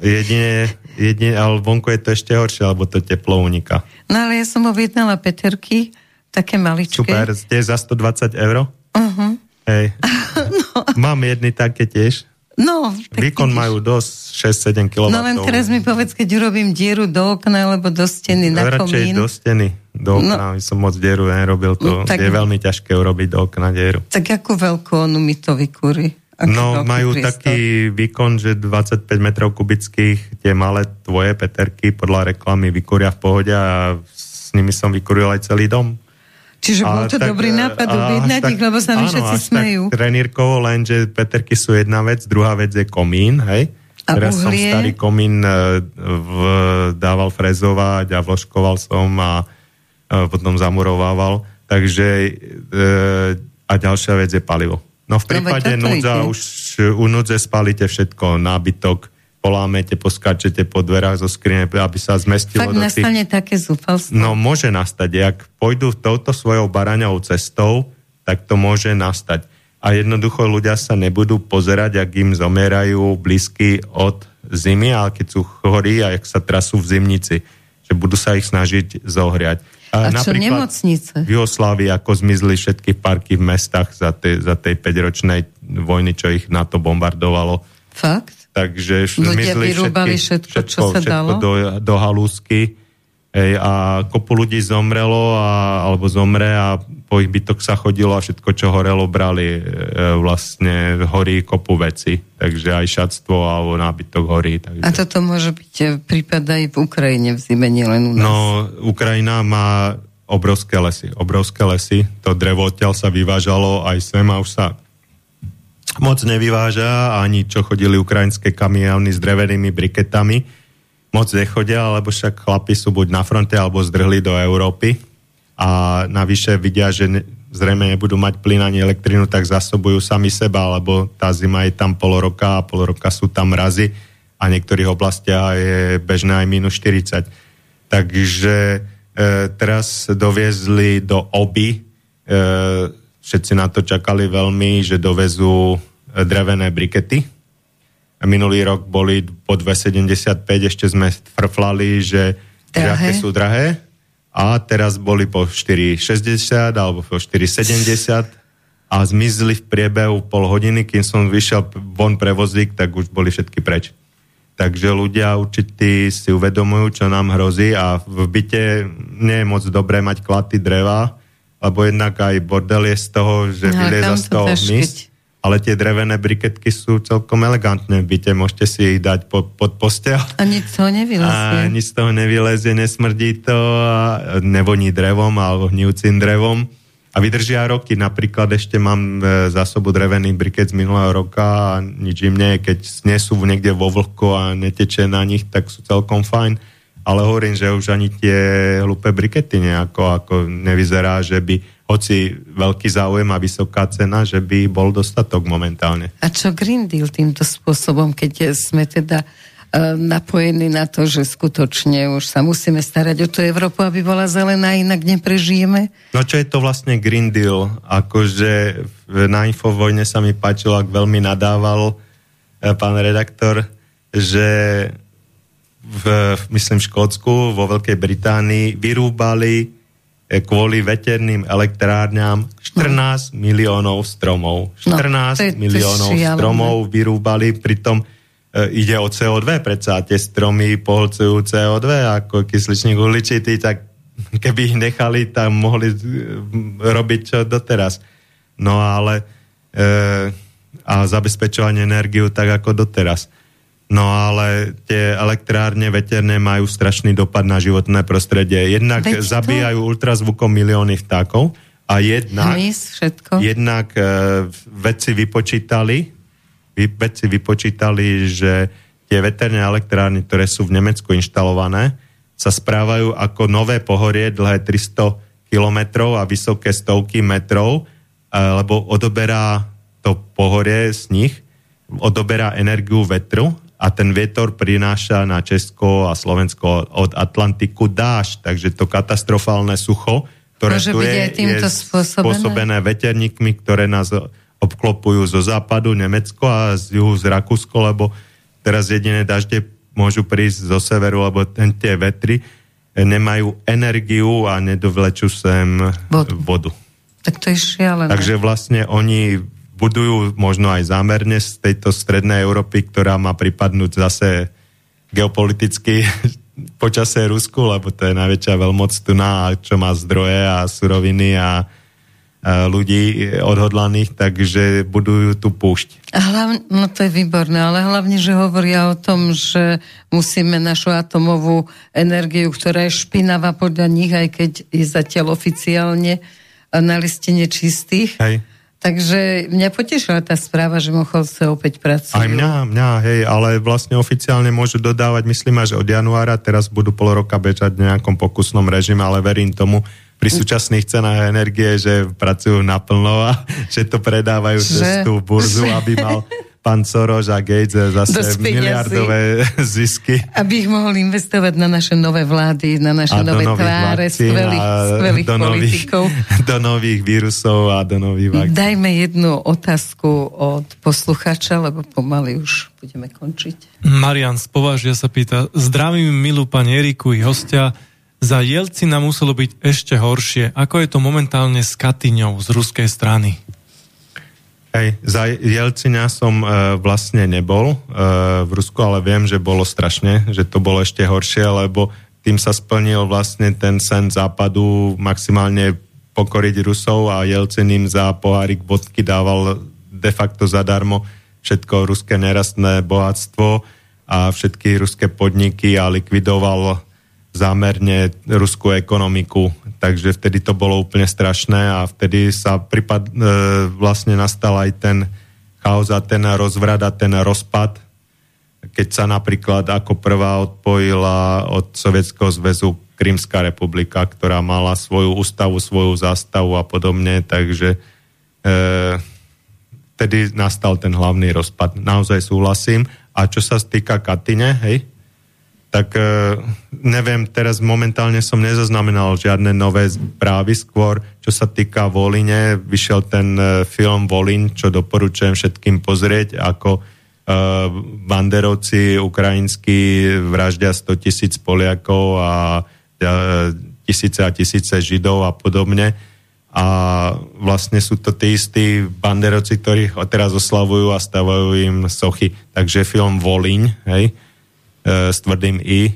jedine, jedine, ale vonku je to ešte horšie, alebo to teplo uniká. No ale ja som objednala peterky, také maličké. Super, ste za 120 eur? Uh-huh. Hej. no. Mám jedny také tiež. No, Výkon vidíš. majú dosť 6-7 kW. No len teraz mi povedz, keď urobím dieru do okna alebo do steny na Radšej komín. do steny, do okna. No, som moc dieru nerobil, to no, tak, je veľmi ťažké urobiť do okna dieru. Tak akú veľkú onu mi to vykúri? No, majú priestor? taký výkon, že 25 metrov kubických, tie malé tvoje peterky podľa reklamy vykúria v pohode a s nimi som vykúril aj celý dom. Čiže bol to tak, dobrý nápad objednať ich, lebo sa mi všetci smejú. Tak trenírkovo, lenže peterky sú jedna vec, druhá vec je komín, hej? A Teraz uhlie? som starý komín e, v, dával frezovať a vložkoval som a, a e, potom zamurovával. Takže e, a ďalšia vec je palivo. No v prípade no, núdza už u núdze spalíte všetko, nábytok, polámete, poskáčete po dverách zo skrine, aby sa zmestilo Fakt do tých... nastane také zúfalstvo? No môže nastať. Ak pôjdu touto svojou baraňou cestou, tak to môže nastať. A jednoducho ľudia sa nebudú pozerať, ak im zomierajú blízky od zimy, ale keď sú chorí a jak sa trasú v zimnici, že budú sa ich snažiť zohriať. A, čo nemocnice? V Jugoslávii, ako zmizli všetky parky v mestách za, tej, za tej 5-ročnej vojny, čo ich na to bombardovalo. Fakt? takže zmizli všetky, všetko, všetko, čo sa všetko dalo? do, do halúsky Ej, a kopu ľudí zomrelo a, alebo zomre a po ich bytok sa chodilo a všetko, čo horelo, brali e, vlastne horí kopu veci. Takže aj šatstvo alebo nábytok horí. Takže... A toto môže byť e, prípad aj v Ukrajine v zime, nielen u nás. No, Ukrajina má obrovské lesy. Obrovské lesy. To drevo odtiaľ sa vyvážalo aj sem a už sa moc nevyváža, ani čo chodili ukrajinské kamiony s drevenými briketami, moc nechodia, lebo však chlapi sú buď na fronte, alebo zdrhli do Európy a navyše vidia, že ne, zrejme nebudú mať plyn ani elektrínu, tak zasobujú sami seba, lebo tá zima je tam pol roka a pol roka sú tam mrazy a v niektorých oblastiach je bežné aj minus 40. Takže e, teraz doviezli do oby, e, všetci na to čakali veľmi, že dovezú e, drevené brikety. Minulý rok boli po 2,75, ešte sme frflali, že, že aké sú drahé. A teraz boli po 4,60 alebo po 4,70 a zmizli v priebehu pol hodiny, kým som vyšiel von pre vozík, tak už boli všetky preč. Takže ľudia určite si uvedomujú, čo nám hrozí a v byte nie je moc dobré mať klaty dreva, lebo jednak aj bordel je z toho, že no, vylieza z toho mist ale tie drevené briketky sú celkom elegantné v byte, môžete si ich dať pod, pod postel. A nič z toho nevylezie. A nič z toho nevylezie, nesmrdí to a nevoní drevom alebo hnívcim drevom. A vydržia roky. Napríklad ešte mám e, zásobu drevených briket z minulého roka a nič im nie Keď nie sú niekde vo vlhko a neteče na nich, tak sú celkom fajn. Ale hovorím, že už ani tie hlúpe brikety nejako ako nevyzerá, že by hoci veľký záujem a vysoká cena, že by bol dostatok momentálne. A čo Green Deal týmto spôsobom, keď sme teda uh, napojení na to, že skutočne už sa musíme starať o tú Európu, aby bola zelená, inak neprežijeme? No čo je to vlastne Green Deal? Akože na Infovojne sa mi páčilo, ak veľmi nadával uh, pán redaktor, že v, myslím v Škótsku, vo Veľkej Británii vyrúbali E, kvôli veterným elektrárňam 14 no. miliónov stromov. 14 no, je, miliónov stromov vyrúbali, pritom e, ide o CO2, predsa tie stromy poholcujú CO2 ako kysličník uhličitý, tak keby ich nechali, tam mohli e, robiť čo doteraz. No ale e, a zabezpečovanie energiu tak ako doteraz. No ale tie elektrárne veterné majú strašný dopad na životné prostredie. Jednak Veď zabíjajú to... ultrazvukom milióny vtákov a jednak, Hmyz, všetko. jednak e, vedci vypočítali, vedci vypočítali, že tie veterné elektrárne, ktoré sú v Nemecku inštalované, sa správajú ako nové pohorie dlhé 300 kilometrov a vysoké stovky metrov, e, lebo odoberá to pohorie z nich, odoberá energiu vetru a ten vietor prináša na Česko a Slovensko od Atlantiku dáž, takže to katastrofálne sucho, ktoré Môže tu je, je spôsobené? spôsobené veterníkmi, ktoré nás obklopujú zo západu Nemecko a z juhu z Rakúsko, lebo teraz jediné dažde môžu prísť zo severu, lebo ten, tie vetry nemajú energiu a nedovlečú sem vodu. vodu. Tak to je šialené. Takže vlastne oni budujú možno aj zámerne z tejto strednej Európy, ktorá má pripadnúť zase geopoliticky počasie Rusku, lebo to je najväčšia veľmoc tu na, čo má zdroje a suroviny a, ľudí odhodlaných, takže budujú tu púšť. A hlavne, no to je výborné, ale hlavne, že hovoria o tom, že musíme našu atomovú energiu, ktorá je špinavá podľa nich, aj keď je zatiaľ oficiálne na listine čistých, Hej Takže mňa potešila tá správa, že Mochovce opäť pracujú. Aj mňa, mňa, hej, ale vlastne oficiálne môžu dodávať, myslím až od januára, teraz budú pol roka bežať v nejakom pokusnom režime, ale verím tomu, pri súčasných cenách energie, že pracujú naplno a že to predávajú že, cez tú burzu, aby mal pán Soros a Gates zase miliardové zisky. Aby ich mohol investovať na naše nové vlády, na naše a nové tváre, skvelých, skvelých do politikov. Nových, do nových vírusov a do nových vakcín. Dajme jednu otázku od posluchača, lebo pomaly už budeme končiť. Marian z Považia sa pýta, zdravím milú pani Eriku i hostia, za Jelcina muselo byť ešte horšie. Ako je to momentálne s Katyňou z ruskej strany? Hej, za Jelcina som e, vlastne nebol e, v Rusku, ale viem, že bolo strašne, že to bolo ešte horšie, lebo tým sa splnil vlastne ten sen západu maximálne pokoriť Rusov a Jelcin im za pohárik vodky dával de facto zadarmo všetko ruské nerastné bohatstvo a všetky ruské podniky a likvidoval zámerne ruskú ekonomiku. Takže vtedy to bolo úplne strašné a vtedy sa pripad, e, vlastne nastal aj ten chaos a ten rozvrat a ten rozpad, keď sa napríklad ako prvá odpojila od Sovietskeho zväzu Krymská republika, ktorá mala svoju ústavu, svoju zástavu a podobne, takže e, vtedy nastal ten hlavný rozpad. Naozaj súhlasím. A čo sa týka Katine, hej, tak e, neviem, teraz momentálne som nezaznamenal žiadne nové správy, skôr čo sa týka Voline, vyšiel ten e, film Volin, čo doporučujem všetkým pozrieť, ako e, banderovci ukrajinskí vraždia 100 tisíc Poliakov a tisíce a tisíce Židov a podobne. A vlastne sú to tí istí banderovci, ktorí teraz oslavujú a stavajú im sochy. Takže film Voliň, hej, E, s tvrdým I,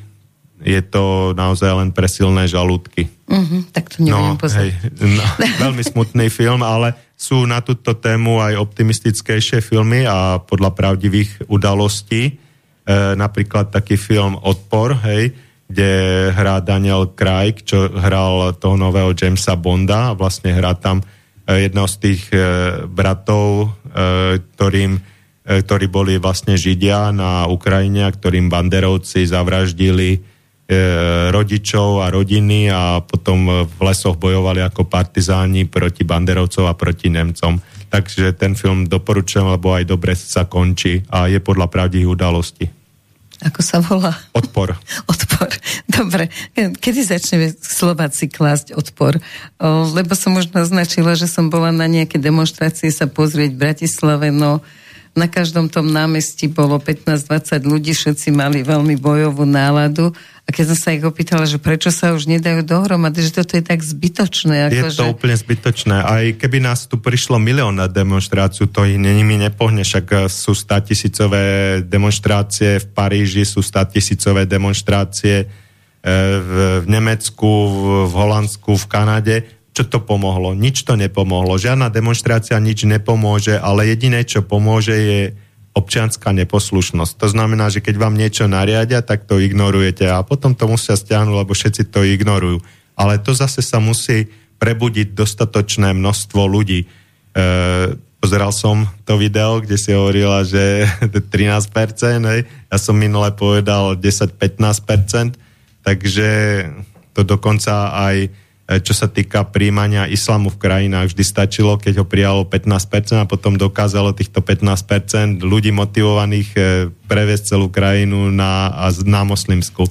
je to naozaj len pre silné žalúdky. Uh-huh, tak to neviem no, hej, no, veľmi smutný film, ale sú na túto tému aj optimistickejšie filmy a podľa pravdivých udalostí. E, napríklad taký film Odpor, hej, kde hrá Daniel Craig, čo hral toho nového Jamesa Bonda a vlastne hrá tam e, jedného z tých e, bratov, e, ktorým E, ktorí boli vlastne Židia na Ukrajine a ktorým banderovci zavraždili e, rodičov a rodiny a potom v lesoch bojovali ako partizáni proti banderovcov a proti Nemcom. Takže ten film doporučujem, lebo aj dobre sa končí a je podľa pravdivých udalostí. Ako sa volá? Odpor. odpor. Dobre. Kedy začneme Slováci klásť odpor? Lebo som možno označila, že som bola na nejaké demonstrácie sa pozrieť v Bratislave, no na každom tom námestí bolo 15-20 ľudí, všetci mali veľmi bojovú náladu a keď som sa ich opýtala, že prečo sa už nedajú dohromady, že toto je tak zbytočné. Ako je to že... úplne zbytočné. Aj keby nás tu prišlo milión na demonstráciu, to ich nimi nepohne, však eh, sú tisícové demonstrácie v Paríži, sú tisícové demonstrácie eh, v, v Nemecku, v Holandsku, v Kanade čo to pomohlo? Nič to nepomohlo. Žiadna demonstrácia nič nepomôže, ale jediné, čo pomôže, je občianská neposlušnosť. To znamená, že keď vám niečo nariadia, tak to ignorujete a potom to musia stiahnuť, lebo všetci to ignorujú. Ale to zase sa musí prebudiť dostatočné množstvo ľudí. E, pozeral som to video, kde si hovorila, že 13%, hej. ja som minule povedal 10-15%, takže to dokonca aj čo sa týka príjmania islamu v krajinách. Vždy stačilo, keď ho prijalo 15% a potom dokázalo týchto 15% ľudí motivovaných e, previesť celú krajinu na, na moslimsku.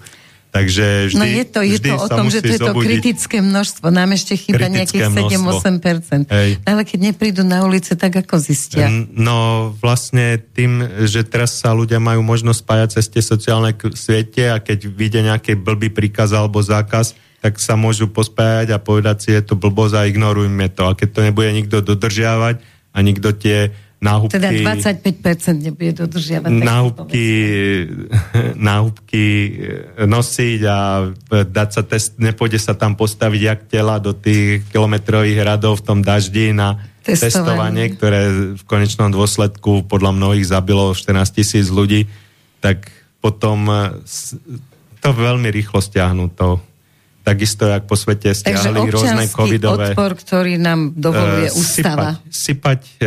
Takže vždy, no je to, je to o tom, že to je to kritické množstvo. Nám ešte chýba nejakých 7-8%. Ale keď neprídu na ulice, tak ako zistia? No vlastne tým, že teraz sa ľudia majú možnosť spájať cez tie sociálne siete a keď vidia nejaký blbý príkaz alebo zákaz, tak sa môžu pospájať a povedať si, je to blbosť a ignorujme to. A keď to nebude nikto dodržiavať a nikto tie náhubky... Teda 25% nebude dodržiavať. Náhubky, náhubky eh, nosiť a eh, dať sa test, nepôjde sa tam postaviť jak tela do tých kilometrových radov v tom daždi na testovanie, testovanie ktoré v konečnom dôsledku podľa mnohých zabilo 14 tisíc ľudí, tak potom eh, to veľmi rýchlo stiahnu to takisto, jak po svete stiahli rôzne covidové... odpor, ktorý nám dovoluje uh, ústava. Sypať, sypať uh,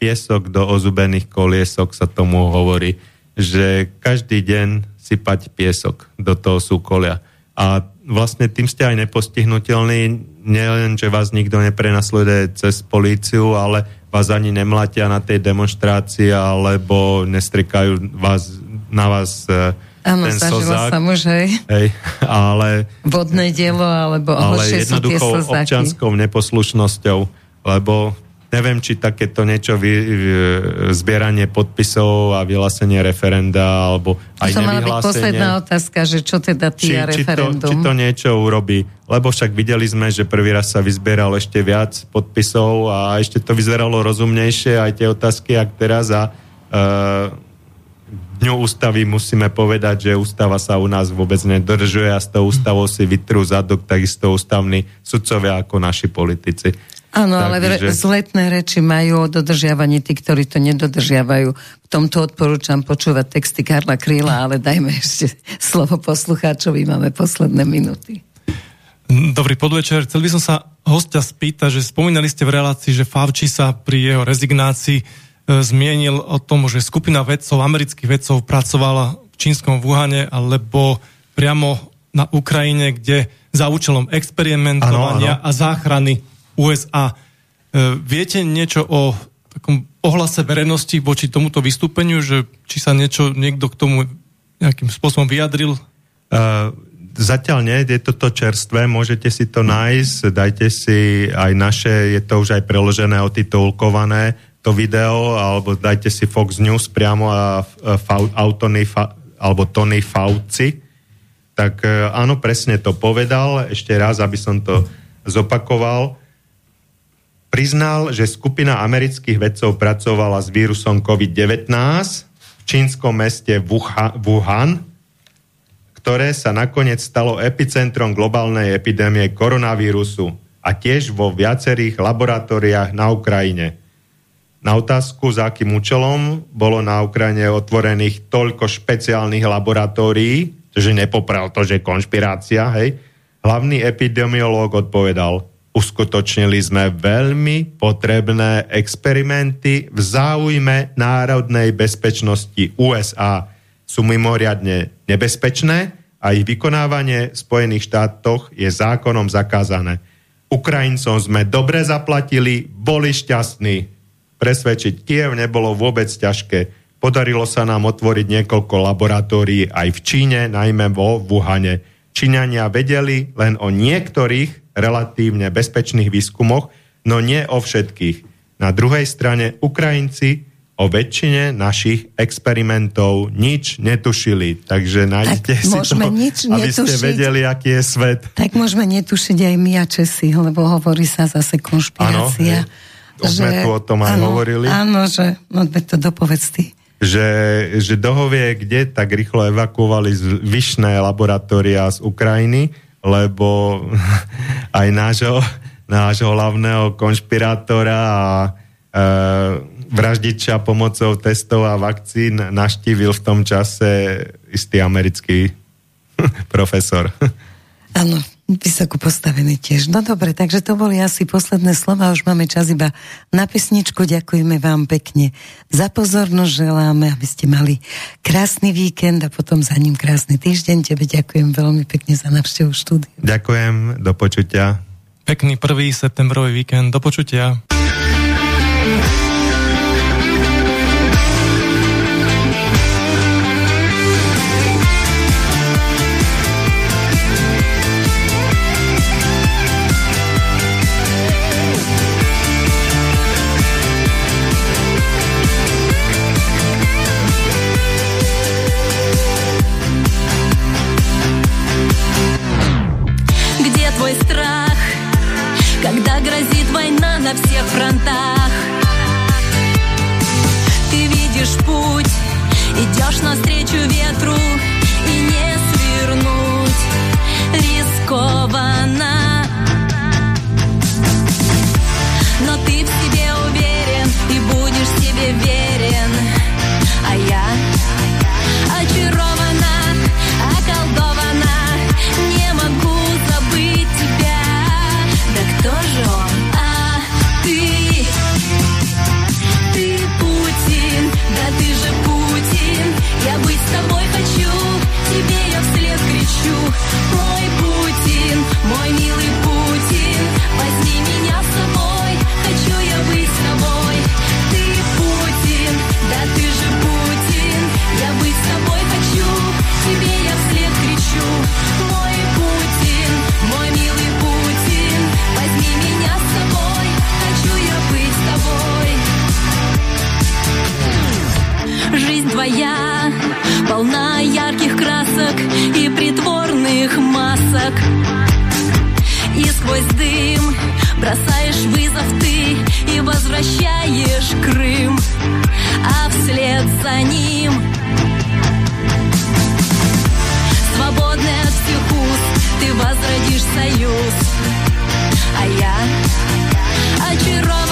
piesok do ozubených koliesok sa tomu hovorí, že každý deň sypať piesok do toho súkolia. A vlastne tým ste aj nepostihnutelní, nielen, že vás nikto neprenasleduje cez políciu, ale vás ani nemlatia na tej demonstrácii, alebo nestrikajú vás, na vás uh, Áno, zažila slzák, som už, hej. hej. ale... Vodné dielo, alebo ale jednoduchou občanskou neposlušnosťou, lebo neviem, či takéto niečo vy, zbieranie podpisov a vyhlásenie referenda, alebo aj to mala byť posledná otázka, že čo teda ty a referendum. Či to, či to niečo urobí. Lebo však videli sme, že prvý raz sa vyzbieral ešte viac podpisov a ešte to vyzeralo rozumnejšie, aj tie otázky, ak teraz a uh, Dňu ústavy musíme povedať, že ústava sa u nás vôbec nedržuje a s tou ústavou si vytrú zadok takisto ústavní sudcovia ako naši politici. Áno, ale Takže... zletné reči majú o dodržiavaní tí, ktorí to nedodržiavajú. K tomto odporúčam počúvať texty Karla Kríla, ale dajme ešte slovo poslucháčovi, máme posledné minúty. Dobrý podvečer. Chcel by som sa hostia spýtať, že spomínali ste v relácii, že Favči sa pri jeho rezignácii zmienil o tom, že skupina vedcov, amerických vedcov pracovala v čínskom Wuhane alebo priamo na Ukrajine, kde za účelom experimentovania ano, ano. a záchrany USA. E, viete niečo o takom ohlase verejnosti voči tomuto vystúpeniu, že či sa niečo niekto k tomu nejakým spôsobom vyjadril? Uh, zatiaľ nie, je toto čerstvé, môžete si to nájsť, dajte si aj naše, je to už aj preložené, otitulkované, to video, alebo dajte si Fox News priamo a Autony, alebo Tony Fauci, tak e, áno, presne to povedal. Ešte raz, aby som to zopakoval. Priznal, že skupina amerických vedcov pracovala s vírusom COVID-19 v čínskom meste Wuhan, ktoré sa nakoniec stalo epicentrom globálnej epidémie koronavírusu a tiež vo viacerých laboratóriách na Ukrajine. Na otázku, za akým účelom bolo na Ukrajine otvorených toľko špeciálnych laboratórií, že nepopral to, že konšpirácia, hej, hlavný epidemiológ odpovedal, uskutočnili sme veľmi potrebné experimenty v záujme národnej bezpečnosti USA. Sú mimoriadne nebezpečné a ich vykonávanie v Spojených štátoch je zákonom zakázané. Ukrajincom sme dobre zaplatili, boli šťastní, presvedčiť Kiev nebolo vôbec ťažké. Podarilo sa nám otvoriť niekoľko laboratórií aj v Číne, najmä vo Wuhane. Číňania vedeli len o niektorých relatívne bezpečných výskumoch, no nie o všetkých. Na druhej strane Ukrajinci o väčšine našich experimentov nič netušili. Takže nájdete si to, nič aby netušiť. ste vedeli, aký je svet. Tak môžeme netušiť aj my a Česi, lebo hovorí sa zase konšpirácia. Ano, že, sme tu o tom aj áno, hovorili. Áno, že, no to dopovedz ty. Že, že dohovie, kde tak rýchlo evakuovali vyšné laboratória z Ukrajiny, lebo aj nášho, nášho hlavného konšpirátora a e, vraždiča pomocou testov a vakcín naštívil v tom čase istý americký profesor. Áno, vysoko postavený tiež. No dobre, takže to boli asi posledné slova, už máme čas iba na pesničku. Ďakujeme vám pekne za pozornosť, želáme, aby ste mali krásny víkend a potom za ním krásny týždeň. Tebe ďakujem veľmi pekne za navštevu štúdiu. Ďakujem, do počutia. Pekný prvý septembrový víkend, do počutia. teatro твоя. Полна ярких красок и притворных масок. И сквозь дым бросаешь вызов ты И возвращаешь Крым. А вслед за ним свободный от всех уст Ты возродишь союз. А я очарован